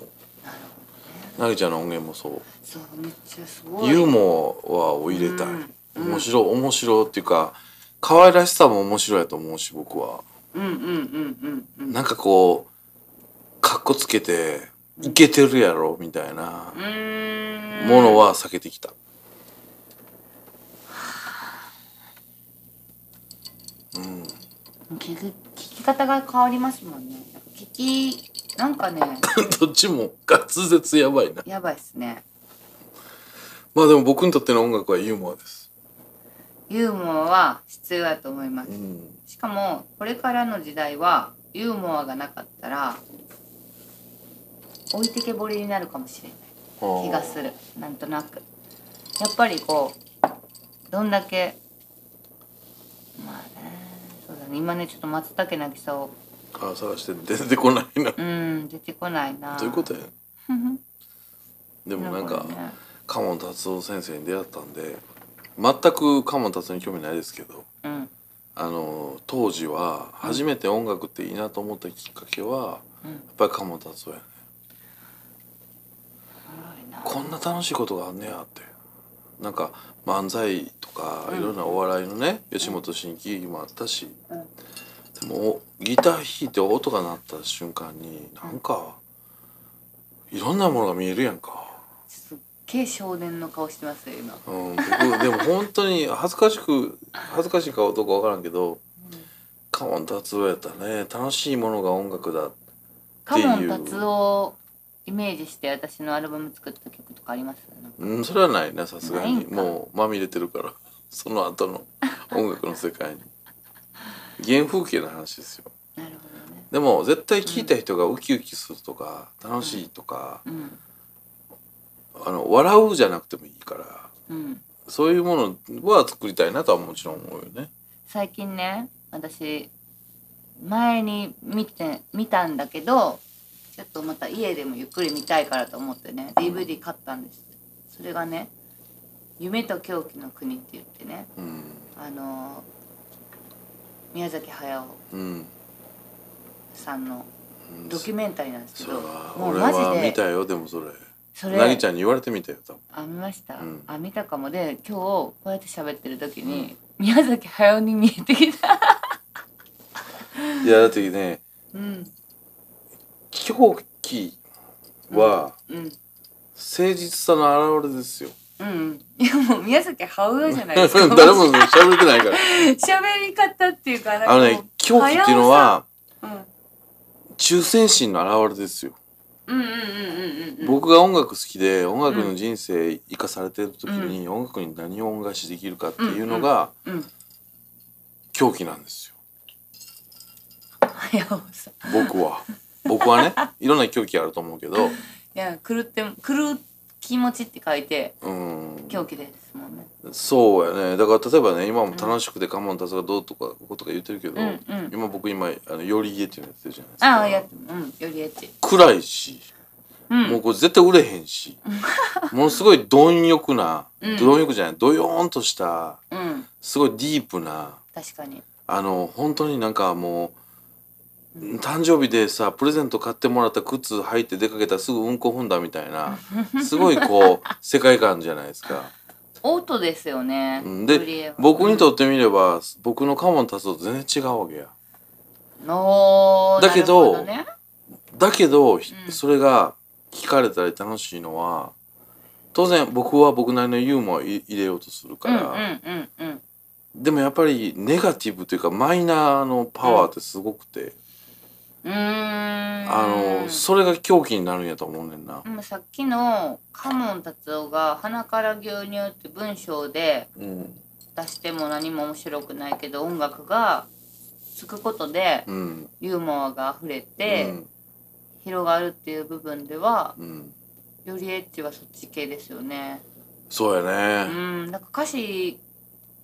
う。なぎちゃんの音源もそう。そうめっちゃすごい。ユーモアを入れたい、うん。面白い面白いっていうか可愛らしさも面白いやと思うし僕はうんうんうんうんうん。なんかこうかっこつけていけてるやろみたいな。ものは避けてきた。うん。聞く聞き方が変わりますもんね。聞きなんかね。<laughs> どっちも滑舌やばいな。やばいっすね。まあでも僕にとっての音楽はユーモアですユーモアは必要だと思います。うん。しかもこれからの時代はユーモアがなかったら置いてけぼりになるかもしれない。気がする。なんとなく。やっぱりこうどんだけまあねそうだね。今ねちょっと松茸渚をああ探して出てこないな。うん出てこないな。どういうことや？で <laughs> でもなんかね、カモン達夫先生に出会ったんで全くカモン達夫に興味ないですけどうん。あの当時は初めて音楽っていいなと思ったきっかけは、うん。やっぱりカモン達夫やね。こんな楽しいことがあんねやって。なんか漫才とかうん。いろんなお笑いのね、吉本新喜劇もあったし、うん。でもギター弾いて音が鳴った瞬間になんかいろんなものが見えるやんか。げえ少年の顔してますよ今。うん、僕でも本当に恥ずかしく恥ずかしいかどうかわからんけど、カモン達夫やったね。楽しいものが音楽だカモン達夫をイメージして私のアルバム作った曲とかあります？うんそれはないなさすがに。ないんか。もうまみれてるから。<laughs> その後の音楽の世界に。原風景の話ですよ。なるほどね。でも絶対聴いた人がウキウキするとか楽しいとか、うんあの笑うじゃなくてもいいからうん。そういうものは作りたいなとはもちろん思うよね。最近ね私前に見て見たんだけどちょっとまた家でもゆっくり見たいからと思ってね DVD 買ったんです。それがね「夢と狂気の国」って言ってねうん。あの宮崎駿うん。さんのうん。ドキュメンタリーなんですけどもうマジでは見たよでもそれそれなぎちゃんに言われてみたよ多分。あ見ました、うん。あ見たかも。で今日こうやって喋ってる時に、宮崎駿に見えてきた。いやだってねうん。狂気はうん。誠実さの表れですよ。うん。うんいやもう宮崎駿じゃないですか。<laughs> 誰も喋れてないから。<laughs> 喋り方っていうかあのね狂気っていうのはうん。忠誠心の表れですようんうんうんうんうんうん。僕が音楽好きで音楽の人生生かされてる時に音楽に何を恩返しできるかっていうのがうん狂気なんですよ。僕は。僕はねいろんな狂気あると思うけど。いや狂って狂う気持ちって書いてうん。狂気ですもんね。そうやね。だから例えばね今も楽しくてカモン達がどうとかことか言ってるけど、うんうん。今僕今あのより家っていうのやってるじゃないですか。ああやうん。よりエッチ暗いし、うん。もうこれ絶対売れへんし、ものすごい貪欲な、うん。貪欲じゃないどよーんとしたうん。すごいディープな確かに。あの本当になんかもう誕生日でさプレゼント買ってもらった靴履いて出かけたらすぐうんこ踏んだみたいなすごいこう世界観じゃないですか。オートですよねうんで僕にとってみれば僕のカモン達夫と全然違うわけや。だけどね。だけど、ん。それが聞かれたり楽しいのは当然僕は僕なりのユーモアを入れようとするから、でもやっぱりネガティブというかマイナーのパワーってすごくて、うーんあのそれが狂気になるんやと思うねんな。でもさっきのカモン達夫が「鼻から牛乳」って文章でうん。出しても何も面白くないけど音楽がつくことでうん。ユーモアが溢れてうん。広がるっていう部分ではうん。よりエッチはそっち系ですよね。そうやうねん、なんか歌詞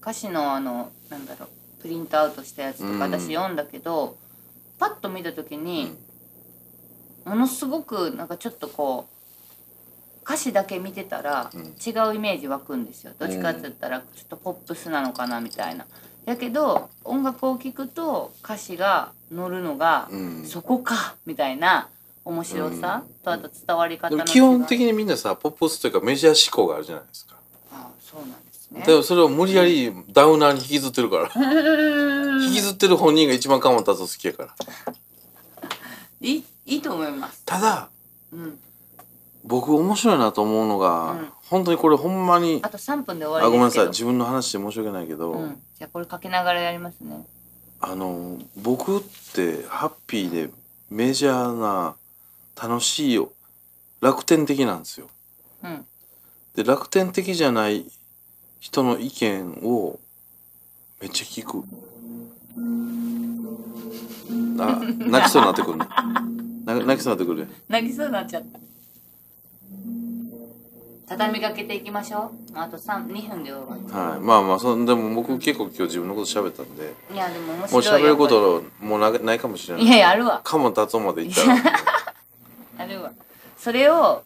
歌詞のあのなんだろうプリントアウトしたやつとかうん。私読んだけど、パッと見た時に、ものすごくなんかちょっとこう歌詞だけ見てたらうん。違うイメージ湧くんですよ。どっちかって言ったらちょっとポップスなのかなみたいな。やけど音楽を聴くと歌詞が乗るのが、うん。そこかみたいな面白さうん。とあと伝わり方の基本的にみんなさポップスというかメジャー思考があるじゃないですか。あそうなんですね。でもそれを無理やりダウナーに引きずってるから引きずってる本人が一番カモン達夫好きやからいいいいと思います。ただうん。僕面白いなと思うのが、うん本当にこれほんまにあと3分で終あごめんな。さい自分の話で申し訳ないけど、うん。じゃあこれかけながらやりますね。あの僕ってハッピーでメジャーな楽しいよ楽天的なんですよ。うん。で楽天的じゃない人の意見をめっちゃ聞く。あ泣きそうになってくるね。な泣きそうになってくるね。泣きそうになっちゃった。畳みかけていきましょう。あと3、2分で終わり。はい、まあまあそんでも僕結構今日自分のこと喋ったんでいや、でも面もう白いよ。喋ることもうなないかもしれないいやいや、あるわ。かも達夫まで行ったら <laughs> あるわ。それを、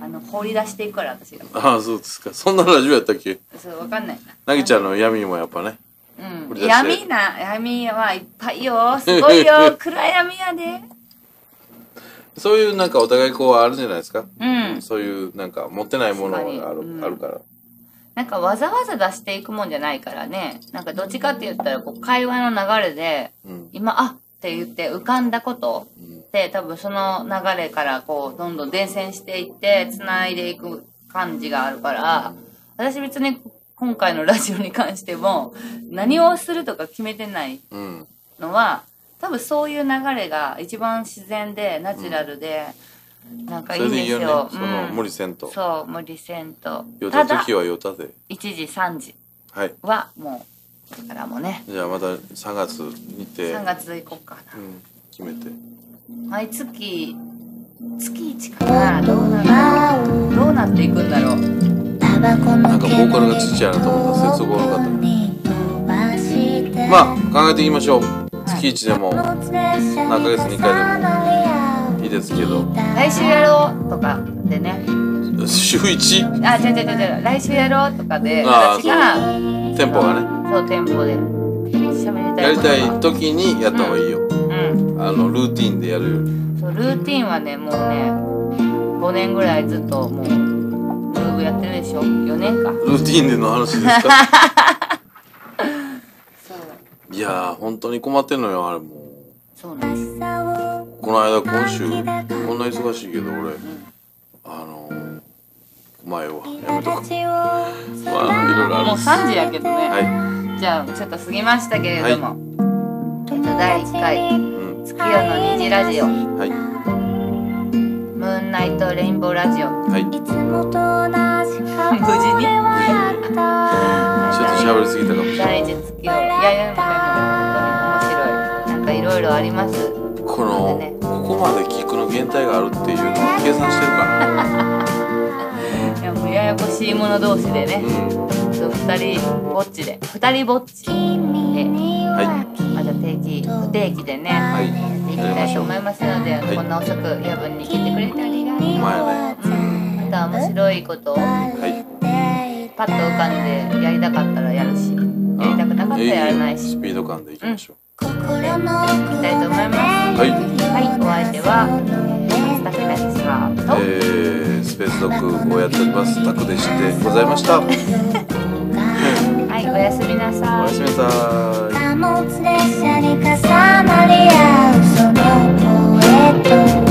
あの、放り出していくから、私が。ああそうですかそんなラジオやったっけ？そう、わかんないな。なぎちゃんの闇もやっぱねうん。闇な、闇はいっぱいよ。すごいよ。<laughs> 暗闇やで。そういうなんかお互いこうあるんじゃないですか、うん。そういうなんか持ってないものがある,、うんあるからなんかわざわざ出していくもんじゃないからね。なんかどっちかって言ったら、こう、会話の流れで、うん今、あって言って浮かんだことうんって、多分その流れからこう、どんどん伝染していって、繋いでいく感じがあるから、私別に今回のラジオに関しても、何をするとか決めてないうんのは、多分そういう流れが一番自然で、ナチュラルで、なんかいいんですよ。その無理せん。と。そう、無理せんと。ヨた時、はヨタで1時、3時はもう、だからもうね、じゃあまた3月にて。3月行こうかな。うん、決めて毎月月1かなどうなるどうなっていくんだろう。なんかボーカルがちっちゃいなと思ったら接続が悪かった。まあ考えていきましょう。月1でも。何ヶ月に1回でも。いいですけど。来週やろうとかでね。<laughs> 週 1? あ違う違う違う。来週やろうとかで私がテンポがね。そう店舗で喋りたいことやりたい時にやった方がいいよ、うんあのルーティンでやる。よりそうルーティンはねもうね5年ぐらいずっともうムーブやってるでしょ？4年か。ルーティンでの話ですか？そう。いやー本当に困ってんのよあれもう。そうなんです。この間今週こんな忙しいけど俺あのー、前はやめとくまあいろいろある。もう3時やけどね、はじゃあちょっと過ぎましたけれども、えっと第1回。い、うん、月夜の虹ラジオ。ムはい。ーンナイトレインボーラジオ。はい。<laughs> 無事に。ちょっと喋りすぎたかもしれない。第一月夜いやいやでも本当に面白い。なんかいろいろあります。このね。ここまで聞くの限界があるっていうのを計算してるか <laughs> いやもうややこしい者同士でね。らうん。そう二人ぼっちで。二人ぼっちで。はまた定期不定期でね、いはい。やっていきたいと思いますので、い。こんな遅く夜分に聞いてくれてありがとう、うん、また面白いことをはい。パッと浮かんでやりたかったらやるしやりたくなかったらやらないし。スピード感でいきましょ行きたいと思います。うはい。はい、お相手は、えー、松竹なぎさんと、えー、スペースドッグをやっております。タクでしてございました。お <laughs> はい、おやすみなさい。やすみなさい。貨物列車に重なり合うその声と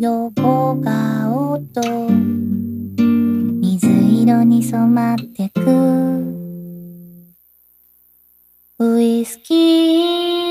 横顔と水色に染まってく。ウイスキー